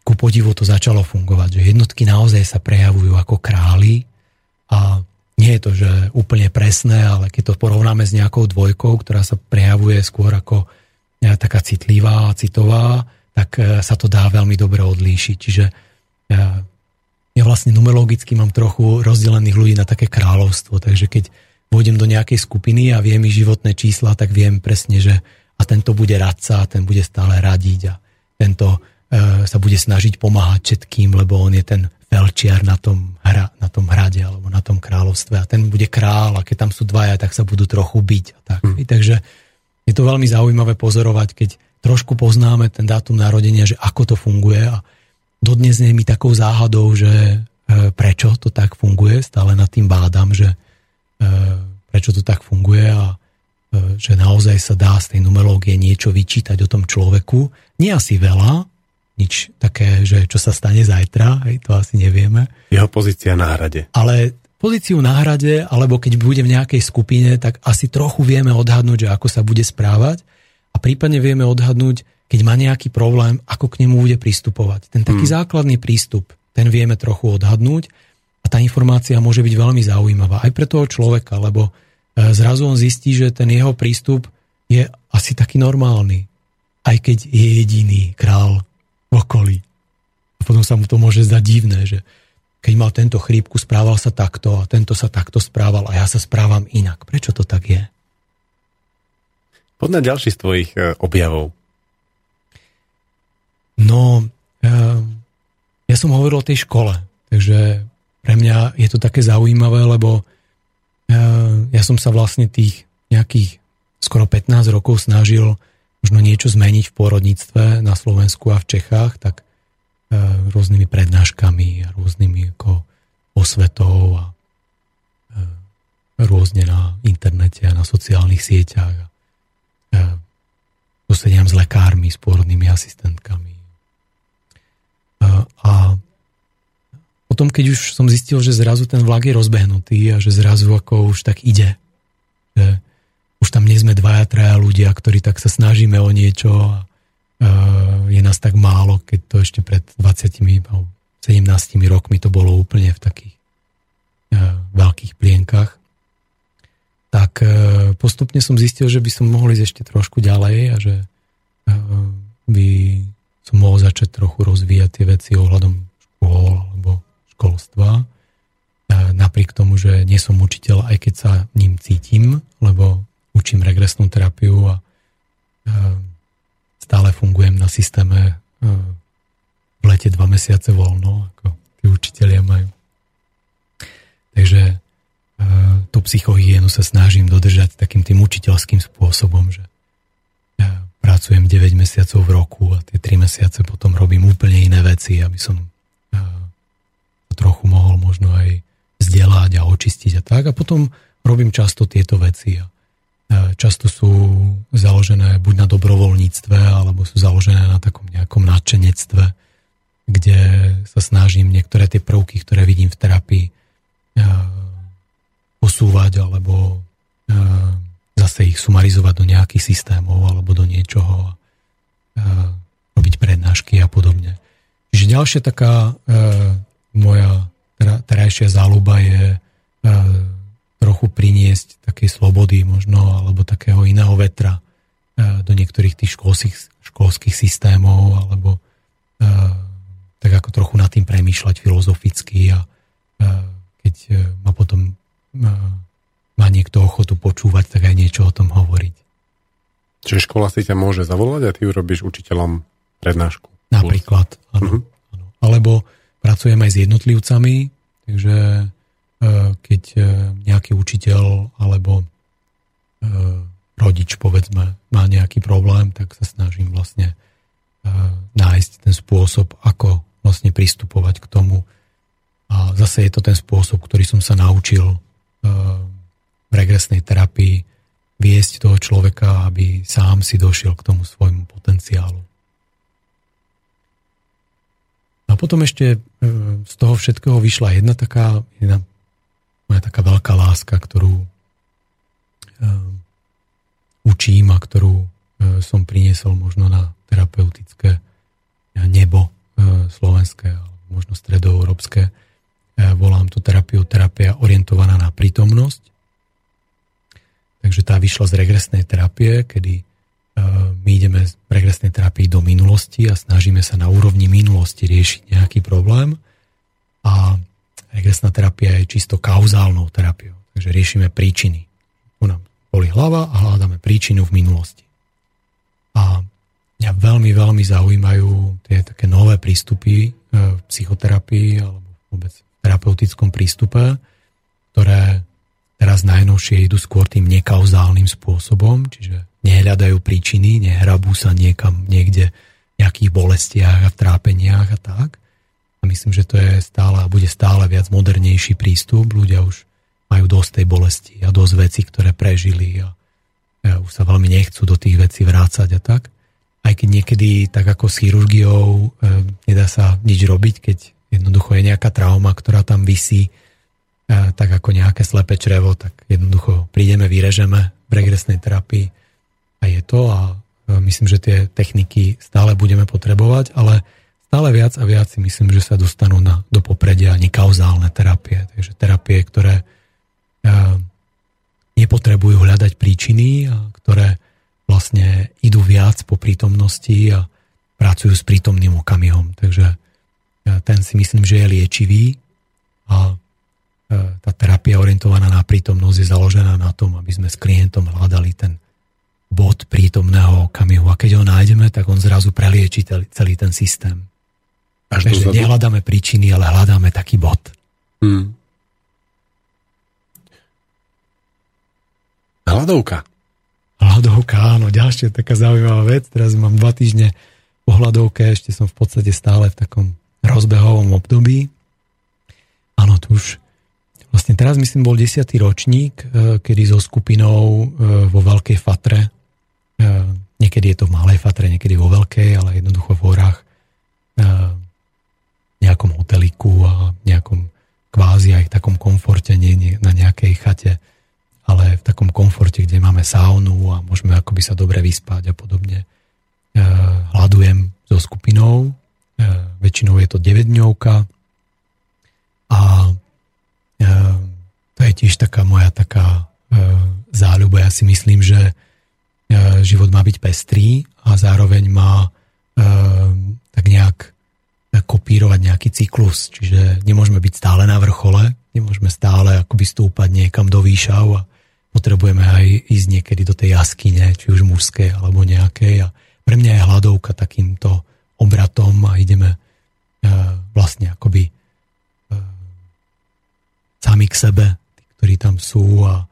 ku podivu to začalo fungovať, že jednotky naozaj sa prejavujú ako králi. A nie je to, že úplne presné, ale keď to porovnáme s nejakou dvojkou, ktorá sa prejavuje skôr ako taká citlivá a citová, tak sa to dá veľmi dobre odlíšiť. Čiže ja vlastne numerologicky mám trochu rozdelených ľudí na také kráľovstvo, takže keď vôjdem do nejakej skupiny a viem mi životné čísla, tak viem presne, že a tento bude radca, a ten bude stále radiť a tento e, sa bude snažiť pomáhať všetkým, lebo on je ten velčiar na tom, hra, na tom hrade alebo na tom kráľovstve a ten bude král a keď tam sú dvaja, tak sa budú trochu byť. A tak. Mm. Takže je to veľmi zaujímavé pozorovať, keď trošku poznáme ten dátum narodenia, že ako to funguje a dodnes je mi takou záhadou, že e, prečo to tak funguje, stále nad tým bádam, že e, prečo to tak funguje a e, že naozaj sa dá z tej numerológie niečo vyčítať o tom človeku. Nie asi veľa, nič také, že čo sa stane zajtra, hej, to asi nevieme. Jeho pozícia na hrade. Ale pozíciu na hrade, alebo keď bude v nejakej skupine, tak asi trochu vieme odhadnúť, že ako sa bude správať a prípadne vieme odhadnúť, keď má nejaký problém, ako k nemu bude pristupovať. Ten taký hmm. základný prístup, ten vieme trochu odhadnúť a tá informácia môže byť veľmi zaujímavá aj pre toho človeka, lebo e, zrazu on zistí, že ten jeho prístup je asi taký normálny, aj keď je jediný král v okolí. A potom sa mu to môže zdať divné, že keď mal tento chrípku, správal sa takto a tento sa takto správal a ja sa správam inak. Prečo to tak je? Poď na ďalší z tvojich e, objavov. No, ja, ja som hovoril o tej škole, takže pre mňa je to také zaujímavé, lebo ja, ja som sa vlastne tých nejakých skoro 15 rokov snažil možno niečo zmeniť v pôrodníctve na Slovensku a v Čechách, tak e, rôznymi prednáškami a rôznymi ako osvetou a e, rôzne na internete a na sociálnych sieťach. E, s lekármi, s pôrodnými asistentkami. E, a potom, keď už som zistil, že zrazu ten vlak je rozbehnutý a že zrazu ako už tak ide, že už tam nie sme dvaja, traja ľudia, ktorí tak sa snažíme o niečo a je nás tak málo, keď to ešte pred 20 17 rokmi to bolo úplne v takých veľkých plienkach. Tak postupne som zistil, že by som mohol ísť ešte trošku ďalej a že by som mohol začať trochu rozvíjať tie veci ohľadom škôl alebo školstva. Napriek tomu, že nie som učiteľ, aj keď sa ním cítim, lebo učím regresnú terapiu a stále fungujem na systéme v lete dva mesiace voľno, ako tí učiteľia majú. Takže tú psychohygienu sa snažím dodržať takým tým učiteľským spôsobom, že pracujem 9 mesiacov v roku a tie 3 mesiace potom robím úplne iné veci, aby som trochu mohol možno aj vzdelať a očistiť a tak. A potom robím často tieto veci a často sú založené buď na dobrovoľníctve, alebo sú založené na takom nejakom nadšenectve, kde sa snažím niektoré tie prvky, ktoré vidím v terapii, posúvať alebo e, zase ich sumarizovať do nejakých systémov alebo do niečoho robiť prednášky a podobne. Čiže ďalšia taká moja terajšia záľuba je trochu priniesť takej slobody možno, alebo takého iného vetra e, do niektorých tých školských, školských systémov, alebo e, tak ako trochu nad tým premýšľať filozoficky a e, keď ma potom má niekto ochotu počúvať, tak aj niečo o tom hovoriť. Čiže škola si ťa môže zavolať a ty urobíš učiteľom prednášku. Napríklad, áno. Uh-huh. Alebo pracujem aj s jednotlivcami, takže E, keď e, nejaký učiteľ alebo e, rodič, povedzme, má nejaký problém, tak sa snažím vlastne nájsť ten spôsob, ako vlastne pristupovať k tomu. A zase je to ten spôsob, ktorý som sa naučil regresnej terapii viesť toho človeka, aby sám si došiel k tomu svojmu potenciálu. A potom ešte z toho všetkého vyšla jedna taká, jedna moja taká veľká láska, ktorú uh, učím a ktorú uh, som priniesol možno na terapeutické nebo uh, slovenské alebo možno stredoeurópske, volám tú terapiu terapia orientovaná na prítomnosť. Takže tá vyšla z regresnej terapie, kedy my ideme z regresnej terapii do minulosti a snažíme sa na úrovni minulosti riešiť nejaký problém. A regresná terapia je čisto kauzálnou terapiou. Takže riešime príčiny. Tu nám boli hlava a hľadáme príčinu v minulosti. A mňa veľmi, veľmi zaujímajú tie také nové prístupy e, v psychoterapii alebo vôbec terapeutickom prístupe, ktoré teraz najnovšie idú skôr tým nekauzálnym spôsobom, čiže nehľadajú príčiny, nehrabú sa niekam niekde v nejakých bolestiach a v trápeniach a tak. A myslím, že to je stále a bude stále viac modernejší prístup. Ľudia už majú dosť tej bolesti a dosť vecí, ktoré prežili a, už sa veľmi nechcú do tých vecí vrácať a tak. Aj keď niekedy tak ako s chirurgiou e, nedá sa nič robiť, keď jednoducho je nejaká trauma, ktorá tam vysí, e, tak ako nejaké slepé črevo, tak jednoducho prídeme, vyrežeme v regresnej terapii a je to a e, myslím, že tie techniky stále budeme potrebovať, ale stále viac a viac si myslím, že sa dostanú na, do popredia nekauzálne terapie. Takže terapie, ktoré uh, nepotrebujú hľadať príčiny a ktoré vlastne idú viac po prítomnosti a pracujú s prítomným okamihom. Takže ten si myslím, že je liečivý a tá terapia orientovaná na prítomnosť je založená na tom, aby sme s klientom hľadali ten bod prítomného okamihu. A keď ho nájdeme, tak on zrazu prelieči celý ten systém. Až Takže nehľadáme príčiny, ale hľadáme taký bod. Hmm. Hladovka. Hladovka, áno, ďalšia taká zaujímavá vec. Teraz mám dva týždne po hladovke, ešte som v podstate stále v takom rozbehovom období. Áno, tu už vlastne teraz myslím bol desiatý ročník, e, kedy so skupinou e, vo Veľkej Fatre E, niekedy je to v malej fatre, niekedy vo veľkej, ale jednoducho v horách nejakom hoteliku a nejakom kvázi aj v takom komforte, nie, na nejakej chate, ale v takom komforte, kde máme saunu a môžeme akoby sa dobre vyspať a podobne. Hľadujem so skupinou, väčšinou je to 9 dňovka a to je tiež taká moja taká záľuba. Ja si myslím, že život má byť pestrý a zároveň má tak nejak kopírovať nejaký cyklus. Čiže nemôžeme byť stále na vrchole, nemôžeme stále akoby stúpať niekam do výšav a potrebujeme aj ísť niekedy do tej jaskyne, či už mužskej alebo nejakej. A pre mňa je hladovka takýmto obratom a ideme e, vlastne akoby sami k sebe, tí, ktorí tam sú a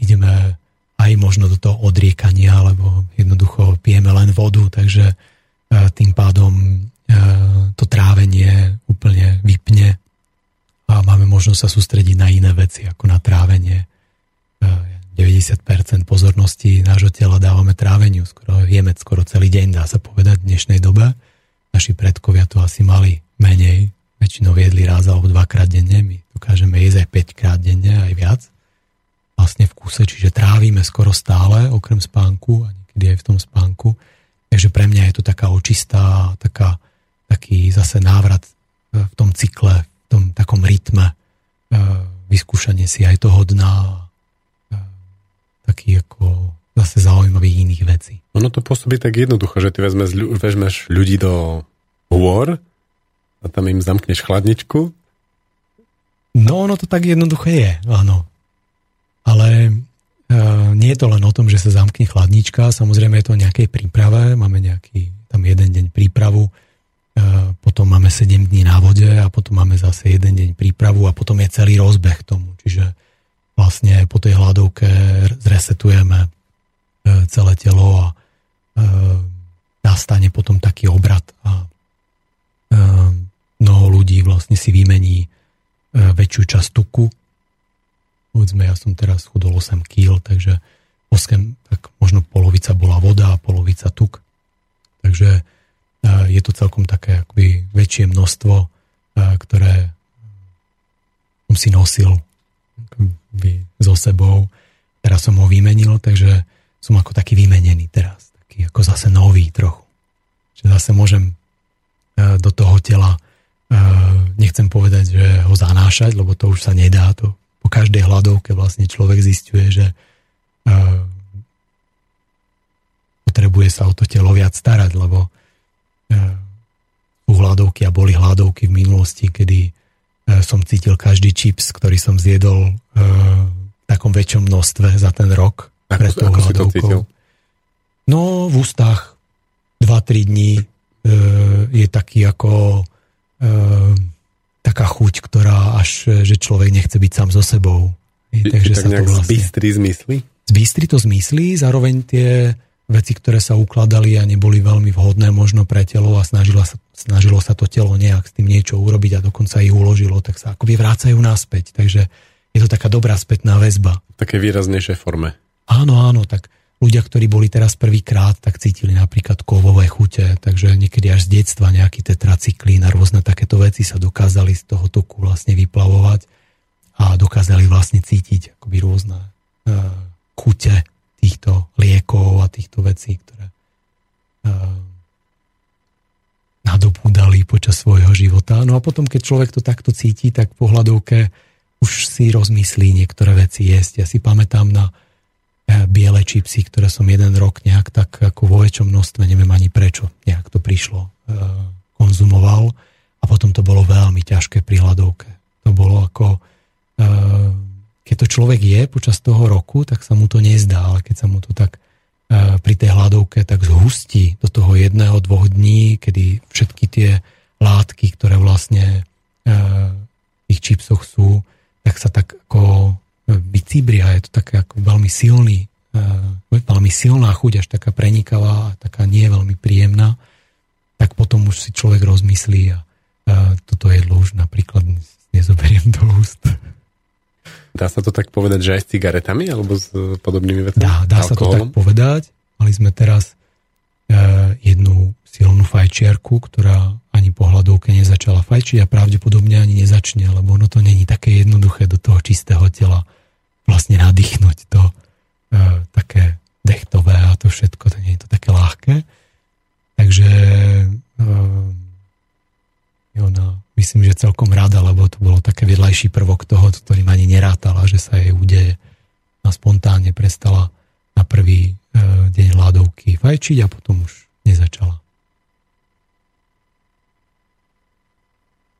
ideme aj možno do toho odriekania, alebo jednoducho pijeme len vodu, takže e, tým pádom e, to trávenie úplne vypne a máme možnosť sa sústrediť na iné veci ako na trávenie. 90% e, pozornosti nášho tela dávame tráveniu, skoro jeme skoro celý deň, dá sa povedať v dnešnej dobe. Naši predkovia to asi mali menej, väčšinou jedli raz alebo dvakrát denne, my dokážeme jesť aj 5 krát denne, aj viac vlastne v kuse, čiže trávime skoro stále, okrem spánku a niekedy aj v tom spánku. Takže pre mňa je to taká očistá, taká, taký zase návrat e, v tom cykle, v tom takom rytme, e, vyskúšanie si aj toho dna, taký ako zase zaujímavých iných vecí. Ono to pôsobí tak jednoducho, že ty vezmeš, vezmeš ľudí do hôr a tam im zamkneš chladničku. No ono to tak jednoducho je, áno. Ale e, nie je to len o tom, že sa zamkne chladnička, samozrejme je to o nejakej príprave, máme nejaký tam jeden deň prípravu, e, potom máme 7 dní na vode a potom máme zase jeden deň prípravu a potom je celý rozbeh tomu. Čiže vlastne po tej hladovke zresetujeme e, celé telo a nastane potom taký obrad a mnoho ľudí vlastne si vymení väčšiu časť tuku povedzme, ja som teraz chudol 8 kg, takže 8, tak možno polovica bola voda a polovica tuk. Takže e, je to celkom také akoby väčšie množstvo, e, ktoré som si nosil so sebou. Teraz som ho vymenil, takže som ako taký vymenený teraz. Taký ako zase nový trochu. Že zase môžem e, do toho tela nechcem nechcem povedať, že ho zanášať, lebo to už sa nedá. To po každej hľadovke vlastne človek zistuje, že uh, potrebuje sa o to telo viac starať, lebo sú hľadovky a boli hľadovky v minulosti, kedy som cítil každý čips, ktorý som zjedol uh, v takom väčšom množstve za ten rok. Ako, pred ako si to cítil? No, v ústach 2-3 dní uh, je taký ako taká chuť, ktorá až, že človek nechce byť sám so sebou. I, takže tak sa to vlastne... zbystri zmysly? Zbystri to zmysly, zároveň tie veci, ktoré sa ukladali a neboli veľmi vhodné možno pre telo a snažilo sa, snažilo sa to telo nejak s tým niečo urobiť a dokonca ich uložilo, tak sa akoby vrácajú naspäť. Takže je to taká dobrá spätná väzba. Také výraznejšej forme. Áno, áno, tak ľudia, ktorí boli teraz prvýkrát, tak cítili napríklad kovové chute, takže niekedy až z detstva nejaký tetracyklín a rôzne takéto veci sa dokázali z toho toku vlastne vyplavovať a dokázali vlastne cítiť akoby rôzne uh, chute týchto liekov a týchto vecí, ktoré uh, nadobúdali počas svojho života. No a potom, keď človek to takto cíti, tak po hľadovke už si rozmyslí niektoré veci jesť. Ja si pamätám na E, biele čipsy, ktoré som jeden rok nejak tak ako vo väčšom množstve, neviem ani prečo, nejak to prišlo, e, konzumoval a potom to bolo veľmi ťažké pri hľadovke. To bolo ako, e, keď to človek je počas toho roku, tak sa mu to nezdá, ale keď sa mu to tak pri tej hľadovke tak zhustí do toho jedného, dvoch dní, kedy všetky tie látky, ktoré vlastne v tých čipsoch sú, tak sa tak ako vycibria, je to také ako veľmi silný, e, veľmi silná chuť, až taká prenikavá taká nie veľmi príjemná, tak potom už si človek rozmyslí a, toto jedlo už napríklad nezoberiem do úst. Dá sa to tak povedať, že aj s cigaretami alebo s podobnými vecami? Dá, dá sa to tak povedať. Mali sme teraz e, jednu silnú fajčiarku, ktorá ani po hľadovke nezačala fajčiť a pravdepodobne ani nezačne, lebo ono to není také jednoduché do toho čistého tela vlastne nadýchnuť to e, také dechtové a to všetko, to nie je to také ľahké. Takže e, ona, myslím, že celkom rada, lebo to bolo také vedľajší prvok toho, ktorým ani nerátala, že sa jej udeje. A spontánne prestala na prvý e, deň hľadovky fajčiť a potom už nezačala.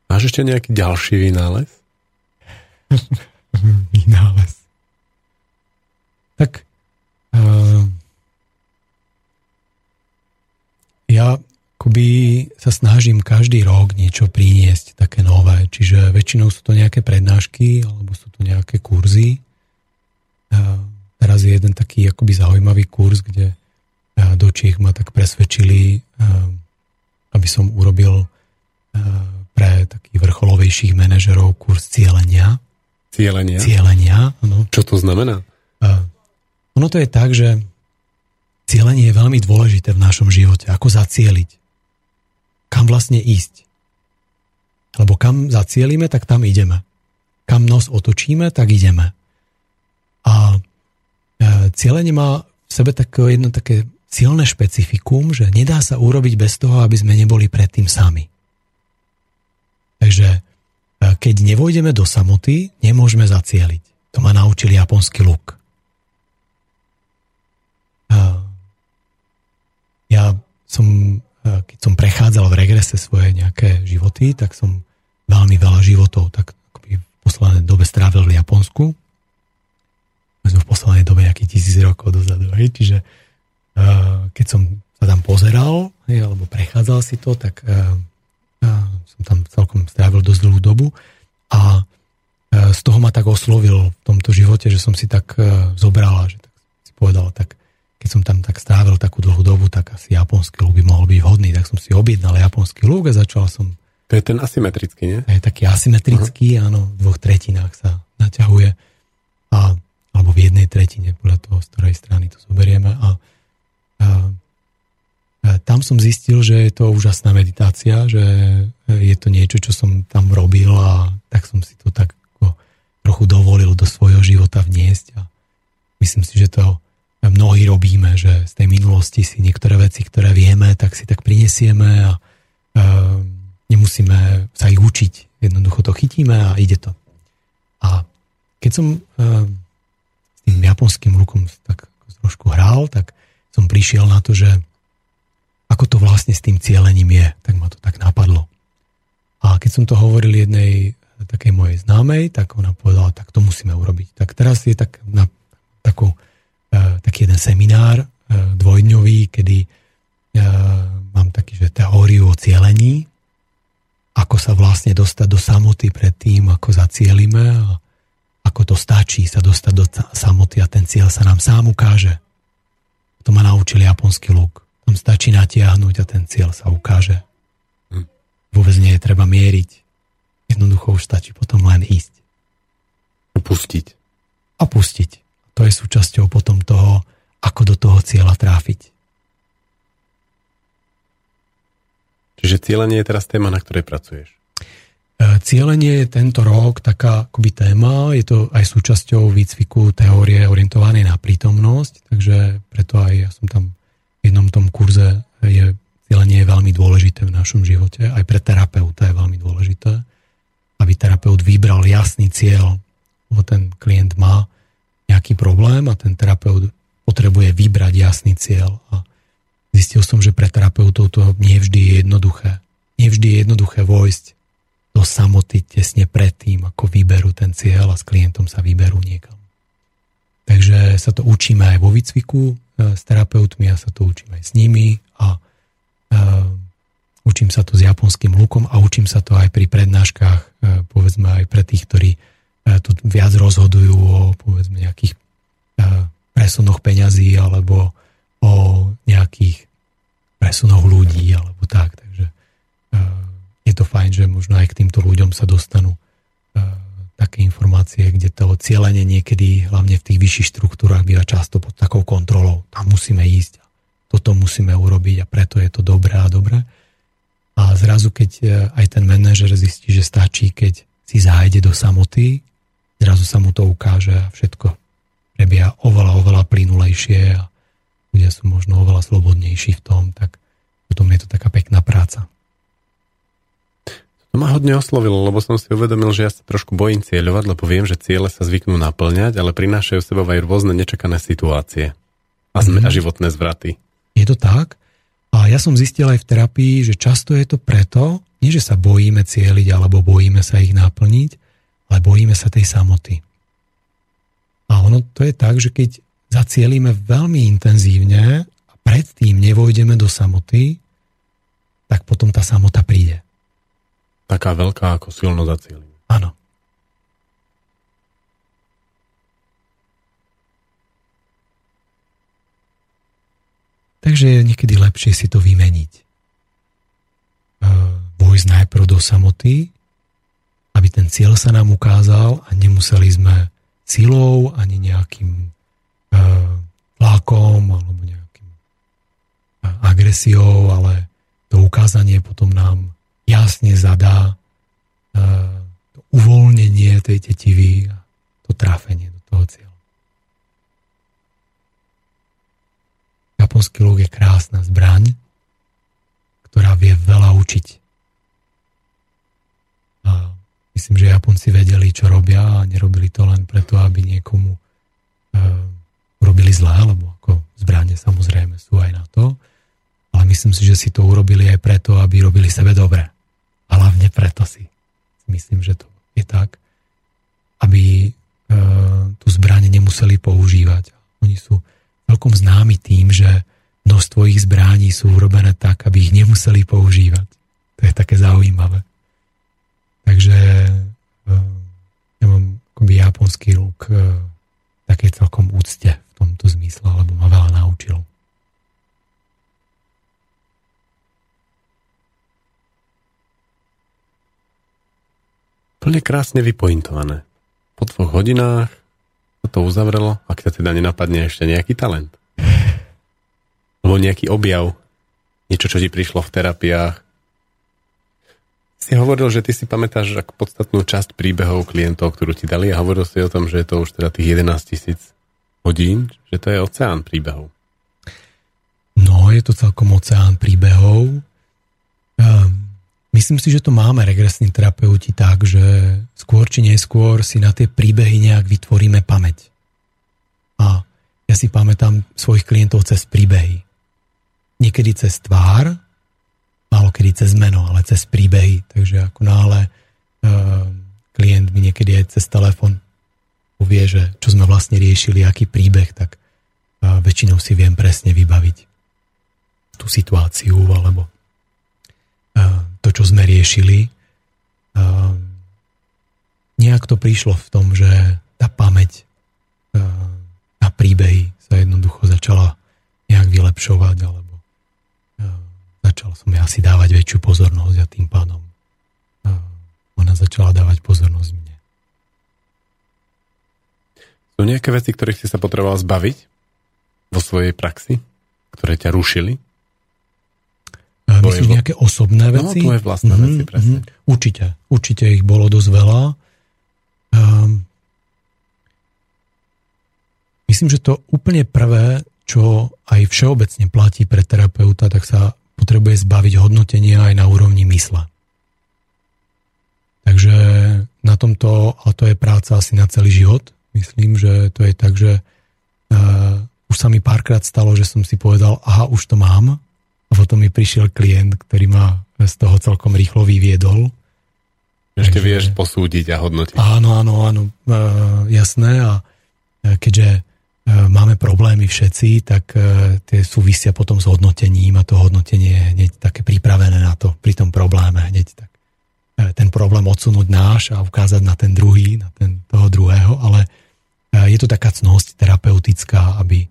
Máš ešte nejaký ďalší vynález? vynález. Tak uh, ja akoby sa snažím každý rok niečo priniesť také nové, čiže väčšinou sú to nejaké prednášky alebo sú to nejaké kurzy. Teraz je jeden taký akoby zaujímavý kurz, kde do Čiech ma tak presvedčili, aby som urobil pre takých vrcholovejších manažerov kurz cielenia. Cielenia? Cielenia, ano. Čo to znamená? Ono to je tak, že cieľenie je veľmi dôležité v našom živote. Ako zacieliť? Kam vlastne ísť? Lebo kam zacielíme, tak tam ideme. Kam nos otočíme, tak ideme. A e, cieľenie má v sebe také jedno také silné špecifikum, že nedá sa urobiť bez toho, aby sme neboli predtým sami. Takže e, keď nevojdeme do samoty, nemôžeme zacieliť. To ma naučil japonský luk. ja som, e, keď som prechádzal v regrese svoje nejaké životy, tak som veľmi veľa životov tak akoby v poslednej dobe strávil v Japonsku. My sme v poslednej dobe nejakých tisíc rokov dozadu. Hej? Čiže uh, keď som sa tam pozeral, hej, alebo prechádzal si to, tak uh, uh, som tam celkom strávil dosť dlhú dobu a z toho ma tak oslovil v tomto živote, že som si tak zobral a že tak si povedal, tak keď som tam tak strávil takú dlhú dobu, tak asi japonský lúk by mohol byť vhodný, tak som si objednal japonský lúk a začal som... To je ten asymetrický, nie? Je taký asymetrický, uh-huh. áno, v dvoch tretinách sa naťahuje. A, alebo v jednej tretine, podľa toho, z ktorej strany to zoberieme. A, a, a tam som zistil, že je to úžasná meditácia, že je to niečo, čo som tam robil a tak som si to tak ako trochu dovolil do svojho života vniesť a myslím si, že to mnohí robíme, že z tej minulosti si niektoré veci, ktoré vieme, tak si tak prinesieme a e, nemusíme sa ich učiť jednoducho to chytíme a ide to. A keď som uh, s tým japonským lukom tak trošku hral, tak som prišiel na to, že ako to vlastne s tým cielením je, tak ma to tak napadlo. A keď som to hovoril jednej takej mojej známej, tak ona povedala, tak to musíme urobiť. Tak teraz je tak na takú, uh, taký jeden seminár uh, dvojdňový, kedy uh, mám taký, že teóriu o cielení, ako sa vlastne dostať do samoty pred tým, ako zacielime a ako to stačí sa dostať do samoty a ten cieľ sa nám sám ukáže. To ma naučil japonský luk. Tam stačí natiahnuť a ten cieľ sa ukáže. Hm. Vôbec nie je treba mieriť Jednoducho už stačí potom len ísť. A pustiť. A pustiť. To je súčasťou potom toho, ako do toho cieľa tráfiť. Čiže cieľenie je teraz téma, na ktorej pracuješ? E, cieľenie je tento rok taká akoby téma, je to aj súčasťou výcviku teórie orientovanej na prítomnosť, takže preto aj ja som tam v jednom tom kurze je cieľenie je veľmi dôležité v našom živote, aj pre terapeuta je veľmi dôležité aby terapeut vybral jasný cieľ, lebo ten klient má nejaký problém a ten terapeut potrebuje vybrať jasný cieľ. A zistil som, že pre terapeutov to nie vždy je jednoduché. Nie vždy je jednoduché vojsť do samoty tesne predtým, ako vyberú ten cieľ a s klientom sa vyberú niekam. Takže sa to učíme aj vo výcviku e, s terapeutmi a sa to učíme aj s nimi a e, Učím sa to s japonským lukom a učím sa to aj pri prednáškach, e, povedzme aj pre tých, ktorí tu viac rozhodujú o povedzme nejakých presunoch peňazí alebo o nejakých presunoch ľudí alebo tak. Takže je to fajn, že možno aj k týmto ľuďom sa dostanú také informácie, kde to cieľenie niekedy, hlavne v tých vyšších štruktúrach, býva často pod takou kontrolou. Tam musíme ísť. Toto musíme urobiť a preto je to dobré a dobré. A zrazu, keď e, aj ten manažer zistí, že stačí, keď si zájde do samoty, zrazu sa mu to ukáže a všetko prebieha oveľa, oveľa plynulejšie a ľudia sú možno oveľa slobodnejší v tom, tak potom je to taká pekná práca. To ma hodne oslovilo, lebo som si uvedomil, že ja sa trošku bojím cieľovať, lebo viem, že ciele sa zvyknú naplňať, ale prinášajú sebou aj rôzne nečakané situácie a, mm. a životné zvraty. Je to tak? A ja som zistil aj v terapii, že často je to preto, nie že sa bojíme cieliť alebo bojíme sa ich naplniť, ale bojíme sa tej samoty. A ono to je tak, že keď zacielíme veľmi intenzívne a predtým nevojdeme do samoty, tak potom tá samota príde. Taká veľká, ako silno zacielíme. Áno. Takže je niekedy lepšie si to vymeniť. Vojsť najprv do samoty, aby ten cieľ sa nám ukázal a nemuseli sme silou ani nejakým tlakom alebo nejakým agresiou, ale to ukázanie potom nám jasne zadá to uvoľnenie tej tetivy a to tráfenie do toho cieľa. Japonský luk je krásna zbraň, ktorá vie veľa učiť. A myslím, že Japonci vedeli, čo robia a nerobili to len preto, aby niekomu e, urobili zlé, lebo ako zbranie samozrejme sú aj na to. Ale myslím si, že si to urobili aj preto, aby robili sebe dobre. A hlavne preto si myslím, že to je tak, aby e, tú zbraň nemuseli používať. Oni sú celkom známy tým, že množstvo ich zbrání sú urobené tak, aby ich nemuseli používať. To je také zaujímavé. Takže ja mám akoby japonský rúk také celkom úcte v tomto zmysle, lebo ma veľa naučil. Plne krásne vypointované. Po dvoch hodinách sa to uzavrelo, ak sa teda nenapadne ešte nejaký talent. Alebo nejaký objav. Niečo, čo ti prišlo v terapiách. Si hovoril, že ty si pamätáš ako podstatnú časť príbehov klientov, ktorú ti dali a hovoril si o tom, že je to už teda tých 11 tisíc hodín, že to je oceán príbehov. No, je to celkom oceán príbehov. Um, myslím si, že to máme regresní terapeuti tak, že skôr či neskôr si na tie príbehy nejak vytvoríme pamäť. A ja si pamätám svojich klientov cez príbehy. Niekedy cez tvár, málo kedy cez meno, ale cez príbehy. Takže ako náhle uh, klient mi niekedy aj cez telefon povie, že čo sme vlastne riešili, aký príbeh, tak uh, väčšinou si viem presne vybaviť tú situáciu alebo uh, to, čo sme riešili. Uh, nejak to prišlo v tom, že tá pamäť uh, na príbehy sa jednoducho začala nejak vylepšovať alebo začal som ja si dávať väčšiu pozornosť a tým pádom uh, ona začala dávať pozornosť mne. Sú nejaké veci, ktorých si sa potreboval zbaviť vo svojej praxi, ktoré ťa rušili? Myslíš nejaké osobné no, veci? No, tvoje vlastné mm-hmm, veci, presne. Mm-hmm. Určite. Určite ich bolo dosť veľa. Um, myslím, že to úplne prvé, čo aj všeobecne platí pre terapeuta, tak sa potrebuje zbaviť hodnotenia aj na úrovni mysle. Takže na tomto, a to je práca asi na celý život, myslím, že to je tak, že uh, už sa mi párkrát stalo, že som si povedal, aha, už to mám, a potom mi prišiel klient, ktorý ma z toho celkom rýchlo vyviedol. Ešte Takže, vieš posúdiť a hodnotiť. Áno, áno, áno, e, jasné. A e, keďže máme problémy všetci, tak e, tie súvisia potom s hodnotením a to hodnotenie je hneď také pripravené na to, pri tom probléme hneď tak e, ten problém odsunúť náš a ukázať na ten druhý, na ten toho druhého, ale e, je to taká cnosť terapeutická, aby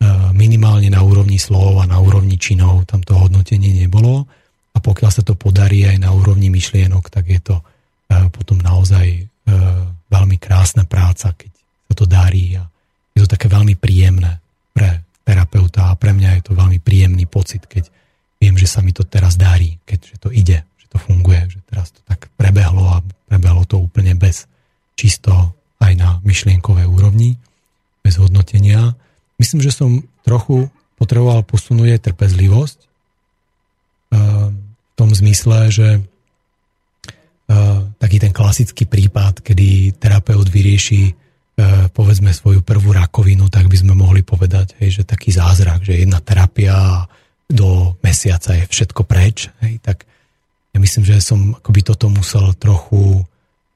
E, minimálne na úrovni slov a na úrovni činov tam to hodnotenie nebolo. A pokiaľ sa to podarí aj na úrovni myšlienok, tak je to e, potom naozaj e, veľmi krásna práca, keď sa to darí a je to také veľmi príjemné pre terapeuta a pre mňa je to veľmi príjemný pocit, keď viem, že sa mi to teraz darí, keď že to ide, že to funguje, že teraz to tak prebehlo a prebehlo to úplne bez čisto aj na myšlienkovej úrovni, bez hodnotenia. Myslím, že som trochu potreboval posunúť trpezlivosť ehm, v tom zmysle, že ehm, taký ten klasický prípad, kedy terapeut vyrieši povedzme svoju prvú rakovinu, tak by sme mohli povedať, hej, že taký zázrak, že jedna terapia do mesiaca je všetko preč. Hej, tak ja myslím, že som akoby toto musel trochu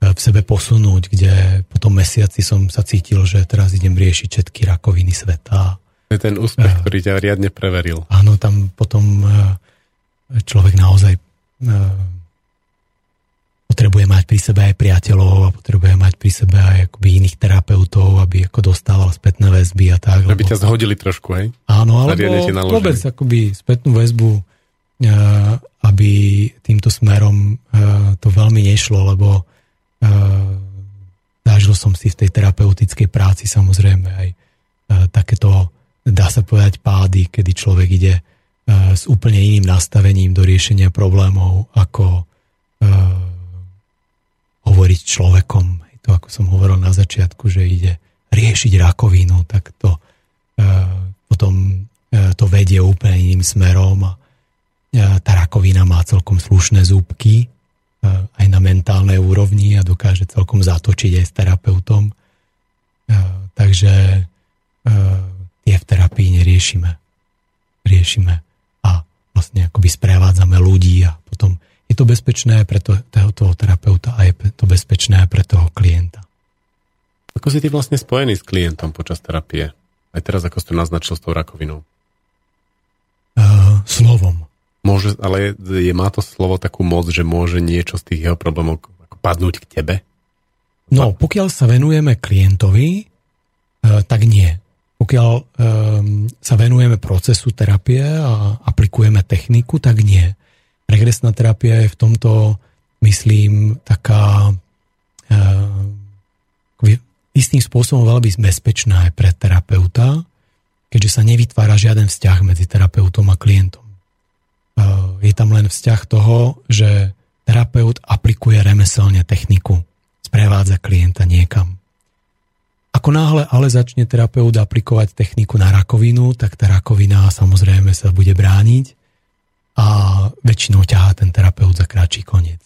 v sebe posunúť, kde po tom mesiaci som sa cítil, že teraz idem riešiť všetky rakoviny sveta. Je ten úspech, uh, ktorý ťa riadne preveril. Áno, tam potom človek naozaj potrebuje mať pri sebe aj priateľov a potrebuje mať pri sebe aj akoby iných terapeutov, aby ako dostával spätné väzby a tak. Aby lebo... ťa zhodili trošku, hej? Áno, alebo vôbec akoby spätnú väzbu, aby týmto smerom to veľmi nešlo, lebo Zažil som si v tej terapeutickej práci samozrejme aj takéto, dá sa povedať, pády, kedy človek ide s úplne iným nastavením do riešenia problémov, ako hovoriť s človekom. To, ako som hovoril na začiatku, že ide riešiť rakovinu, tak to potom to vedie úplne iným smerom a tá rakovina má celkom slušné zúbky, aj na mentálnej úrovni a dokáže celkom zatočiť aj s terapeutom. Takže tie v terapii neriešime. Riešime a vlastne akoby sprevádzame ľudí a potom je to bezpečné pre to, toho, terapeuta a je to bezpečné pre toho klienta. Ako si ty vlastne spojený s klientom počas terapie? Aj teraz, ako si to naznačil s tou rakovinou? Uh, slovom. Môže, ale je, má to slovo takú moc, že môže niečo z tých jeho problémov padnúť k tebe? No, pokiaľ sa venujeme klientovi, e, tak nie. Pokiaľ e, sa venujeme procesu terapie a aplikujeme techniku, tak nie. Regresná terapia je v tomto, myslím, taká e, istým spôsobom veľmi bezpečná aj pre terapeuta, keďže sa nevytvára žiaden vzťah medzi terapeutom a klientom je tam len vzťah toho, že terapeut aplikuje remeselne techniku, sprevádza klienta niekam. Ako náhle ale začne terapeut aplikovať techniku na rakovinu, tak tá rakovina samozrejme sa bude brániť a väčšinou ťahá ten terapeut za kráčí koniec.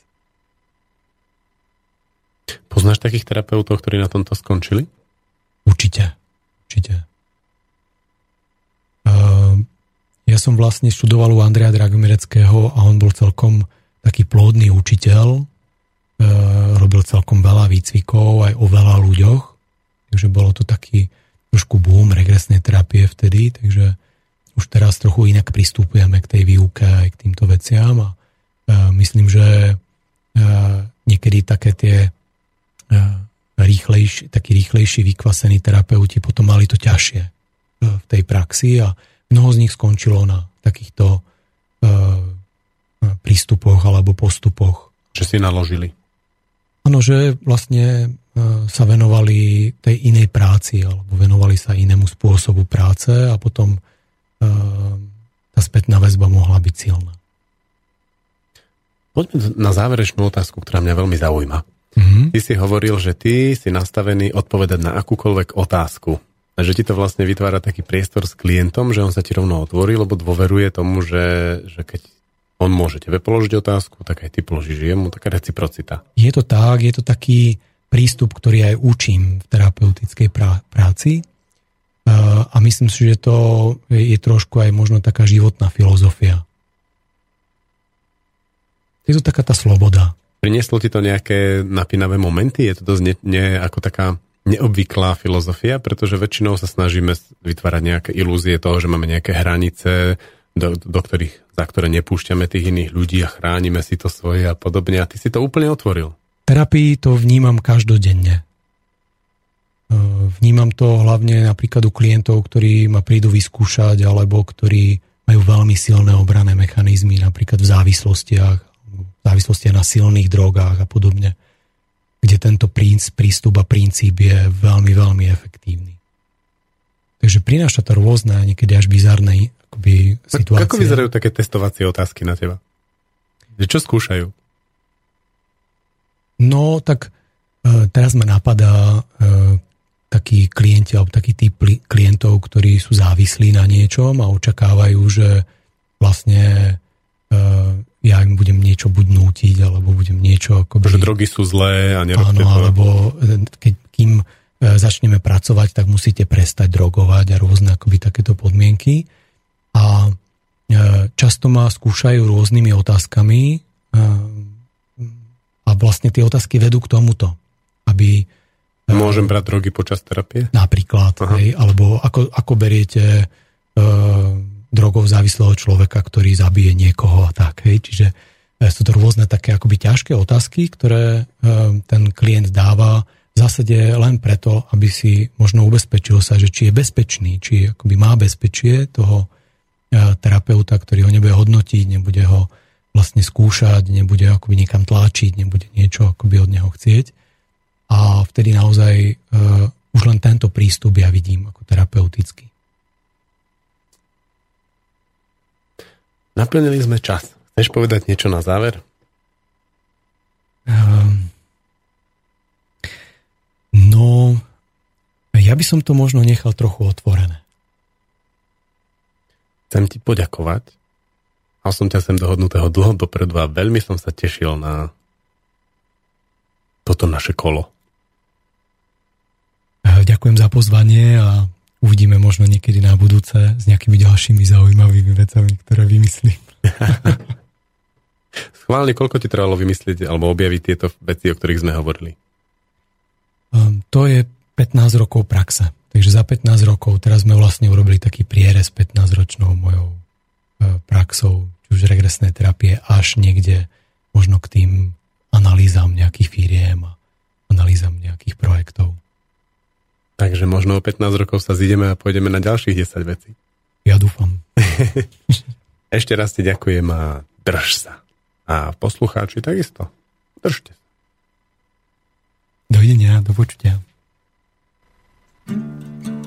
Poznáš takých terapeutov, ktorí na tomto skončili? Určite. Určite. Uh, ja som vlastne študoval u Andreja Dragomireckého a on bol celkom taký plodný učiteľ. Uh, robil celkom veľa výcvikov aj o veľa ľuďoch. Takže bolo to taký trošku boom regresnej terapie vtedy, takže už teraz trochu inak pristupujeme k tej výuke aj k týmto veciam a uh, myslím, že uh, niekedy také tie rýchlejší, takí rýchlejší, vykvasení terapeuti potom mali to ťažšie e, v tej praxi a mnoho z nich skončilo na takýchto e, prístupoch alebo postupoch. Čo si naložili? Áno, že vlastne e, sa venovali tej inej práci alebo venovali sa inému spôsobu práce a potom tá spätná väzba mohla byť silná. Poďme na záverečnú otázku, ktorá mňa veľmi zaujíma. Mm-hmm. Ty si hovoril, že ty si nastavený odpovedať na akúkoľvek otázku. A že ti to vlastne vytvára taký priestor s klientom, že on sa ti rovno otvorí, lebo dôveruje tomu, že, že keď on môže tebe položiť otázku, tak aj ty položíš jemu, taká reciprocita. Je to tak, je to taký prístup, ktorý aj učím v terapeutickej prá- práci. A myslím si, že to je trošku aj možno taká životná filozofia. Je to taká tá sloboda. Prinieslo ti to nejaké napínavé momenty? Je to dosť nie, nie ako taká neobvyklá filozofia, pretože väčšinou sa snažíme vytvárať nejaké ilúzie toho, že máme nejaké hranice, do, do ktorých, za ktoré nepúšťame tých iných ľudí a chránime si to svoje a podobne. A ty si to úplne otvoril. Terapii to vnímam každodenne. Vnímam to hlavne napríklad u klientov, ktorí ma prídu vyskúšať alebo ktorí majú veľmi silné obrané mechanizmy, napríklad v závislostiach závislosti na silných drogách a podobne, kde tento prístup a princíp je veľmi, veľmi efektívny. Takže prináša to rôzne, niekedy až bizarné akoby, situácie. Ako vyzerajú také testovacie otázky na teba? Čo skúšajú? No, tak e, teraz ma napadá e, takí klienti alebo taký typ klientov, ktorí sú závislí na niečom a očakávajú, že vlastne e, ja im budem niečo buď nútiť, alebo budem niečo... Akoby, že drogy sú zlé a nerobte áno, to. alebo e, keď, kým e, začneme pracovať, tak musíte prestať drogovať a rôzne akoby takéto podmienky. A často ma skúšajú rôznymi otázkami a vlastne tie otázky vedú k tomuto, aby... Môžem brať drogy počas terapie? Napríklad, hej, alebo ako, ako beriete drogov závislého človeka, ktorý zabije niekoho a tak. Hej. Čiže e, sú to rôzne také akoby ťažké otázky, ktoré e, ten klient dáva v zásade len preto, aby si možno ubezpečil sa, že či je bezpečný, či akoby má bezpečie toho e, terapeuta, ktorý ho nebude hodnotiť, nebude ho vlastne skúšať, nebude akoby niekam tlačiť, nebude niečo akoby od neho chcieť. A vtedy naozaj uh, už len tento prístup ja vidím ako terapeutický. Naplnili sme čas. Chceš povedať niečo na záver? Um, no, ja by som to možno nechal trochu otvorené. Chcem ti poďakovať. Mal som ťa sem dohodnutého dlho dopredu a veľmi som sa tešil na toto naše kolo. Ďakujem za pozvanie a uvidíme možno niekedy na budúce s nejakými ďalšími zaujímavými vecami, ktoré vymyslím. Schválne, koľko ti trvalo vymyslieť alebo objaviť tieto veci, o ktorých sme hovorili? Um, to je 15 rokov praxe. Takže za 15 rokov, teraz sme vlastne urobili taký prierez 15-ročnou mojou uh, praxou, či už regresné terapie, až niekde možno k tým analýzam nejakých firiem a analýzam nejakých projektov. Takže možno o 15 rokov sa zídeme a pôjdeme na ďalších 10 vecí. Ja dúfam. Ešte raz ti ďakujem a drž sa. A poslucháči takisto. Držte sa. Dovidenia, do počutia. thank you